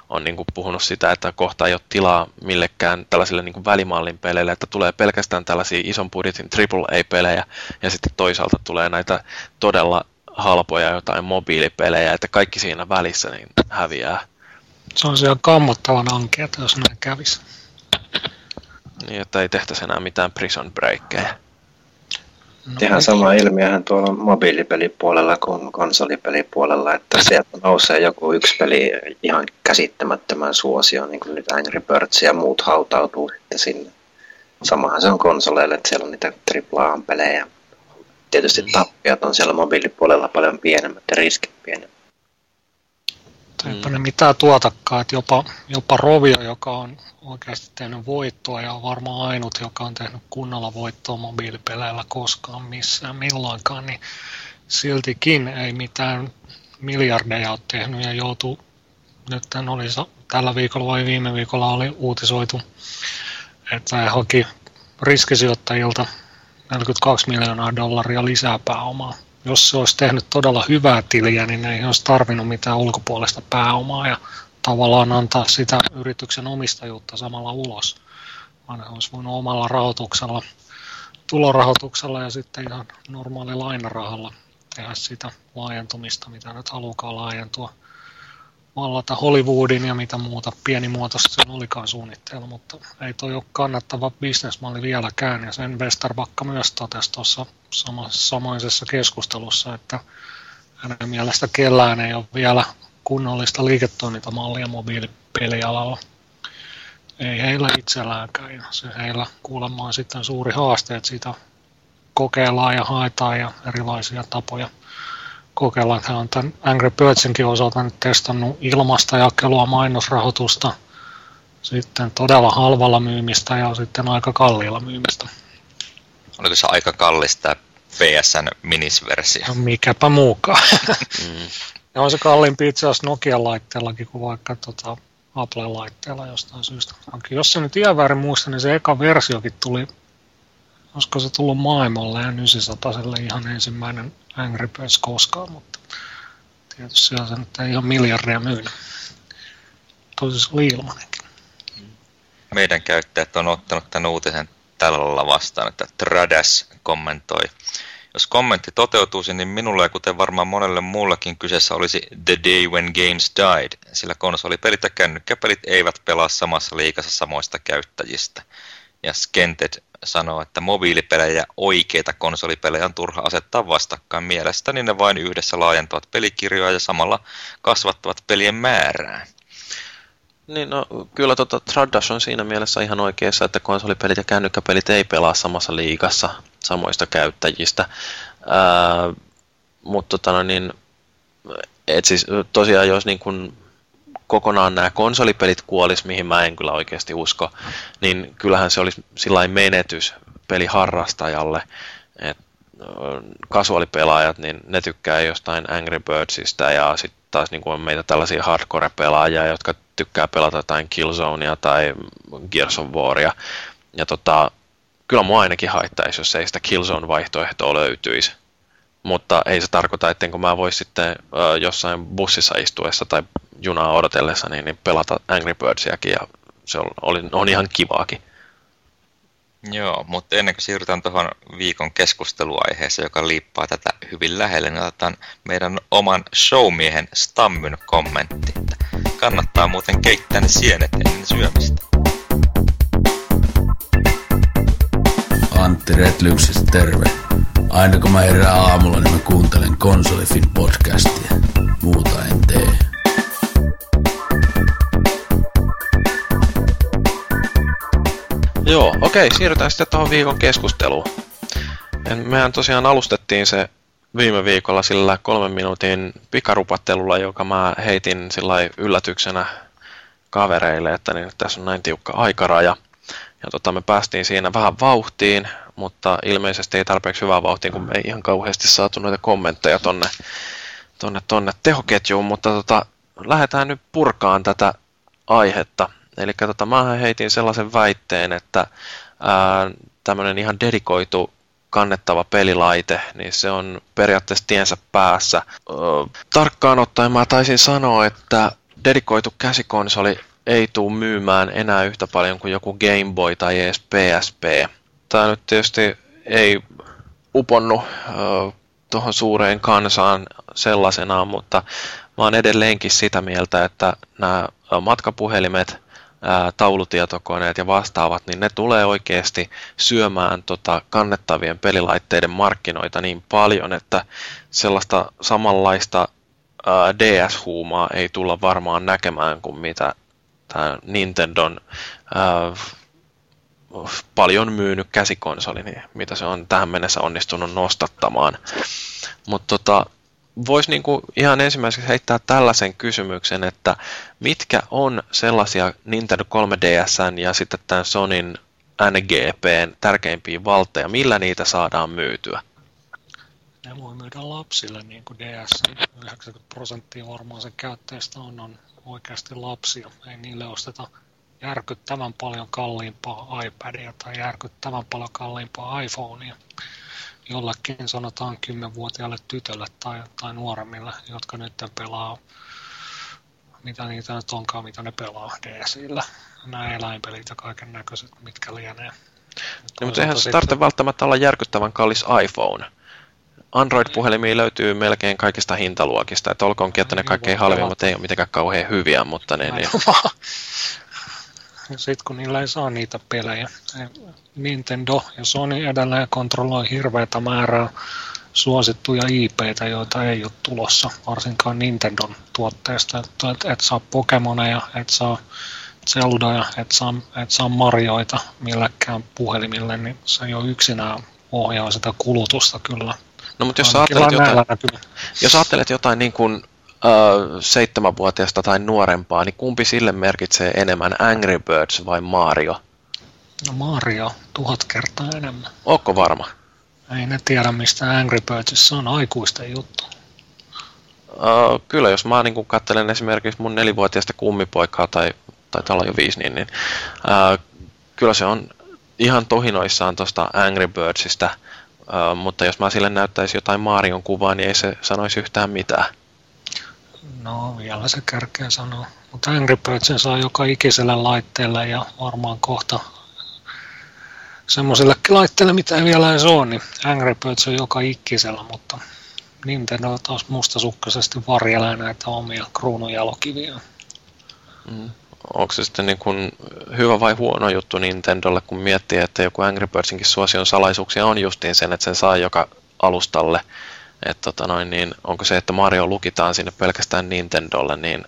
on niin kuin, puhunut sitä, että kohta ei ole tilaa millekään tällaisille niin kuin, välimallin peleille, että tulee pelkästään tällaisia ison budjetin AAA-pelejä, ja sitten toisaalta tulee näitä todella halpoja jotain mobiilipelejä, että kaikki siinä välissä niin häviää. Se on siellä kammottavan ankeata, jos näin kävisi. Niin, että ei tehtäisi enää mitään prison breakkejä. No, Ihan sama ilmiöhän tuolla mobiilipelipuolella kuin konsolipelipuolella, että sieltä nousee joku yksi peli ihan käsittämättömän suosioon, niin kuin nyt Angry Birds ja muut hautautuu sitten sinne. Samahan se on konsoleille, että siellä on niitä AAA-pelejä. Tietysti tappiot on siellä mobiilipuolella paljon pienemmät ja riskit pienemmät. Eipä ne mitään tuotakaan, että jopa, jopa Rovio, joka on oikeasti tehnyt voittoa ja on varmaan ainut, joka on tehnyt kunnolla voittoa mobiilipeleillä koskaan missään milloinkaan, niin siltikin ei mitään miljardeja ole tehnyt ja joutuu, nyt oli tällä viikolla vai viime viikolla oli uutisoitu, että he haki riskisijoittajilta 42 miljoonaa dollaria lisää pääomaa jos se olisi tehnyt todella hyvää tiliä, niin ei olisi tarvinnut mitään ulkopuolista pääomaa ja tavallaan antaa sitä yrityksen omistajuutta samalla ulos, vaan olisi voinut omalla rahoituksella, tulorahoituksella ja sitten ihan normaali lainarahalla tehdä sitä laajentumista, mitä nyt halukaan laajentua, vallata Hollywoodin ja mitä muuta pienimuotoista sen olikaan suunnitteilla, mutta ei toi ole kannattava bisnesmalli vieläkään, ja sen Westerbakka myös totesi tuossa samassa, samaisessa keskustelussa, että hänen mielestä kellään ei ole vielä kunnollista liiketoimintamallia mobiilipelialalla. Ei heillä itselläänkään, ja se heillä kuulemma on sitten suuri haaste, että sitä kokeillaan ja haetaan ja erilaisia tapoja kokeilla. Että hän on tämän Angry Birdsinkin osalta nyt testannut ilmasta jakelua, mainosrahoitusta, sitten todella halvalla myymistä ja sitten aika kalliilla myymistä. Oliko se aika kallista PSN minisversio. No mikäpä muukaan. <laughs> Ja on se kalliimpi itse asiassa Nokia-laitteellakin kuin vaikka tota, Apple-laitteella jostain syystä. Onkin, jos se nyt ihan väärin muista, niin se eka versiokin tuli, olisiko se tullut maailmalle ja 900 ihan ensimmäinen Angry Birds koskaan, mutta tietysti siellä se nyt ei ihan miljardia myynyt. Tosi se oli ilmanenkin. Meidän käyttäjät on ottanut tämän uutisen tällä lailla vastaan, että Tradas kommentoi. Jos kommentti toteutuisi, niin minulle kuten varmaan monelle muullekin kyseessä olisi The Day When Games Died, sillä konsolipelit ja kännykkäpelit eivät pelaa samassa liikassa samoista käyttäjistä. Ja Skented sanoo, että mobiilipelejä ja oikeita konsolipelejä on turha asettaa vastakkain. Mielestäni ne vain yhdessä laajentavat pelikirjoja ja samalla kasvattavat pelien määrää. Niin, no kyllä tota, Tradash on siinä mielessä ihan oikeassa, että konsolipelit ja kännykkäpelit ei pelaa samassa liigassa samoista käyttäjistä. Ää, mutta tota, no, niin, et siis tosiaan jos niin kun kokonaan nämä konsolipelit kuolis, mihin mä en kyllä oikeasti usko, niin kyllähän se olisi sillä menetys peliharrastajalle, että kasuaalipelaajat, niin ne tykkää jostain Angry Birdsista ja sitten taas niin kuin on meitä tällaisia hardcore-pelaajia, jotka tykkää pelata jotain Killzonea tai Gears of Waria. Ja tota, kyllä mua ainakin haittaisi, jos ei sitä Killzone-vaihtoehtoa löytyisi. Mutta ei se tarkoita, että kun mä vois sitten ö, jossain bussissa istuessa tai junaa odotellessa, niin, niin pelata Angry Birdsiäkin ja se on, oli, on ihan kivaakin. Joo, mutta ennen kuin siirrytään tuohon viikon keskusteluaiheeseen, joka liippaa tätä hyvin lähelle, niin otetaan meidän oman showmiehen Stammyn kommentti. Kannattaa muuten keittää ne sienet ennen syömistä. Antti Retlyksestä terve. Aina kun mä herään aamulla, niin mä kuuntelen Konsolifin podcastia. Muuta en tee. Joo, okei, siirrytään sitten tuohon viikon keskusteluun. Mehän tosiaan alustettiin se viime viikolla sillä kolmen minuutin pikarupattelulla, joka mä heitin sillä yllätyksenä kavereille, että niin tässä on näin tiukka aikaraja. Ja tota, me päästiin siinä vähän vauhtiin, mutta ilmeisesti ei tarpeeksi hyvää vauhtiin, kun me ei ihan kauheasti saatu noita kommentteja tonne, tonne, tonne tehoketjuun, mutta tota, lähdetään nyt purkaan tätä aihetta. Eli tota, mä heitin sellaisen väitteen, että tämmöinen ihan dedikoitu kannettava pelilaite, niin se on periaatteessa tiensä päässä. Tarkkaan ottaen mä taisin sanoa, että dedikoitu käsikonsoli ei tule myymään enää yhtä paljon kuin joku Game Boy tai edes PSP. Tämä nyt tietysti ei uponnu tuohon suureen kansaan sellaisenaan, mutta mä oon edelleenkin sitä mieltä, että nämä matkapuhelimet – taulutietokoneet ja vastaavat, niin ne tulee oikeasti syömään tota kannettavien pelilaitteiden markkinoita niin paljon, että sellaista samanlaista ää, DS-huumaa ei tulla varmaan näkemään kuin mitä tämä Nintendon ää, paljon myynyt käsikonsoli, niin mitä se on tähän mennessä onnistunut nostattamaan. Mutta tota, voisi niinku ihan ensimmäiseksi heittää tällaisen kysymyksen, että mitkä on sellaisia Nintendo 3DSn ja sitten tämän Sonin NGPn tärkeimpiä valteja, millä niitä saadaan myytyä? Ne voi myydä lapsille, niin kuin DS, 90 prosenttia varmaan sen käyttäjistä on, on oikeasti lapsia. Ei niille osteta järkyttävän paljon kalliimpaa iPadia tai järkyttävän paljon kalliimpaa iPhonea jollekin sanotaan 10-vuotiaalle tytölle tai, tai nuoremmille, jotka nyt pelaa, mitä niitä nyt onkaan, mitä ne pelaa DSillä. Nämä eläinpelit ja kaiken näköiset, mitkä lienee. No, mutta eihän se tarvitse välttämättä olla järkyttävän kallis iPhone. Android-puhelimia löytyy melkein kaikista hintaluokista, että olkoonkin, että ne kaikkein halvimmat ei ole mitenkään kauhean hyviä, mutta ne... ne... Ja sitten kun niillä ei saa niitä pelejä, Nintendo ja Sony edelleen kontrolloi hirveätä määrää suosittuja IPtä, joita ei ole tulossa, varsinkaan Nintendon tuotteista. Että et, et saa Pokemoneja, et saa Zeldaja, et saa, et saa Marioita millekään puhelimille, niin se jo yksinään ohjaa sitä kulutusta kyllä. No mutta jos ajattelet jotain, jos ajattelet jotain niin kuin seitsemänvuotiaasta tai nuorempaa, niin kumpi sille merkitsee enemmän, Angry Birds vai Mario? No Mario, tuhat kertaa enemmän. Onko varma? Ei ne tiedä, mistä Angry Birdsissa on aikuisten juttu. Uh, kyllä, jos mä niin katselen esimerkiksi mun nelivuotiaista kummipoikaa tai taitaa olla jo viisi, niin, niin uh, kyllä se on ihan tohinoissaan tuosta Angry Birdsista, uh, mutta jos mä sille näyttäisi jotain Marion kuvaa, niin ei se sanoisi yhtään mitään. No, vielä se kärkeä sanoo. Mutta Angry Birds saa joka ikiselle laitteelle ja varmaan kohta semmoisillekin laitteille, mitä ei vielä edes ole, niin Angry Birds on joka ikkisellä, mutta Nintendo taas mustasukkaisesti varjelee näitä omia kruununjalokiviä. Mm. Onko se sitten niin kuin hyvä vai huono juttu Nintendolle, kun miettii, että joku Angry Birdsinkin suosion salaisuuksia on justiin sen, että sen saa joka alustalle. Että tota noin, niin onko se, että Mario lukitaan sinne pelkästään Nintendolle, niin,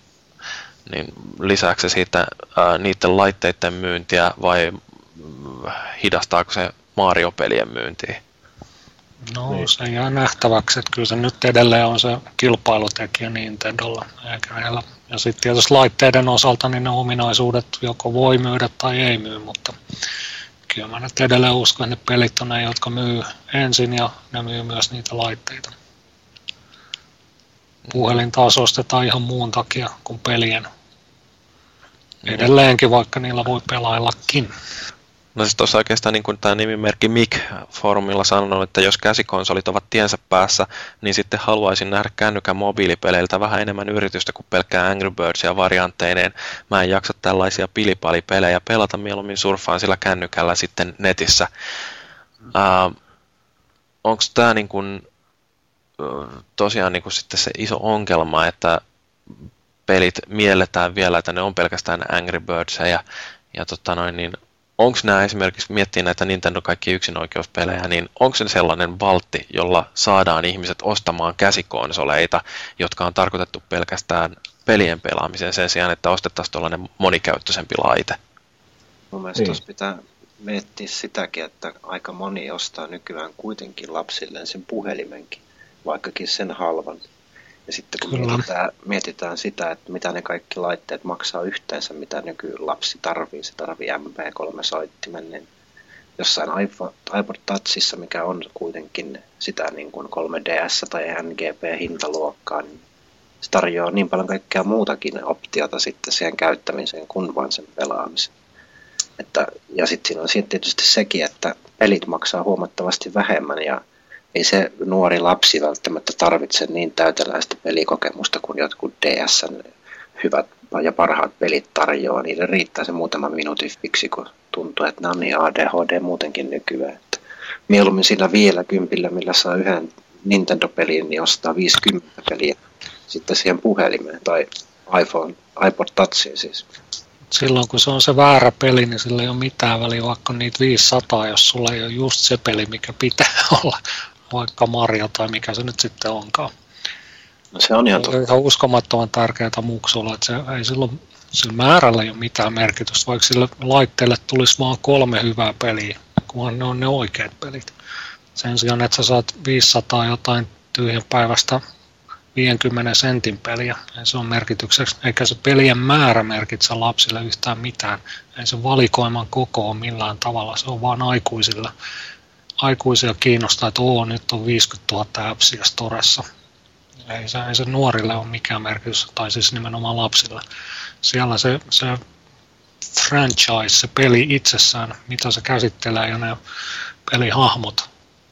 niin lisääkö se siitä ää, niiden laitteiden myyntiä vai hidastaako se Mario-pelien myyntiä? No niin. se jää nähtäväksi, että kyllä se nyt edelleen on se kilpailutekijä Nintendolla. Eikä. Ja sitten tietysti laitteiden osalta niin ne ominaisuudet joko voi myydä tai ei myy, mutta kyllä mä nyt edelleen uskon, että ne pelit on ne, jotka myy ensin ja ne myy myös niitä laitteita. Puhelin taas ostetaan ihan muun takia kuin pelien. Edelleenkin, vaikka niillä voi pelaillakin. No siis tuossa oikeastaan niin kuin tämä nimimerkki Mick foorumilla sanonut, että jos käsikonsolit ovat tiensä päässä, niin sitten haluaisin nähdä kännykän mobiilipeleiltä vähän enemmän yritystä kuin pelkkää Angry Birdsia variantteineen. Mä en jaksa tällaisia pilipalipelejä pelata, mieluummin surffaan sillä kännykällä sitten netissä. Uh, Onko tämä niin kuin, tosiaan niin kuin sitten se iso ongelma, että pelit mielletään vielä, että ne on pelkästään Angry Birdsia ja, ja tota noin, niin onko nämä esimerkiksi, miettii näitä Nintendo kaikki yksinoikeuspelejä, niin onko se sellainen valtti, jolla saadaan ihmiset ostamaan käsikonsoleita, jotka on tarkoitettu pelkästään pelien pelaamiseen sen sijaan, että ostettaisiin tuollainen monikäyttöisempi laite? Mun mielestä niin. pitää miettiä sitäkin, että aika moni ostaa nykyään kuitenkin lapsilleen sen puhelimenkin, vaikkakin sen halvan. Ja sitten kun mietitään, mietitään sitä, että mitä ne kaikki laitteet maksaa yhteensä, mitä nykylapsi tarvii, se tarvii MP3-soittimen, niin jossain iPod Touchissa, mikä on kuitenkin sitä niin kuin 3DS tai NGP-hintaluokkaa, niin se tarjoaa niin paljon kaikkea muutakin optiota sitten siihen käyttämiseen kuin vain sen pelaamiseen. Että, ja sitten siinä on tietysti sekin, että pelit maksaa huomattavasti vähemmän ja ei se nuori lapsi välttämättä tarvitse niin täyteläistä pelikokemusta kuin jotkut DSn hyvät ja parhaat pelit tarjoaa. Niille riittää se muutaman minuutin fiksi, kun tuntuu, että nämä on niin ADHD muutenkin nykyään. Että mieluummin sillä vielä kympillä, millä saa yhden Nintendo-pelin, niin ostaa 50 peliä sitten siihen puhelimeen tai iPhone, iPod Touchiin siis. Silloin kun se on se väärä peli, niin sillä ei ole mitään väliä, vaikka niitä 500, jos sulla ei ole just se peli, mikä pitää <laughs> olla vaikka Mario tai mikä se nyt sitten onkaan. No se on ihan, ihan uskomattoman tärkeää muksulla, että se ei silloin sillä määrällä ei ole mitään merkitystä, vaikka sille laitteelle tulisi vaan kolme hyvää peliä, kunhan ne on ne oikeat pelit. Sen sijaan, että sä saat 500 jotain tyhjän päivästä 50 sentin peliä, ei se on merkitykseksi, eikä se pelien määrä merkitse lapsille yhtään mitään, ei se valikoiman koko ole millään tavalla, se on vaan aikuisilla aikuisia kiinnostaa, että oo, nyt on 50 000 appsia storessa. Ei se, ei se nuorille ole mikään merkitys, tai siis nimenomaan lapsille. Siellä se, se franchise, se peli itsessään, mitä se käsittelee ja ne pelihahmot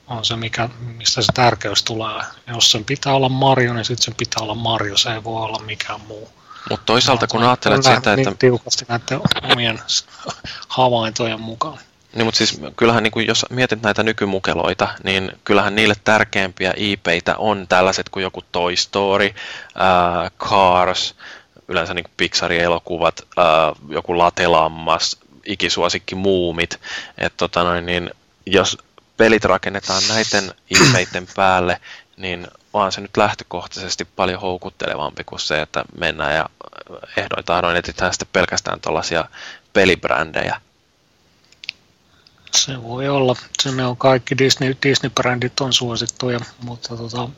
on se, mikä, mistä se tärkeys tulee. Ja jos sen pitää olla Mario, niin sitten sen pitää olla Mario, se ei voi olla mikään muu. Mutta toisaalta kun ajattelet sitä, niin että... tiukasti näiden omien <laughs> havaintojen mukaan. Niin, mutta siis kyllähän niin kuin jos mietit näitä nykymukeloita, niin kyllähän niille tärkeimpiä IPitä on tällaiset kuin joku Toy Story, äh, Cars, yleensä niin Pixarin elokuvat, äh, joku Latelammas, ikisuosikki Muumit. Et tota noin, niin jos pelit rakennetaan näiden IPeiden <clears throat> päälle, niin on se nyt lähtökohtaisesti paljon houkuttelevampi kuin se, että mennään ja ehdoin tahdoin etsitään sitten pelkästään tuollaisia pelibrändejä. Se voi olla. Se ne on kaikki Disney, Disney-brändit on suosittuja, mutta tota,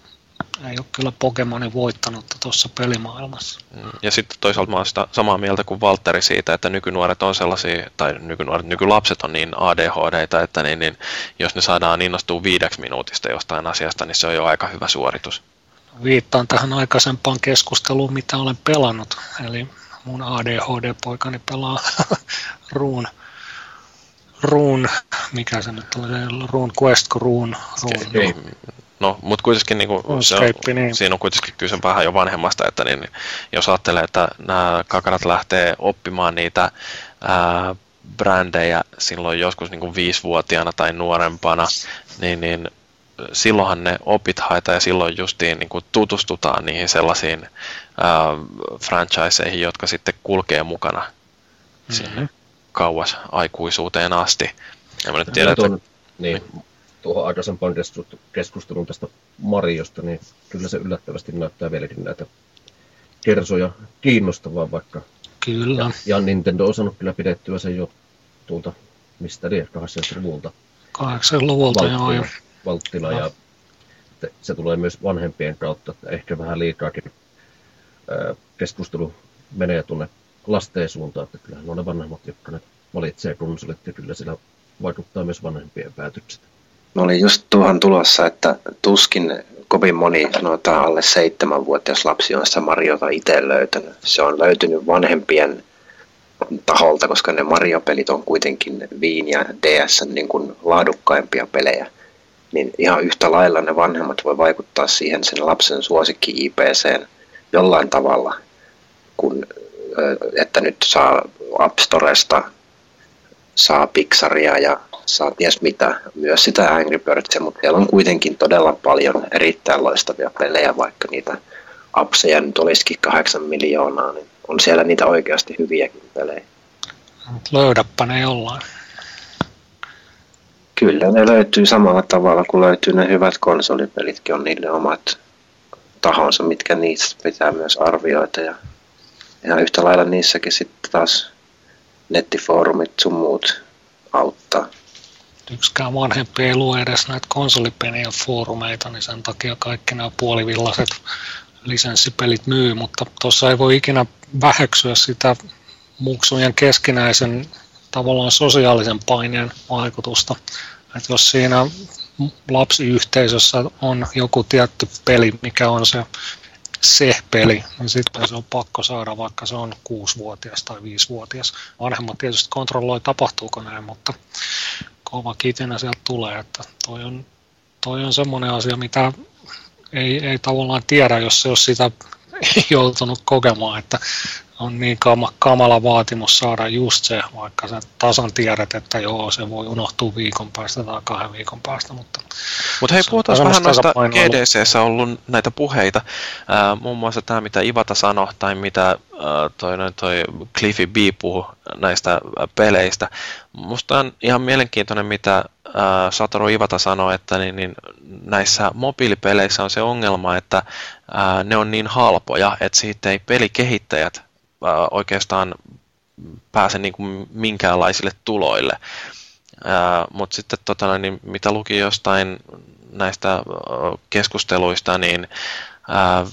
ei ole kyllä Pokemonin voittanutta tuossa pelimaailmassa. Mm, Ja sitten toisaalta mä oon sitä samaa mieltä kuin Valtteri siitä, että nykynuoret on sellaisia, tai nykynuoret, nykylapset on niin ADHDita, että niin, niin, jos ne saadaan innostua viideksi minuutista jostain asiasta, niin se on jo aika hyvä suoritus. Viittaan tähän aikaisempaan keskusteluun, mitä olen pelannut. Eli mun ADHD-poikani pelaa <laughs> Ruun, Ruun, mikä se nyt oli, Ruun Quest, kun Ruun, Ruun, Escape. No, mutta kuitenkin niin kuin, se on, niin. siinä on kuitenkin kyse vähän jo vanhemmasta, että niin, niin, jos ajattelee, että nämä kakarat lähtee oppimaan niitä ää, brändejä silloin joskus niin kuin viisivuotiaana tai nuorempana, niin, niin silloinhan ne opit haetaan ja silloin justiin niin kuin tutustutaan niihin sellaisiin ää, franchiseihin, jotka sitten kulkee mukana sinne kauas aikuisuuteen asti. Ja mä nyt tiedän, että niin, tuohon aikaisempaan keskusteluun tästä Mariosta, niin kyllä se yllättävästi näyttää vieläkin näitä kersoja kiinnostavaa, vaikka Kyllä, ja Nintendo on saanut kyllä pidettyä sen jo tuolta, mistä lie, 80-luvulta 80-luvulta joo. ja valttina ja te- se tulee myös vanhempien kautta, että ehkä vähän liikaakin ää, keskustelu menee tuonne lasten suuntaan, että kyllähän on ne vanhemmat, jotka ne valitsee konsolit ja kyllä sillä vaikuttaa myös vanhempien päätökset. Mä olin just tuohon tulossa, että tuskin kovin moni sanotaan alle seitsemänvuotias lapsi on sitä Mariota itse löytänyt. Se on löytynyt vanhempien taholta, koska ne Mario-pelit on kuitenkin Viin ja DS niin kuin laadukkaimpia pelejä. Niin ihan yhtä lailla ne vanhemmat voi vaikuttaa siihen sen lapsen suosikki IPCen jollain tavalla, kun, että nyt saa App Storesta saa Pixaria ja saa ties mitä, myös sitä Angry Birdsia, mutta siellä on kuitenkin todella paljon erittäin loistavia pelejä, vaikka niitä apseja nyt olisikin kahdeksan miljoonaa, niin on siellä niitä oikeasti hyviäkin pelejä. Löydäpä ne jollain. Kyllä ne löytyy samalla tavalla kuin löytyy ne hyvät konsolipelitkin, on niille omat tahonsa, mitkä niistä pitää myös arvioida ja ihan yhtä lailla niissäkin sitten taas nettifoorumit sun muut auttaa. Yksikään vanhempi ei lue edes näitä konsolipelien foorumeita, niin sen takia kaikki nämä puolivillaiset lisenssipelit myy, mutta tuossa ei voi ikinä väheksyä sitä muksujen keskinäisen tavallaan sosiaalisen paineen vaikutusta. Että jos siinä lapsiyhteisössä on joku tietty peli, mikä on se se peli, niin sitten se on pakko saada, vaikka se on kuusivuotias tai viisivuotias. Vanhemmat tietysti kontrolloi, tapahtuuko näin, mutta kova kitinä sieltä tulee, että toi on, toi on semmoinen asia, mitä ei, ei tavallaan tiedä, jos se olisi sitä <laughs> joutunut kokemaan, että on niin kama, kamala vaatimus saada just se, vaikka sä tasan tiedät, että joo, se voi unohtua viikon päästä tai kahden viikon päästä, mutta Mutta hei, puhutaan vähän noista. GDCssä ollut näitä puheita. Ää, muun muassa tämä, mitä Ivata sanoi, tai mitä ää, toi, noin toi Cliffy B puhui näistä peleistä. Musta on ihan mielenkiintoinen, mitä ää, Satoru Ivata sanoi, että niin, niin näissä mobiilipeleissä on se ongelma, että ää, ne on niin halpoja, että siitä ei pelikehittäjät oikeastaan pääse niin kuin minkäänlaisille tuloille. Mutta sitten tota, niin mitä luki jostain näistä ää, keskusteluista, niin ää,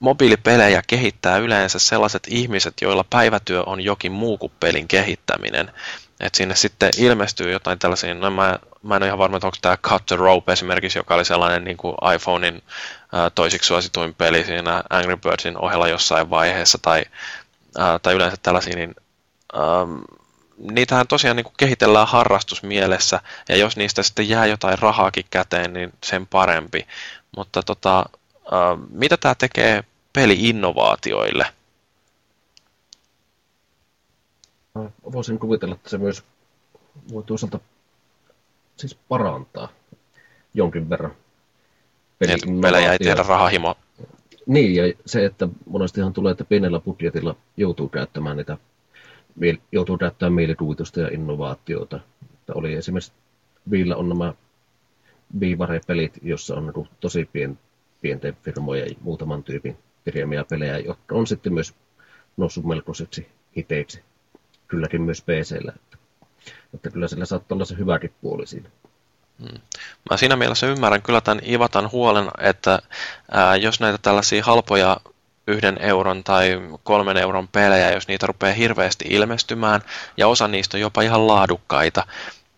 mobiilipelejä kehittää yleensä sellaiset ihmiset, joilla päivätyö on jokin muu kuin pelin kehittäminen. Et sinne sitten ilmestyy jotain tällaisia, no mä, mä en ole ihan varma, että onko tämä Cut the Rope esimerkiksi, joka oli sellainen niin kuin iPhonein ää, toisiksi suosituin peli siinä Angry Birdsin ohella jossain vaiheessa, tai, ää, tai yleensä tällaisia, niin ähm, niitähän tosiaan niin kuin kehitellään harrastusmielessä, ja jos niistä sitten jää jotain rahaakin käteen, niin sen parempi. Mutta tota, äh, mitä tämä tekee peli-innovaatioille? Voisin kuvitella, että se myös voi toisaalta siis parantaa jonkin verran. Niin, pelejä ei tehdä rahahimo. Niin, ja se, että monestihan tulee, että pienellä budjetilla joutuu käyttämään niitä, joutuu käyttämään mielikuvitusta ja innovaatioita. Että oli esimerkiksi Viillä on nämä Viivare-pelit, jossa on niin tosi pien, pienten firmojen ja muutaman tyypin kirjaimia pelejä, jotka on sitten myös noussut melkoiseksi hiteiksi. Kylläkin myös PCllä. Että, että kyllä sillä saattaa olla se hyväkin puoli siinä. Mä siinä mielessä ymmärrän kyllä tämän Ivatan huolen, että ää, jos näitä tällaisia halpoja yhden euron tai kolmen euron pelejä, jos niitä rupeaa hirveästi ilmestymään, ja osa niistä on jopa ihan laadukkaita,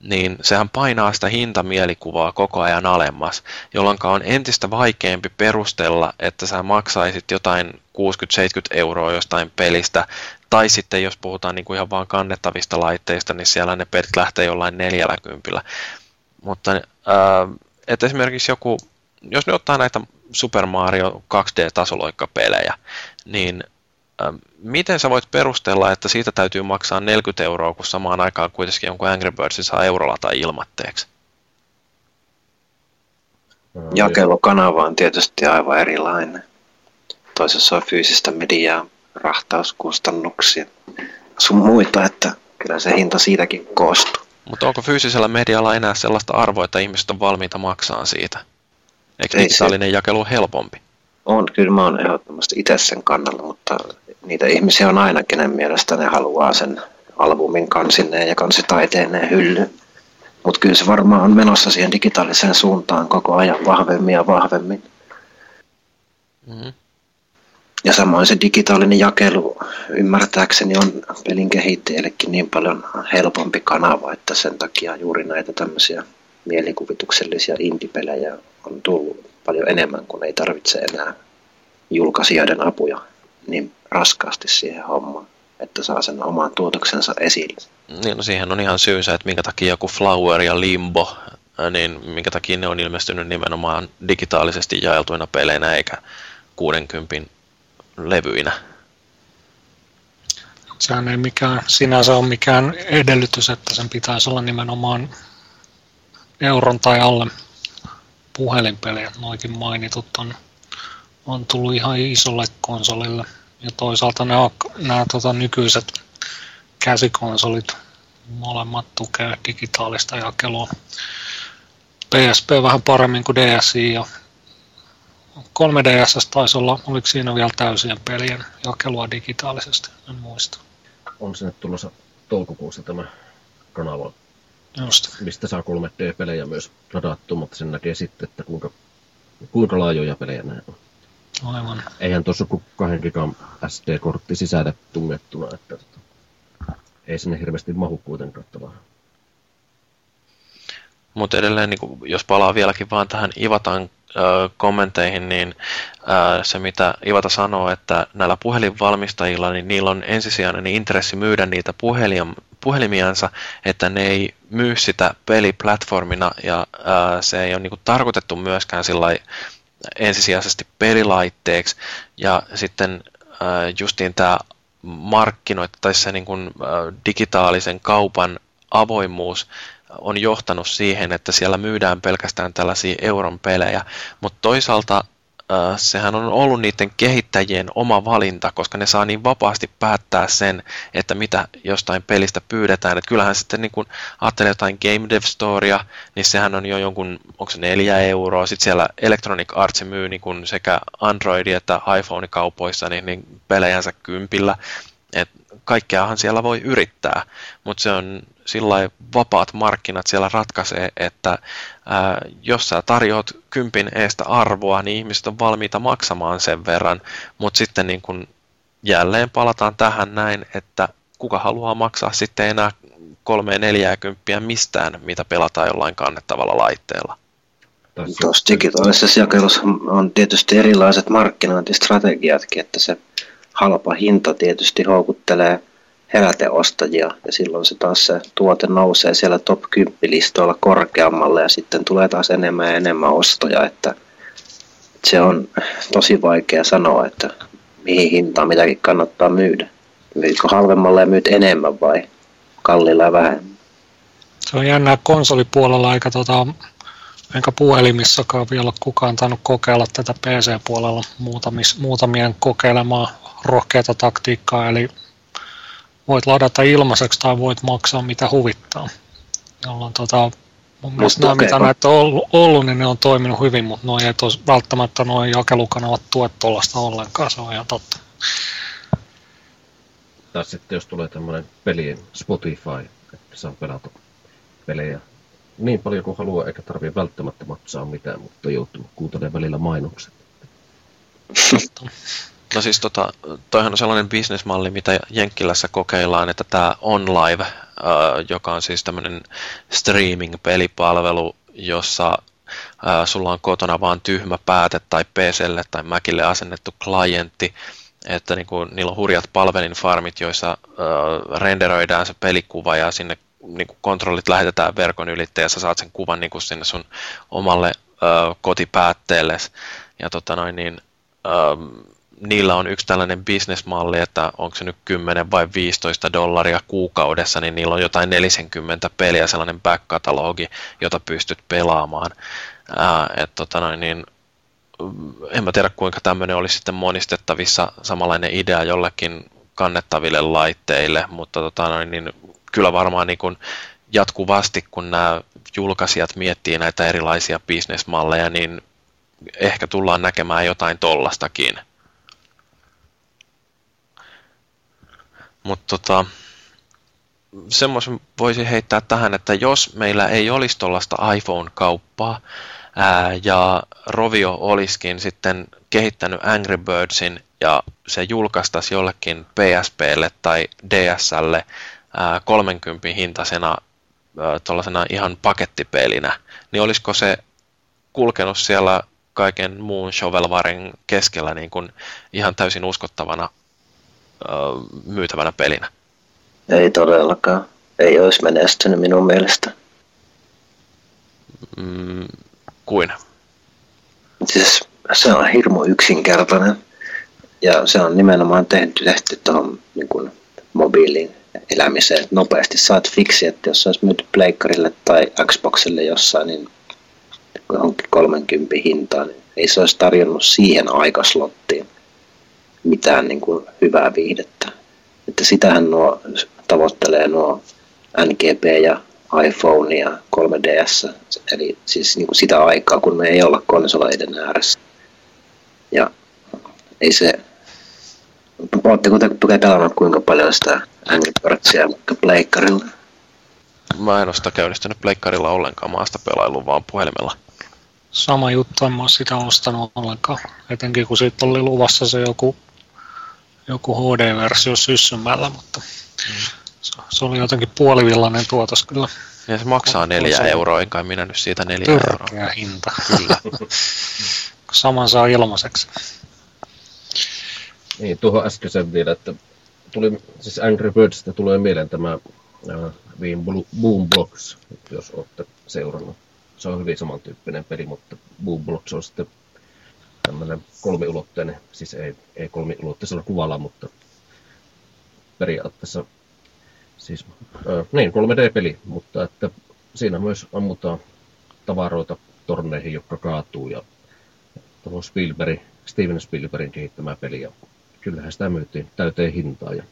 niin sehän painaa sitä hintamielikuvaa koko ajan alemmas, jolloin on entistä vaikeampi perustella, että sä maksaisit jotain 60-70 euroa jostain pelistä, tai sitten jos puhutaan niin kuin ihan vaan kannettavista laitteista, niin siellä ne pelit lähtee jollain 40. Mutta äh, että esimerkiksi joku, jos ne ottaa näitä Super Mario 2D-tasoloikkapelejä, niin äh, miten sä voit perustella, että siitä täytyy maksaa 40 euroa, kun samaan aikaan kuitenkin jonkun Angry Birdsin saa eurolla tai ilmatteeksi? Jakelukanava on tietysti aivan erilainen. Toisessa on fyysistä mediaa, rahtauskustannuksia sun muita, että kyllä se hinta siitäkin koostuu. Mutta onko fyysisellä medialla enää sellaista arvoa, että ihmiset on valmiita maksaa siitä? Eikö Ei digitaalinen jakelu ole helpompi? On, kyllä mä oon ehdottomasti itse sen kannalla, mutta niitä ihmisiä on aina, kenen mielestä ne haluaa sen albumin kansineen ja kansitaiteineen hyllyyn. Mutta kyllä se varmaan on menossa siihen digitaaliseen suuntaan koko ajan vahvemmin ja vahvemmin. Mm-hmm. Ja samoin se digitaalinen jakelu ymmärtääkseni on pelin kehittäjillekin niin paljon helpompi kanava, että sen takia juuri näitä tämmöisiä mielikuvituksellisia indie-pelejä on tullut paljon enemmän, kun ei tarvitse enää julkaisijoiden apuja niin raskaasti siihen hommaan, että saa sen oman tuotoksensa esille. Niin, no siihen on ihan syynsä, että minkä takia joku Flower ja Limbo, ää, niin minkä takia ne on ilmestynyt nimenomaan digitaalisesti jaeltuina peleinä eikä 60 levyinä. Sehän ei mikään, sinänsä ole mikään edellytys, että sen pitäisi olla nimenomaan euron tai alle puhelinpelejä. Noikin mainitut on, on tullut ihan isolle konsolille. Ja toisaalta nämä, nämä tota, nykyiset käsikonsolit molemmat tukee digitaalista jakelua. PSP vähän paremmin kuin DSi ja 3DS taisi olla, oliko siinä vielä täysien pelien jakelua digitaalisesti, en muista. On sinne tulossa toukokuussa tämä kanava, Just. mistä saa 3D-pelejä myös ladattu, mutta sen näkee sitten, että kuinka, kuinka laajoja pelejä nämä on. Aivan. Eihän tuossa kuin 2 gigan SD-kortti sisälle tungettuna, että tota, ei sinne hirveästi mahu kuitenkaan tavallaan. Mutta edelleen, niin kuin, jos palaa vieläkin vaan tähän Ivatan ö, kommenteihin, niin ö, se mitä Ivata sanoo, että näillä puhelinvalmistajilla, niin niillä on ensisijainen intressi myydä niitä puhelim, puhelimiansa, että ne ei myy sitä peliplatformina ja ö, se ei ole niin tarkoitettu myöskään sillä ensisijaisesti pelilaitteeksi. Ja sitten justiin tämä markkinoita tai se niin digitaalisen kaupan avoimuus on johtanut siihen, että siellä myydään pelkästään tällaisia euron pelejä, mutta toisaalta sehän on ollut niiden kehittäjien oma valinta, koska ne saa niin vapaasti päättää sen, että mitä jostain pelistä pyydetään. Et kyllähän sitten niin kun ajattelee jotain Game Dev Storya, niin sehän on jo jonkun, onko se neljä euroa, sitten siellä Electronic Arts myy niin kun sekä Androidi- että iPhone-kaupoissa niin, niin pelejänsä kympillä, et kaikkeahan siellä voi yrittää, mutta se on sillä vapaat markkinat siellä ratkaisee, että ää, jos sä tarjoat kympin eestä arvoa, niin ihmiset on valmiita maksamaan sen verran, mutta sitten niin kun jälleen palataan tähän näin, että kuka haluaa maksaa sitten enää kolme neljää kymppiä mistään, mitä pelataan jollain kannettavalla laitteella. Tuossa digitaalisessa jakelussa on tietysti erilaiset markkinointistrategiatkin, että se halpa hinta tietysti houkuttelee heräteostajia ja silloin se taas se tuote nousee siellä top 10 listoilla korkeammalle ja sitten tulee taas enemmän ja enemmän ostoja, että se on tosi vaikea sanoa, että mihin hintaan mitäkin kannattaa myydä. Myytkö halvemmalla ja myyt enemmän vai kalliilla ja vähemmän? Se on jännää konsolipuolella eikä, tota, eikä puhelimissakaan vielä kukaan tainnut kokeilla tätä PC-puolella muutamis, muutamien kokeilemaan rohkeata taktiikkaa, eli voit ladata ilmaiseksi tai voit maksaa mitä huvittaa. Jolloin tota, mun mielestä nämä, mitä näitä on ollut, ollut, niin ne on toiminut hyvin, mutta noin ei tos, välttämättä nuo jakelukanavat tue tuollaista ollenkaan, se on ihan totta. Tai sitten jos tulee tämmöinen pelien Spotify, että saa pelata pelejä niin paljon kuin haluaa, eikä tarvitse välttämättä maksaa mitään, mutta joutuu kuuntelemaan välillä mainokset. No siis tota, toihan on sellainen bisnesmalli, mitä Jenkkilässä kokeillaan, että tämä OnLive, äh, joka on siis tämmöinen streaming-pelipalvelu, jossa äh, sulla on kotona vaan tyhmä pääte tai PClle tai Macille asennettu klientti, että niinku, niillä on hurjat palvelinfarmit, joissa äh, renderöidään se pelikuva ja sinne niinku, kontrollit lähetetään verkon ylitse ja sä saat sen kuvan niinku, sinne sun omalle äh, kotipäätteelle. Ja tota noin, niin, äh, niillä on yksi tällainen bisnesmalli, että onko se nyt 10 vai 15 dollaria kuukaudessa, niin niillä on jotain 40 peliä, sellainen back-katalogi, jota pystyt pelaamaan. Ää, et tota noin, niin, en mä tiedä kuinka tämmöinen olisi sitten monistettavissa samanlainen idea jollekin kannettaville laitteille, mutta tota noin, niin, kyllä varmaan niin kun jatkuvasti, kun nämä julkaisijat miettii näitä erilaisia bisnesmalleja, niin ehkä tullaan näkemään jotain tollastakin. Mutta tota, semmoisen voisi heittää tähän, että jos meillä ei olisi tuollaista iPhone-kauppaa ää, ja Rovio olisikin sitten kehittänyt Angry Birdsin ja se julkaistaisi jollekin PSPlle tai DSlle ää, 30 hintaisena tuollaisena ihan pakettipelinä, niin olisiko se kulkenut siellä kaiken muun shovelvarin keskellä niin kuin ihan täysin uskottavana myytävänä pelinä. Ei todellakaan. Ei olisi menestynyt minun mielestä. Mm, kuin? Siis se on hirmu yksinkertainen. Ja se on nimenomaan tehty, tehty tuohon niin kuin, mobiiliin elämiseen. Nopeasti saat fiksi, että jos se olisi myyty pleikkarille tai Xboxille jossain, niin johonkin 30 hintaan, niin ei se olisi tarjonnut siihen aikaslottiin mitään niin kuin hyvää viihdettä. Että sitähän nuo tavoittelee nuo NGP ja iPhone ja 3DS, eli siis niin kuin sitä aikaa, kun me ei olla konsoleiden ääressä. Ja ei se... Oletteko te tukea pelannut kuinka paljon sitä Angry Birdsia mutta pleikkarilla? Mä en ole sitä käynnistänyt pleikkarilla ollenkaan, mä sitä pelaillut vaan puhelimella. Sama juttu, en mä sitä ostanut ollenkaan. Etenkin kun siitä oli luvassa se joku joku HD-versio syssymällä, mutta mm. se, oli jotenkin puolivillainen tuotos kyllä. Ja se maksaa neljä se euroa, enkä minä nyt siitä neljä Törkeä euroa. hinta, kyllä. <laughs> Saman saa ilmaiseksi. Niin, tuohon äskeisen vielä, että tuli, siis Angry Birdsista tulee mieleen tämä äh, Boom Blocks, jos olette seurannut. Se on hyvin samantyyppinen peli, mutta Boom Blocks on sitten tämmöinen kolmiulotteinen, siis ei, ei kolmiulotteisella kuvalla, mutta periaatteessa siis, ö, niin, 3D-peli, mutta että siinä myös ammutaan tavaroita torneihin, jotka kaatuu ja tuohon Spielberg, Steven Spielbergin kehittämää peliä. Kyllähän sitä myytiin täyteen hintaa ja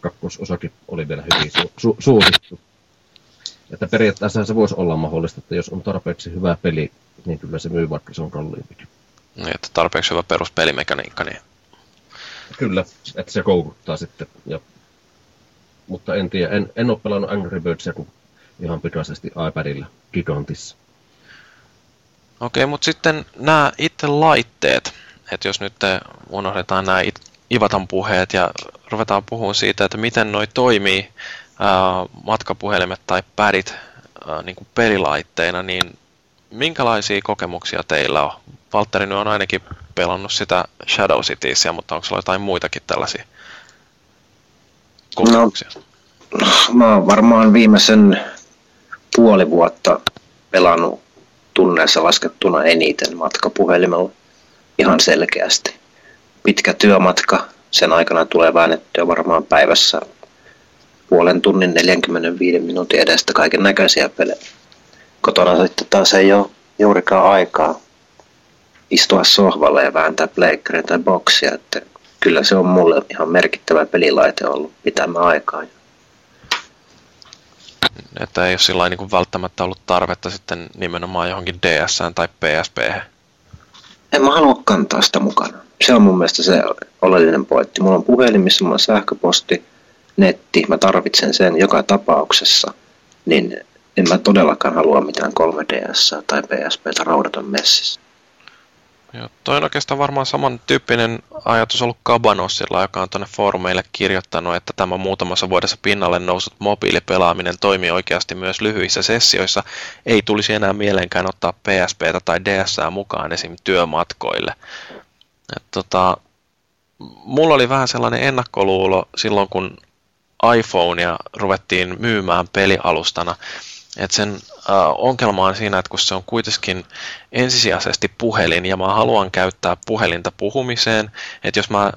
kakkososakin oli vielä hyvin su- su- suosittu. Että periaatteessa se voisi olla mahdollista, että jos on tarpeeksi hyvä peli, niin kyllä se myy, vaikka se on kalliimpikin. Niin, että tarpeeksi hyvä peruspelimekaniikka, niin... Kyllä, että se kouluttaa sitten. Ja... Mutta en tiedä, en, en ole pelannut Angry Birdsia kuin ihan pikaisesti iPadilla gigantissa. Okei, mutta sitten nämä itse laitteet, että jos nyt unohdetaan nämä Ivatan puheet ja ruvetaan puhumaan siitä, että miten noi toimii ää, matkapuhelimet tai pädit ää, niin kuin pelilaitteina, niin minkälaisia kokemuksia teillä on? Valtteri on ainakin pelannut sitä Shadow Citiesia, mutta onko sulla jotain muitakin tällaisia kokemuksia? No, mä oon varmaan viimeisen puoli vuotta pelannut tunneissa laskettuna eniten matkapuhelimella ihan selkeästi. Pitkä työmatka, sen aikana tulee väännettyä varmaan päivässä puolen tunnin 45 minuutin edestä kaiken näköisiä pelejä. Kotona sitten taas ei ole juurikaan aikaa istua sohvalle ja vääntää pleikkaria tai boksia, että kyllä se on mulle ihan merkittävä pelilaite ollut pitämään aikaa. Että ei ole sillä niin välttämättä ollut tarvetta sitten nimenomaan johonkin DS tai PSP. En mä halua kantaa sitä mukana. Se on mun mielestä se oleellinen pointti. Mulla on puhelin, missä mulla on sähköposti, netti, mä tarvitsen sen joka tapauksessa. Niin en mä todellakaan halua mitään 3DS tai PSPtä raudaton messissä. Joo, toi on oikeastaan varmaan samantyyppinen ajatus ollut Cabanosilla, joka on tuonne foorumeille kirjoittanut, että tämä muutamassa vuodessa pinnalle noussut mobiilipelaaminen toimii oikeasti myös lyhyissä sessioissa. Ei tulisi enää mieleenkään ottaa PSPtä tai DSää mukaan esim. työmatkoille. Et tota, mulla oli vähän sellainen ennakkoluulo silloin, kun iPhonea ruvettiin myymään pelialustana, että sen ongelma on siinä, että kun se on kuitenkin ensisijaisesti puhelin ja mä haluan käyttää puhelinta puhumiseen, että jos mä äh,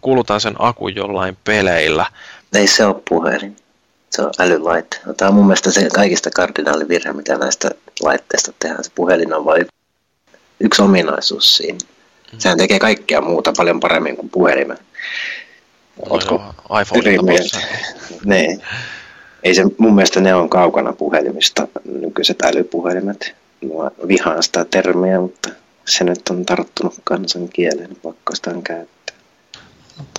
kulutan sen akun jollain peleillä. Ei se ole puhelin. Se on älylaite. Tämä on mun mielestä se kaikista kardinaalivirhe, mitä näistä laitteista tehdään. Se puhelin on vain yksi ominaisuus siinä. Mm. Sehän tekee kaikkea muuta paljon paremmin kuin puhelimen. Oletko iPhone Niin ei se, mun mielestä ne on kaukana puhelimista, nykyiset älypuhelimet. Mä vihaan sitä termiä, mutta se nyt on tarttunut kansan kieleen, niin pakko sitä käyttää.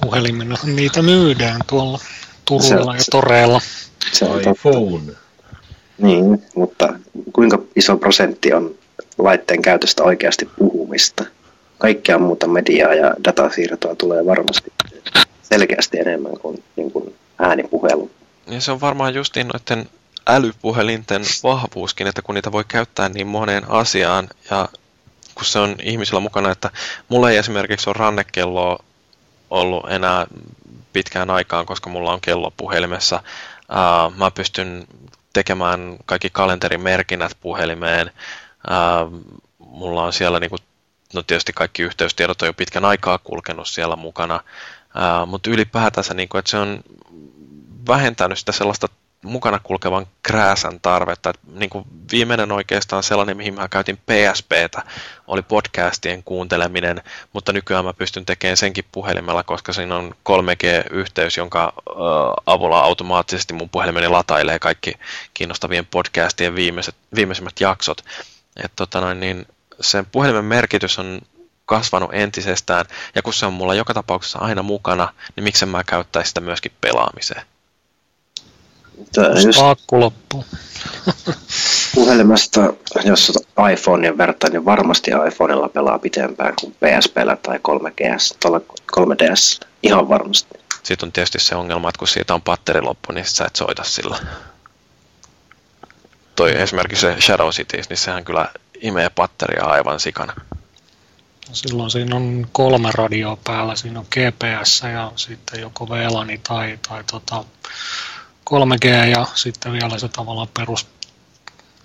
Puhelimena niitä myydään tuolla Turulla se, ja Toreella. Se on iPhone. Niin, mutta kuinka iso prosentti on laitteen käytöstä oikeasti puhumista? Kaikkea muuta mediaa ja datasiirtoa tulee varmasti selkeästi enemmän kuin, niin kuin äänipuhelu. Ja se on varmaan justiin noiden älypuhelinten vahvuuskin, että kun niitä voi käyttää niin moneen asiaan ja kun se on ihmisillä mukana, että mulla ei esimerkiksi ole rannekelloa ollut enää pitkään aikaan, koska mulla on kello puhelimessa. Uh, mä pystyn tekemään kaikki kalenterimerkinnät puhelimeen. Uh, mulla on siellä, niin kuin, no tietysti kaikki yhteystiedot on jo pitkän aikaa kulkenut siellä mukana, mutta ylipäätänsä, niin kuin, että se on vähentänyt sitä sellaista mukana kulkevan krääsän tarvetta. Et niin kuin viimeinen oikeastaan sellainen, mihin mä käytin PSPtä, oli podcastien kuunteleminen, mutta nykyään mä pystyn tekemään senkin puhelimella, koska siinä on 3G-yhteys, jonka avulla automaattisesti mun puhelimeni latailee kaikki kiinnostavien podcastien viimeiset, viimeisimmät jaksot. Et tota noin, niin sen puhelimen merkitys on kasvanut entisestään, ja kun se on mulla joka tapauksessa aina mukana, niin miksen mä käyttäisi sitä myöskin pelaamiseen. Just akku loppuu. Puhelimesta, jos iPhoneen vertaa, niin varmasti iPhoneilla pelaa pitempään kuin PSPllä tai 3GS, 3DS. Ihan varmasti. Sitten on tietysti se ongelma, että kun siitä on patteri loppu, niin sä et soita sillä. Toi esimerkiksi se Shadow Cities, niin sehän kyllä imee patteria aivan sikana. Silloin siinä on kolme radioa päällä. Siinä on GPS ja sitten joko VLANi tai, tai tota, 3G ja sitten vielä se tavallaan perus,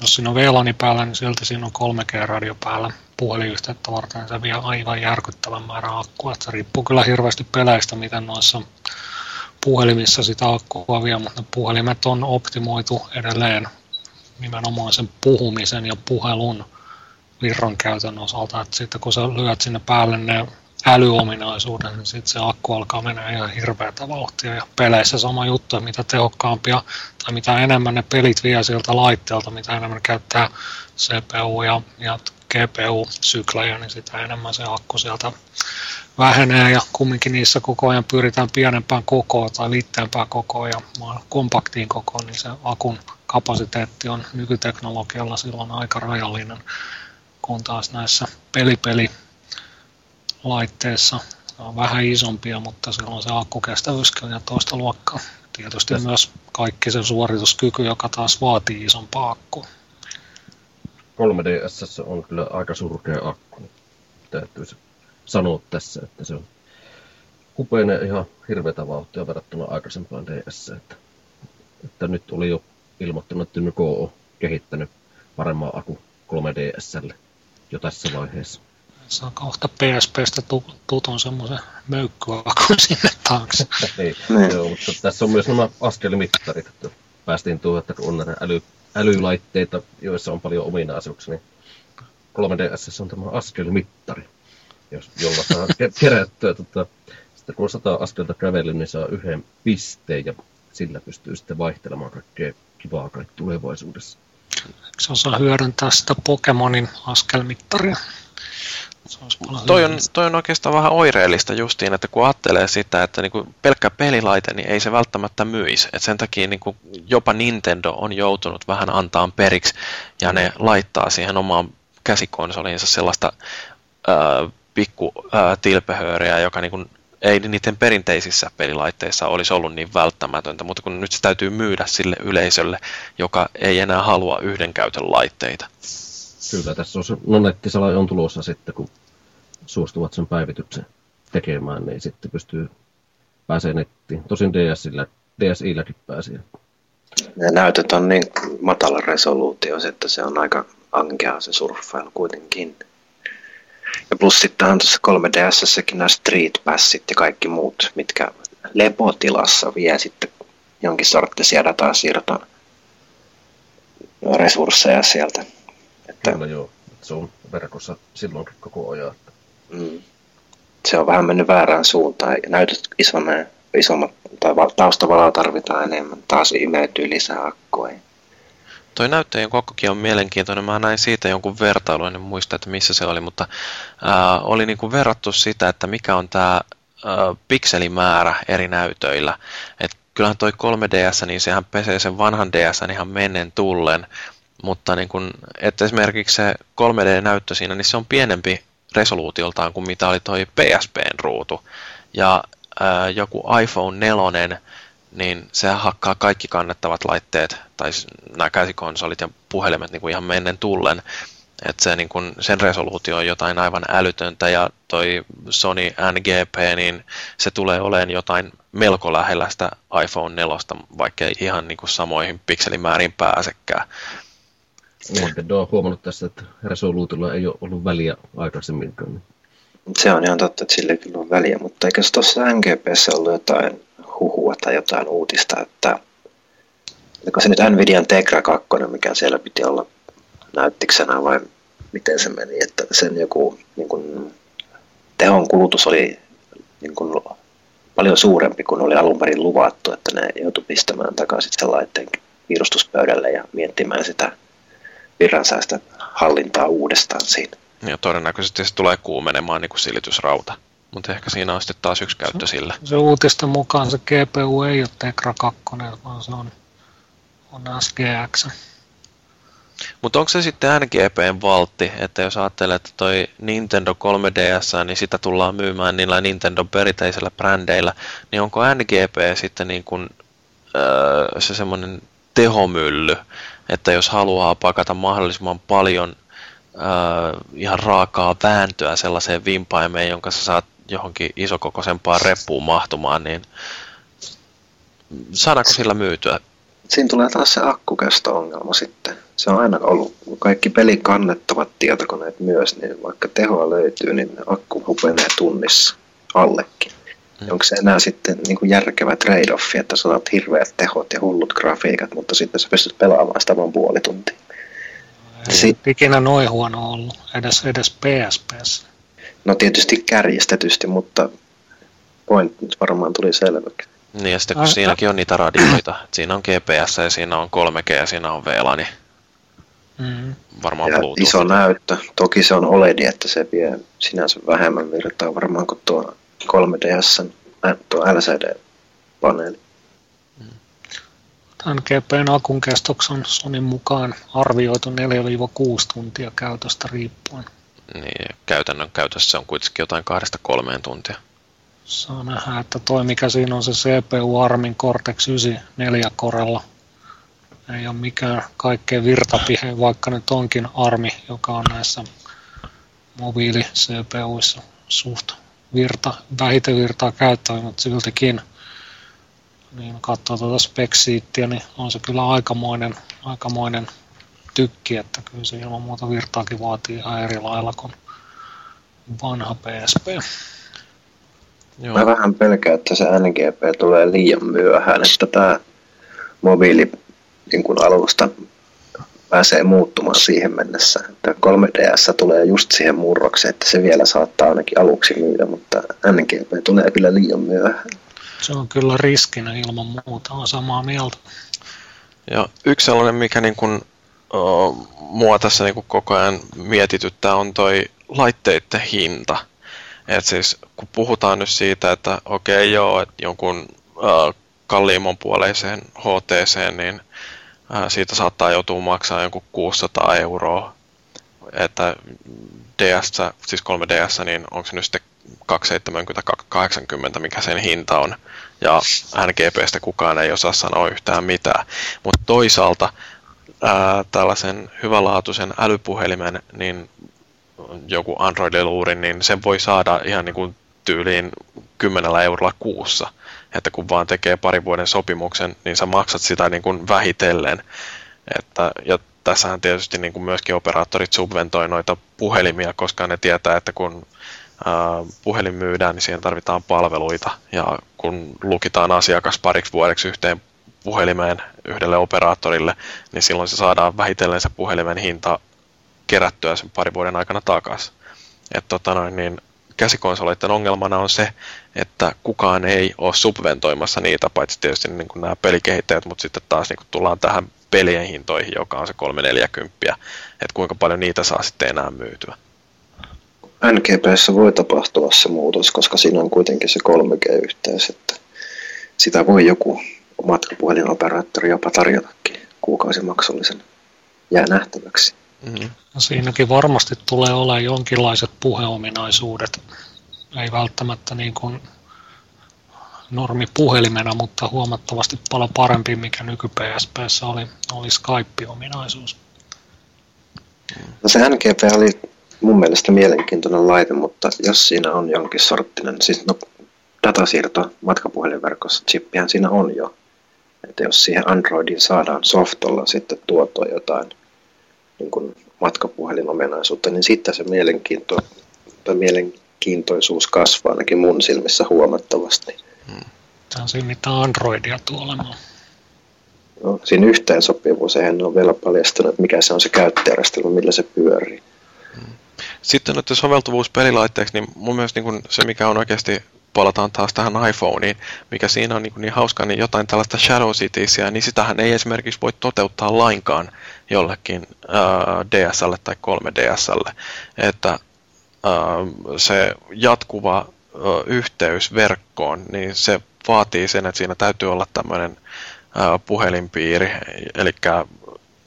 jos siinä on VLANi päällä, niin silti siinä on 3G-radio päällä puhelinyhteyttä varten. Se vie aivan järkyttävän määrän akkua. Se riippuu kyllä hirveästi peleistä, miten noissa puhelimissa sitä akkua vie, mutta ne puhelimet on optimoitu edelleen nimenomaan sen puhumisen ja puhelun virran käytön osalta, että sitten kun sä lyöt sinne päälle ne älyominaisuuden, niin sitten se akku alkaa mennä ihan hirveätä vauhtia. Ja peleissä sama juttu, että mitä tehokkaampia tai mitä enemmän ne pelit vie sieltä laitteelta, mitä enemmän käyttää CPU ja, ja GPU-syklejä, niin sitä enemmän se akku sieltä vähenee ja kumminkin niissä koko ajan pyritään pienempään kokoon tai liitteempään kokoon ja kompaktiin kokoon, niin se akun kapasiteetti on nykyteknologialla silloin aika rajallinen, kun taas näissä pelipeli laitteessa. Ne on vähän isompia, mutta silloin se akkukestävyyskin on toista luokkaa. Tietysti Täs. myös kaikki se suorituskyky, joka taas vaatii isompaa akkua. 3DS on kyllä aika surkea akku. Täytyy sanoa tässä, että se on hupenee ihan hirveätä vauhtia verrattuna aikaisempaan DS. Että, että nyt oli jo ilmoittanut, että Nyko on kehittänyt paremman aku 3DSlle jo tässä vaiheessa saa kohta PSPstä tutun semmoisen möykkyakun <laughs> sinne taakse. <laughs> niin. Joo, mutta tässä on myös nämä askelimittarit, että päästiin tuohon, että on näitä äly, älylaitteita, joissa on paljon ominaisuuksia, niin 3DS on tämä askelmittari, jolla saa <laughs> kerättyä. Tota, sitten kun sata askelta kävely, niin saa yhden pisteen ja sillä pystyy sitten vaihtelemaan kaikkea kivaa kai tulevaisuudessa. Se osaa hyödyntää sitä Pokemonin askelmittaria? Toi on, toi on oikeastaan vähän oireellista justiin, että kun ajattelee sitä, että niinku pelkkä pelilaite, niin ei se välttämättä myisi. Et sen takia niinku jopa Nintendo on joutunut vähän antaan periksi, ja ne laittaa siihen omaan käsikonsoliinsa sellaista ää, pikku ää, tilpehööriä, joka niinku ei niiden perinteisissä pelilaitteissa olisi ollut niin välttämätöntä, mutta kun nyt se täytyy myydä sille yleisölle, joka ei enää halua yhden käytön laitteita. Kyllä tässä on se, no nettisala on tulossa sitten, kun suostuvat sen päivityksen tekemään, niin sitten pystyy pääsee nettiin. Tosin DSillä, DSIlläkin pääsee. Ne näytöt on niin matala resoluutio, että se on aika ankea se surffailu kuitenkin. Ja plus sittenhän tuossa 3DSssäkin nämä Street Passit ja kaikki muut, mitkä lepotilassa vie sitten jonkin sorttisia datasiirtoa resursseja sieltä. Että, Kyllä joo, se on verkossa silloinkin koko ajan. Mm, se on vähän mennyt väärään suuntaan näytöt isonee, isommat tai va- taustavalaa tarvitaan enemmän. Taas imeytyy lisää akkuja. Toi näyttöjen kokokin on mielenkiintoinen. Mä näin siitä jonkun vertailun, en muista, että missä se oli, mutta ää, oli niinku verrattu sitä, että mikä on tämä pikselimäärä eri näytöillä. Et kyllähän toi 3DS, niin sehän pesee sen vanhan DS ihan mennen tullen, mutta niin kun, että esimerkiksi se 3D-näyttö siinä, niin se on pienempi resoluutioltaan kuin mitä oli toi PSPn ruutu. Ja ää, joku iPhone 4, niin se hakkaa kaikki kannettavat laitteet, tai nämä käsikonsolit ja puhelimet niin kuin ihan mennen tullen. Että se, niin kun, sen resoluutio on jotain aivan älytöntä, ja toi Sony NGP, niin se tulee olemaan jotain melko lähellä sitä iPhone 4, vaikka ihan niin kuin samoihin pikselimääriin pääsekään. Nintendo on huomannut tässä, että resoluutilla ei ole ollut väliä aikaisemminkaan. Se on ihan totta, että sillä kyllä ole väliä, mutta eikö tuossa NGPssä ollut jotain huhua tai jotain uutista, että oliko se nyt Nvidian Tegra 2, mikä siellä piti olla näyttiksenä vai miten se meni, että sen joku niin kuin, tehon kulutus oli niin kuin, paljon suurempi kuin oli alun perin luvattu, että ne joutui pistämään takaisin sen laitteen virustuspöydälle ja miettimään sitä virransäästä hallintaa uudestaan siinä. Ja todennäköisesti se tulee kuumenemaan niin kuin silitysrauta. Mutta ehkä siinä on sitten taas yksi käyttö sille. Se uutisten mukaan se GPU ei ole Tegra 2, vaan se on, on SGX. Mutta onko se sitten NGPn valtti, että jos ajattelee, että toi Nintendo 3DS, niin sitä tullaan myymään niillä Nintendo perinteisillä brändeillä, niin onko NGP sitten niin kuin, öö, se semmoinen tehomylly, että jos haluaa pakata mahdollisimman paljon öö, ihan raakaa vääntöä sellaiseen vimpaimeen, jonka sä saat johonkin isokokoisempaan reppuun mahtumaan, niin saadaanko sillä myytyä? Siinä tulee taas se akkukesto-ongelma sitten. Se on aina ollut, kaikki pelikannettavat tietokoneet myös, niin vaikka tehoa löytyy, niin akku hupenee tunnissa allekin. Mm. Onko se enää sitten niin kuin järkevä trade-offi, että sä saat hirveät tehot ja hullut grafiikat, mutta sitten sä pystyt pelaamaan sitä vain puoli tuntia. Ei Si- ikinä noin huono ollut, edes, edes PSPssä. No tietysti kärjistetysti, mutta point nyt varmaan tuli selväksi. Niin ja sitten kun Ai- siinäkin on niitä radioita, että siinä on GPS ja siinä on 3G ja siinä on VLAN, niin Mm. varmaan Ja Bluetooth. iso näyttö. Toki se on OLED, että se vie sinänsä vähemmän virtaa varmaan kuin tuo 3DS, äh, tuo LCD-paneeli. NGPn akun kestoksi on Sonin mukaan arvioitu 4-6 tuntia käytöstä riippuen. Niin, käytännön käytössä on kuitenkin jotain kahdesta kolmeen tuntia. Saa nähdä, että toi mikä siinä on se CPU Armin Cortex 9 4 korella. Ei ole mikään kaikkein virtapihe, vaikka nyt onkin Armi, joka on näissä mobiili CPUissa suht virta, vähiten virtaa käyttävä, mutta siltikin niin katsoo tuota speksiittiä, niin on se kyllä aikamoinen, aikamoinen tykki, että kyllä se ilman muuta virtaakin vaatii ihan eri lailla kuin vanha PSP. Joo, Mä vähän pelkään, että se NGP tulee liian myöhään, että tämä mobiili niin kun alusta pääsee muuttumaan siihen mennessä. Että 3DS tulee just siihen murrokseen, että se vielä saattaa ainakin aluksi myydä, mutta NGP tulee kyllä liian myöhään. Se on kyllä riskinä ilman muuta, on samaa mieltä. ja yksi sellainen, mikä niin kuin, o, mua tässä niin kuin koko ajan mietityttää, on toi laitteiden hinta. Et siis kun puhutaan nyt siitä, että okei okay, joo, että jonkun äh, kalliimman puoleiseen HTC, niin siitä saattaa joutua maksaa jonkun 600 euroa. Että DS, siis 3DS, niin onko se nyt sitten 270-80, mikä sen hinta on. Ja NGPstä kukaan ei osaa sanoa yhtään mitään. Mutta toisaalta ää, tällaisen hyvänlaatuisen älypuhelimen, niin joku Android-luurin, niin sen voi saada ihan niin kuin tyyliin 10 eurolla kuussa. Että kun vaan tekee parin vuoden sopimuksen, niin sä maksat sitä niin kuin vähitellen. Että, ja tässähän tietysti niin kuin myöskin operaattorit subventoi noita puhelimia, koska ne tietää, että kun puhelin myydään, niin siihen tarvitaan palveluita. Ja kun lukitaan asiakas pariksi vuodeksi yhteen puhelimeen yhdelle operaattorille, niin silloin se saadaan vähitellen se puhelimen hinta kerättyä sen parin vuoden aikana takaisin. Et tota noin, niin käsikonsoleiden ongelmana on se, että kukaan ei ole subventoimassa niitä, paitsi tietysti niin kuin nämä pelikehittäjät, mutta sitten taas niin kuin tullaan tähän pelien hintoihin, joka on se 340, että kuinka paljon niitä saa sitten enää myytyä. NGPssä voi tapahtua se muutos, koska siinä on kuitenkin se 3G-yhteys, että sitä voi joku matkapuhelinoperaattori jopa tarjotakin kuukausimaksullisen jää nähtäväksi. Mm-hmm. Siinäkin varmasti tulee olemaan jonkinlaiset puheominaisuudet. Ei välttämättä niin kuin normi puhelimena, mutta huomattavasti paljon parempi, mikä nyky oli, oli Skype-ominaisuus. No se NGP oli mun mielestä mielenkiintoinen laite, mutta jos siinä on jonkin sorttinen, siis no, datasiirto matkapuhelinverkossa, chippihän siinä on jo. Että jos siihen Androidiin saadaan softolla sitten tuotua jotain niin kuin matkapuhelinomenaisuutta, niin sitten se mielenkiinto, tai mielenkiintoisuus kasvaa ainakin mun silmissä huomattavasti. Hmm. Tämä on siinä mitä Androidia tuolla on. No, siinä yhteensopivuus, eihän ole vielä paljastanut, että mikä se on se käyttöjärjestelmä, millä se pyörii. Sitten nyt soveltuvuus pelilaitteeksi, niin mun mielestä niin se, mikä on oikeasti, palataan taas tähän iPhoneen, mikä siinä on niin, niin hauska, niin jotain tällaista Shadow Citiesia, niin sitähän ei esimerkiksi voi toteuttaa lainkaan jollekin äh, DSL tai 3DSL. Että äh, se jatkuva äh, yhteys verkkoon, niin se vaatii sen, että siinä täytyy olla tämmöinen äh, puhelinpiiri, eli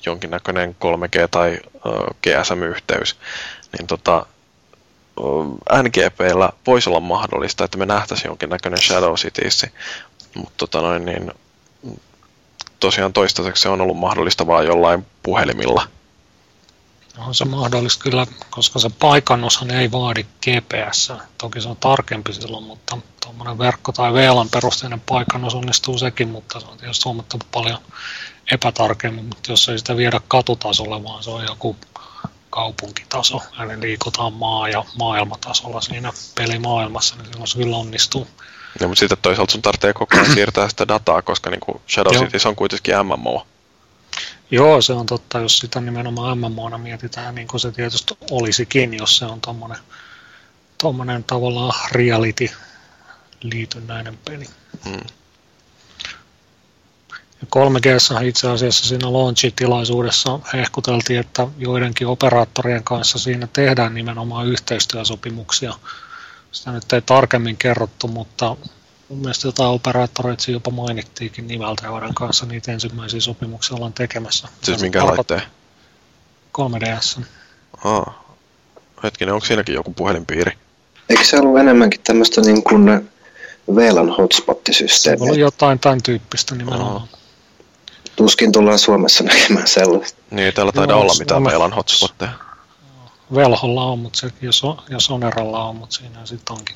jonkinnäköinen 3G- tai GSM-yhteys, niin tota, NGPllä voisi olla mahdollista, että me nähtäisiin jonkinnäköinen Shadow Cities, mutta tota noin, niin, tosiaan toistaiseksi se on ollut mahdollista vain jollain puhelimilla. On se mahdollista kyllä, koska se paikannushan ei vaadi GPS. Toki se on tarkempi silloin, mutta tuommoinen verkko- tai VLAN perusteinen paikannus onnistuu sekin, mutta se on tietysti huomattavasti paljon epätarkemmin, mutta jos ei sitä viedä katutasolle, vaan se on joku kaupunkitaso, eli liikutaan maa- ja maailmatasolla siinä pelimaailmassa, niin silloin se kyllä onnistuu. Ja, mutta sitten toisaalta sun tarvitsee koko ajan <clears throat> siirtää sitä dataa, koska niin kuin Shadow Cities on kuitenkin MMO. Joo, se on totta, jos sitä nimenomaan MMOna mietitään, niin kuin se tietysti olisikin, jos se on tommonen, tommonen tavallaan reality liitynnäinen peli. Hmm. 3G itse asiassa siinä launch-tilaisuudessa hehkuteltiin, että joidenkin operaattorien kanssa siinä tehdään nimenomaan yhteistyösopimuksia. Sitä nyt ei tarkemmin kerrottu, mutta mun mielestä jotain operaattoreita jopa mainittiinkin nimeltä, joiden kanssa niitä ensimmäisiä sopimuksia ollaan tekemässä. Siis minkä laitteen? 3DS. Aa. Hetkinen, onko siinäkin joku puhelinpiiri? Eikö se ollut enemmänkin tämmöistä niin kuin VLAN hotspot-systeemiä? Se on jotain tämän tyyppistä nimenomaan. Aa tuskin tullaan Suomessa näkemään sellaista. Niin, täällä taidaa no, olla mitään VLAN hotspotteja. Velholla on, mutta se, ja, so, ja Soneralla on, mutta siinä sitten onkin.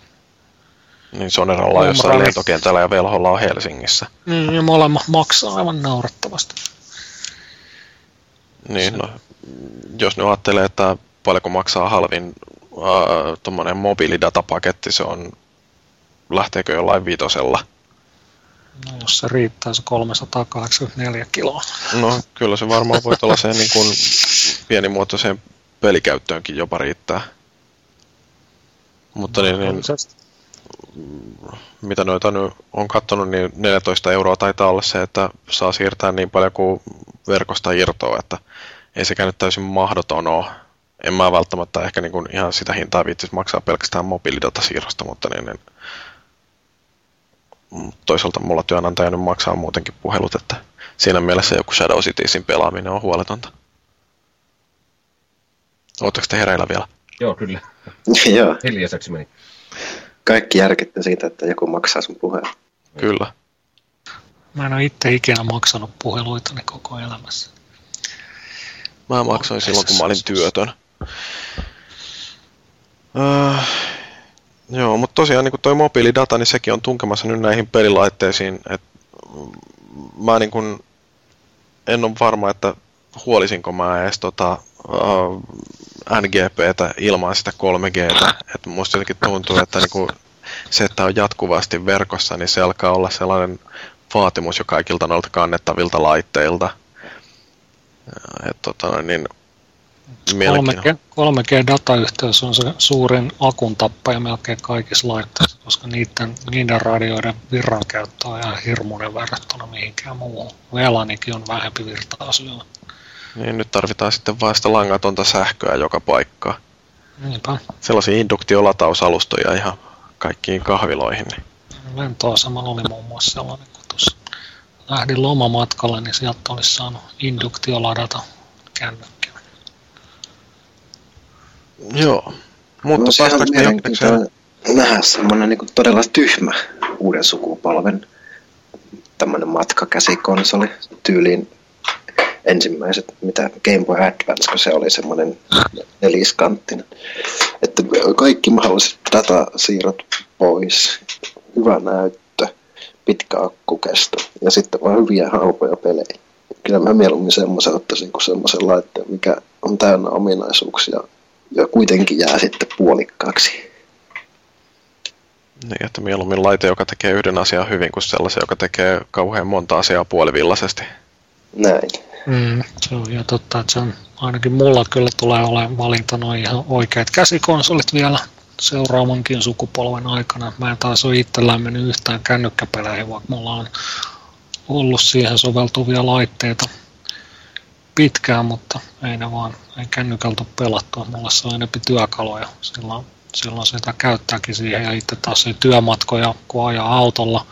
Niin Soneralla on jossain lentokentällä ja Velholla on Helsingissä. Niin, ja molemmat maksaa aivan naurettavasti. Niin, no, jos ne ajattelee, että paljonko maksaa halvin äh, tuommoinen mobiilidatapaketti, se on, lähteekö jollain viitosella? No, jos se riittää se 384 kiloa. No kyllä se varmaan voi olla se niin kuin pienimuotoiseen pelikäyttöönkin jopa riittää. Mutta no, niin, niin, mitä noita nyt on katsonut, niin 14 euroa taitaa olla se, että saa siirtää niin paljon kuin verkosta irtoa, että ei sekään nyt täysin mahdoton ole. en mä välttämättä ehkä niin kuin ihan sitä hintaa viitsisi maksaa pelkästään mobiilidatasiirrosta, mutta niin, niin toisaalta mulla työnantaja nyt maksaa muutenkin puhelut, että siinä mielessä joku Shadow Citiesin pelaaminen on huoletonta. Oletteko te hereillä vielä? Joo, kyllä. <laughs> Joo, Hiljaiseksi meni. kaikki järkitty siitä, että joku maksaa sun puheen. Kyllä. Mä en ole itse ikinä maksanut puheluitani koko elämässä. Mä maksoin silloin, kun mä olin työtön. Öö, joo, mutta tosiaan niin toi mobiilidata, niin sekin on tunkemassa nyt näihin pelilaitteisiin. Et, mä niin kun, en ole varma, että huolisinko mä edes tota, uh, NGPtä ilman sitä 3Gtä. Et musta jotenkin tuntuu, että niin kun se, että on jatkuvasti verkossa, niin se alkaa olla sellainen vaatimus jo kaikilta noilta kannettavilta laitteilta. Et, tota, niin, 3G, 3G-datayhteys on se suurin akun tappaja melkein kaikissa laitteissa, koska niiden, niiden radioiden virran käyttö on ihan hirmuinen verrattuna mihinkään muuhun. VLANikin on vähempi virtaa syöllä. Niin nyt tarvitaan sitten vain sitä langatonta sähköä joka paikkaan. Niinpä. Sellaisia induktiolatausalustoja ihan kaikkiin kahviloihin. Niin. Lentoasemalla oli muun muassa sellainen, kun tuossa lähdin lomamatkalle, niin sieltä olisi saanut induktioladatata kännykkää. Joo. Mutta ihan päästäänkö me mielenkiintoinen nähdä semmoinen niin todella tyhmä uuden sukupolven tämmöinen matkakäsikonsoli tyyliin ensimmäiset, mitä Game Boy Advance, kun se oli semmoinen neliskanttinen. Että kaikki mahdolliset datasiirrot pois, hyvä näyttö, pitkä akkukesto ja sitten vaan hyviä halpoja pelejä. Kyllä mä mieluummin semmoisen ottaisin kuin semmoisen laitteen, mikä on täynnä ominaisuuksia ja kuitenkin jää sitten puolikkaaksi. Niin, että mieluummin laite, joka tekee yhden asian hyvin, kuin sellaisen, joka tekee kauhean monta asiaa puolivillaisesti. Näin. Mm, se on ihan totta, että se on, ainakin mulla kyllä tulee olemaan valintana ihan oikeat käsikonsolit vielä seuraavankin sukupolven aikana. Mä en taas ole itse lämmennyt yhtään kännykkäpeleihin, vaikka mulla on ollut siihen soveltuvia laitteita pitkään, mutta ei ne vaan, ei kännykältä pelattua. Mulla se on enemmän työkaluja. Silloin, silloin sitä käyttääkin siihen ja itse taas ei työmatkoja, kun ajaa autolla,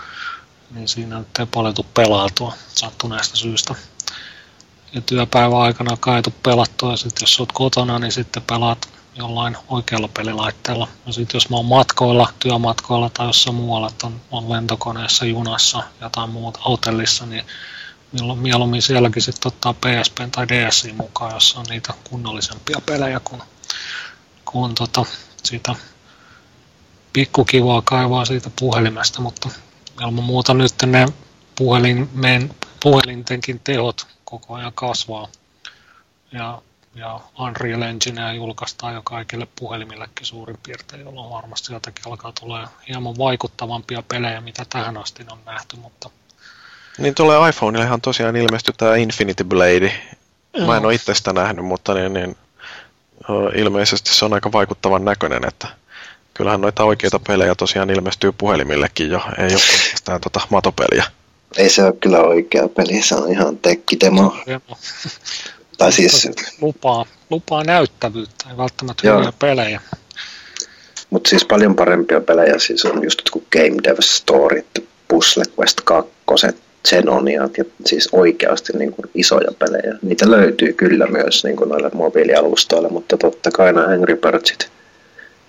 niin siinä ei paljon tule pelautua sattuneesta syystä. Ja työpäivän aikana kai ei tule pelattua ja sitten jos olet kotona, niin sitten pelaat jollain oikealla pelilaitteella. Ja sitten jos mä oon matkoilla, työmatkoilla tai jossain muualla, että on, on lentokoneessa, junassa, jotain muuta hotellissa, niin milloin mieluummin sielläkin sitten ottaa PSP tai DSi mukaan, jossa on niitä kunnollisempia pelejä kuin, kuin tota, sitä pikkukivaa kaivaa siitä puhelimesta, mutta ilman muuta nyt ne puhelimen, puhelintenkin tehot koko ajan kasvaa. Ja, ja Unreal Enginea julkaistaan jo kaikille puhelimillekin suurin piirtein, jolloin varmasti jotakin alkaa tulee hieman vaikuttavampia pelejä, mitä tähän asti on nähty, mutta Niin tulee iPhoneille ihan tosiaan ilmestyi tämä Infinity Blade. Mä en ole itse sitä nähnyt, mutta niin, niin, ilmeisesti se on aika vaikuttavan näköinen, että kyllähän noita oikeita pelejä tosiaan ilmestyy puhelimillekin jo, ei ole pelkästään tota matopeliä. Ei se ole kyllä oikea peli, se on ihan tekkidemo. Demo. <laughs> Tai siis, lupaa, lupaa näyttävyyttä, ei välttämättä Joo. hyviä pelejä. mutta siis paljon parempia pelejä, siis on just kuin Game Dev Story, Puzzle Quest 2, Xenoniat ja siis oikeasti niin kuin isoja pelejä. Niitä löytyy kyllä myös niin kuin noille mobiilialustoille, mutta totta kai nämä Angry Birdsit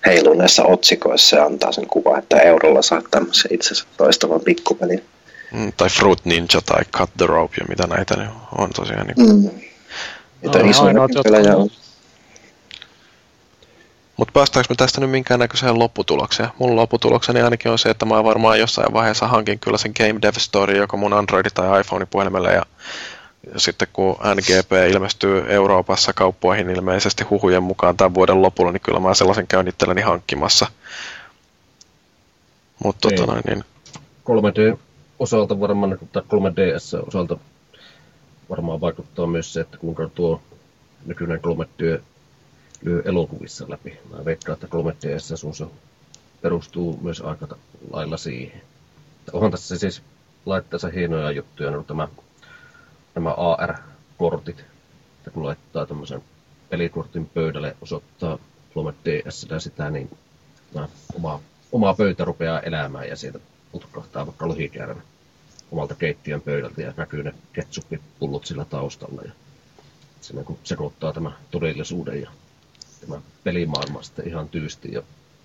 heiluneissa otsikoissa ja antaa sen kuva, että eurolla saa tämmöisen itsensä toistavan pikkupelin. Mm, tai Fruit Ninja tai Cut the Rope ja mitä näitä niin on tosiaan. Niin. Mm. Niitä No, isoja pelejä on-. Mutta päästäänkö me tästä nyt minkäännäköiseen lopputulokseen? Mun lopputulokseni ainakin on se, että mä varmaan jossain vaiheessa hankin kyllä sen Game Dev Story joko mun Android- tai iPhone-puhelimelle ja ja sitten kun NGP ilmestyy Euroopassa kauppoihin ilmeisesti huhujen mukaan tämän vuoden lopulla, niin kyllä mä sellaisen käyn itselleni hankkimassa. Mutta tota Niin. noin, niin 3D osalta varmaan, tai 3DS osalta varmaan vaikuttaa myös se, että kuinka tuo nykyinen 3D lyö elokuvissa läpi. Mä veikkaan, että 3DS sun se perustuu myös aika lailla siihen. Onhan tässä siis laitteessa hienoja juttuja, no tämä, nämä AR-kortit, että kun laittaa tämmöisen pelikortin pöydälle osoittaa Flomet DS sitä, niin oma, oma pöytä rupeaa elämään ja sieltä putkahtaa vaikka lohikäärme omalta keittiön pöydältä ja näkyy ne ketsuppipullut sillä taustalla. Ja se niin sekoittaa tämä todellisuuden ja tämä pelimaailma sitten ihan tyysti ja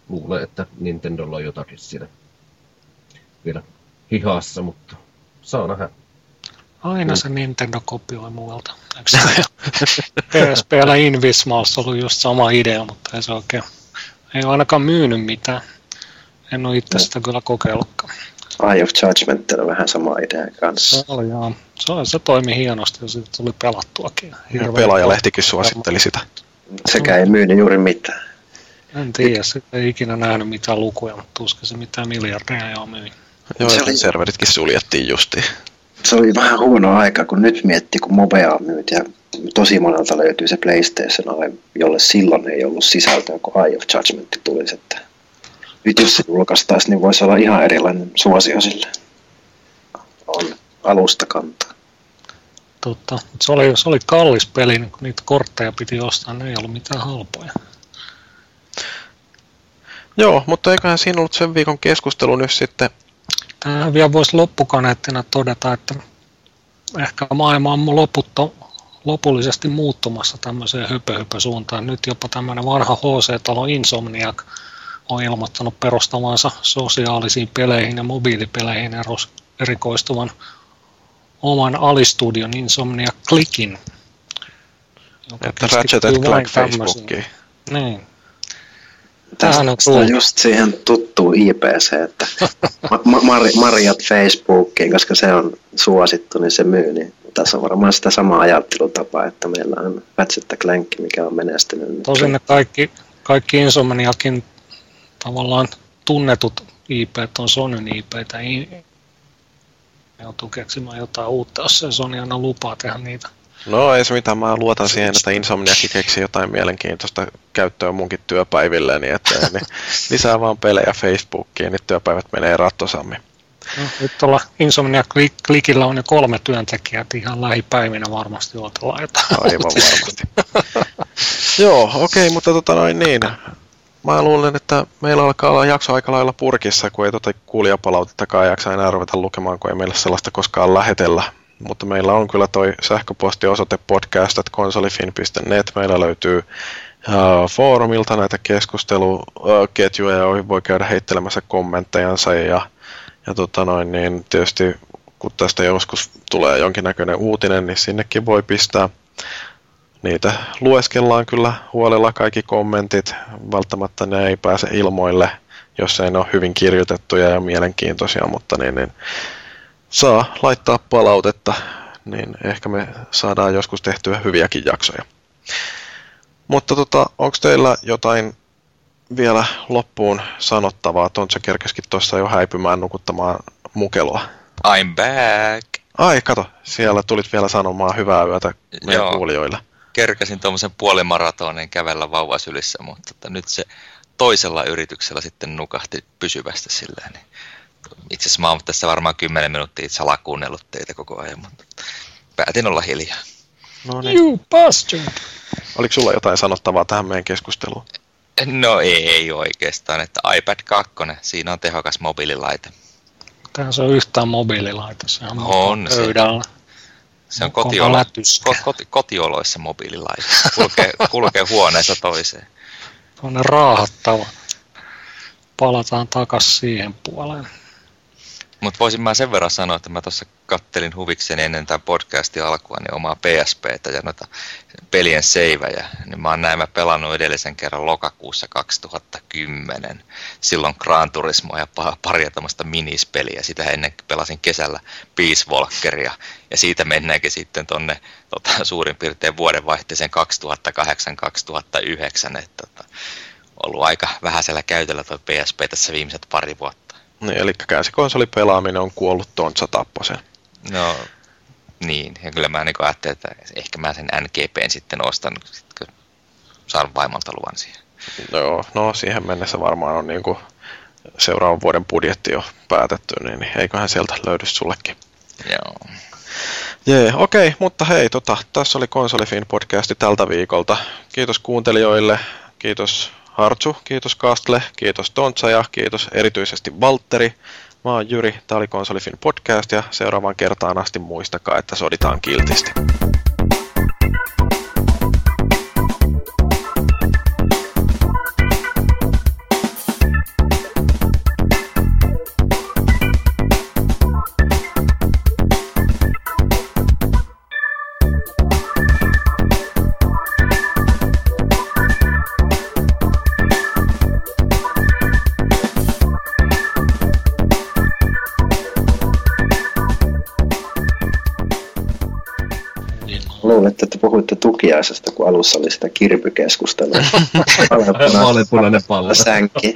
luulee, että Nintendolla on jotakin siinä vielä hihassa, mutta saa nähdä. Aina se Nintendo kopioi muualta. Eikö se <laughs> PSPllä Invismals ollut just sama idea, mutta ei se oikein, ei ole ainakaan myynyt mitään. En ole itse sitä kyllä kokeillutkaan. Eye of Judgment on vähän sama idea kanssa. Se, oli, joo. se, se toimi hienosti ja siitä tuli pelattuakin. Hirveän Pelaajalehtikin suositteli sitä. Sekä ei myynyt juuri mitään. En tiedä, se ei ikinä nähnyt mitään lukuja, mutta tuskin se mitään miljardeja jo myi. Joo, Se oli- serveritkin suljettiin justiin. Se oli vähän huono aika, kun nyt miettii, kun Mobea myyt ja tosi monelta löytyy se PlayStation jolle silloin ei ollut sisältöä, kun Eye of Judgment tulisi. Että nyt jos se julkaistaisi, niin voisi olla ihan erilainen suosio sille. On alusta kantaa. Totta. Se oli, se oli kallis peli, niin kun niitä kortteja piti ostaa, ne ei ollut mitään halpoja. Joo, mutta eiköhän siinä ollut sen viikon keskustelu nyt sitten. Tähän vielä voisi loppukaneettina todeta, että ehkä maailma on loputto, lopullisesti muuttumassa tämmöiseen höpö-höpö-suuntaan. Nyt jopa tämmöinen vanha HC-talo Insomniac on ilmoittanut perustavansa sosiaalisiin peleihin ja mobiilipeleihin erikoistuvan oman alistudion Insomniac Clickin. joka Että Ratchet Clank. Facebookiin. Niin. Tämähän on tullut. just siihen tuttuun IPC, että <laughs> ma- ma- Mar- Marjat Facebookiin, koska se on suosittu, niin se myy. Niin tässä on varmaan sitä samaa ajattelutapaa, että meillä on Ratchet Clank, mikä on menestynyt. nyt. Tosin ne kaikki, kaikki Insomniakin tavallaan tunnetut IP on Sonyn IP, ei joutuu keksimään jotain uutta, jos se Sony aina lupaa tehdä niitä. No ei se mitään, mä luotan siihen, että Insomniakin keksi jotain mielenkiintoista käyttöä munkin työpäivilleni, että niin lisää vaan pelejä Facebookiin, niin työpäivät menee rattosammin. No, nyt tuolla Insomnia Klikillä on jo kolme työntekijää, että ihan lähipäivinä varmasti odotellaan jotain. Aivan varmasti. Joo, okei, mutta tota noin niin. Mä luulen, että meillä alkaa olla jakso aika lailla purkissa, kun ei tota kuulijapalautettakaan jaksa enää ruveta lukemaan, kun ei meille sellaista koskaan lähetellä. Mutta meillä on kyllä toi sähköpostiosoite podcast.konsolifin.net. Meillä löytyy uh, foorumilta näitä keskusteluketjuja, joihin voi käydä heittelemässä kommenttejansa ja, ja tota noin, niin tietysti kun tästä joskus tulee jonkinnäköinen uutinen, niin sinnekin voi pistää niitä lueskellaan kyllä huolella kaikki kommentit. Välttämättä ne ei pääse ilmoille, jos ei ne ole hyvin kirjoitettuja ja mielenkiintoisia, mutta niin, niin saa laittaa palautetta, niin ehkä me saadaan joskus tehtyä hyviäkin jaksoja. Mutta tota, onko teillä jotain vielä loppuun sanottavaa? Tontsa kerkeskin tuossa jo häipymään nukuttamaan mukelua. I'm back! Ai, kato, siellä tulit vielä sanomaan hyvää yötä meidän Joo. kuulijoille. Kerkäsin tuommoisen puolimaratonin kävellä vauvasylissä, mutta että nyt se toisella yrityksellä sitten nukahti pysyvästi silleen. Niin itse asiassa mä oon tässä varmaan 10 minuuttia salakuunnellut teitä koko ajan, mutta päätin olla hiljaa. No niin. You bastard! Oliko sulla jotain sanottavaa tähän meidän keskusteluun? No ei oikeastaan, että iPad 2, siinä on tehokas mobiililaite. Tähän se on yhtään mobiililaite, se on, On pöydällä. Se on Koko kotiolo, koti, kotioloissa mobiililaite. Kulkee, <laughs> kulkee huoneesta toiseen. Tuonne raahattava. Palataan takas siihen puoleen. Mutta voisin mä sen verran sanoa, että mä tuossa kattelin huvikseni ennen tämän podcastin alkua niin omaa PSPtä ja noita pelien seivejä. Niin mä oon näin pelannut edellisen kerran lokakuussa 2010. Silloin Gran Turismo ja pa- pari tämmöistä minispeliä. Sitä ennen pelasin kesällä Peace Walkeria. Ja siitä mennäänkin sitten tonne tota, suurin piirtein vuodenvaihteeseen 2008-2009. Että tota, ollut aika vähäisellä käytöllä tuo PSP tässä viimeiset pari vuotta. Niin, eli käsikonsolipelaaminen on kuollut Tontsa Tapposen. No niin, ja kyllä mä niin ajattelin, että ehkä mä sen NGPn sitten ostan, sit kun saan vaimolta luvan siihen. Joo, no siihen mennessä varmaan on niin kuin seuraavan vuoden budjetti jo päätetty, niin niin eiköhän sieltä löydy sullekin. Joo. Jee, okei, okay, mutta hei, tota, tässä oli Konsolifin podcasti tältä viikolta. Kiitos kuuntelijoille, kiitos Hartsu, kiitos Kastle, kiitos Tontsa ja kiitos erityisesti Valtteri. Mä oon Jyri, tää oli Konsolifin podcast ja seuraavaan kertaan asti muistakaa, että soditaan kiltisti. tukiaisesta, kun alussa oli sitä kirpykeskustelua. <laughs> Vaaleanpunainen pallo. Sänki.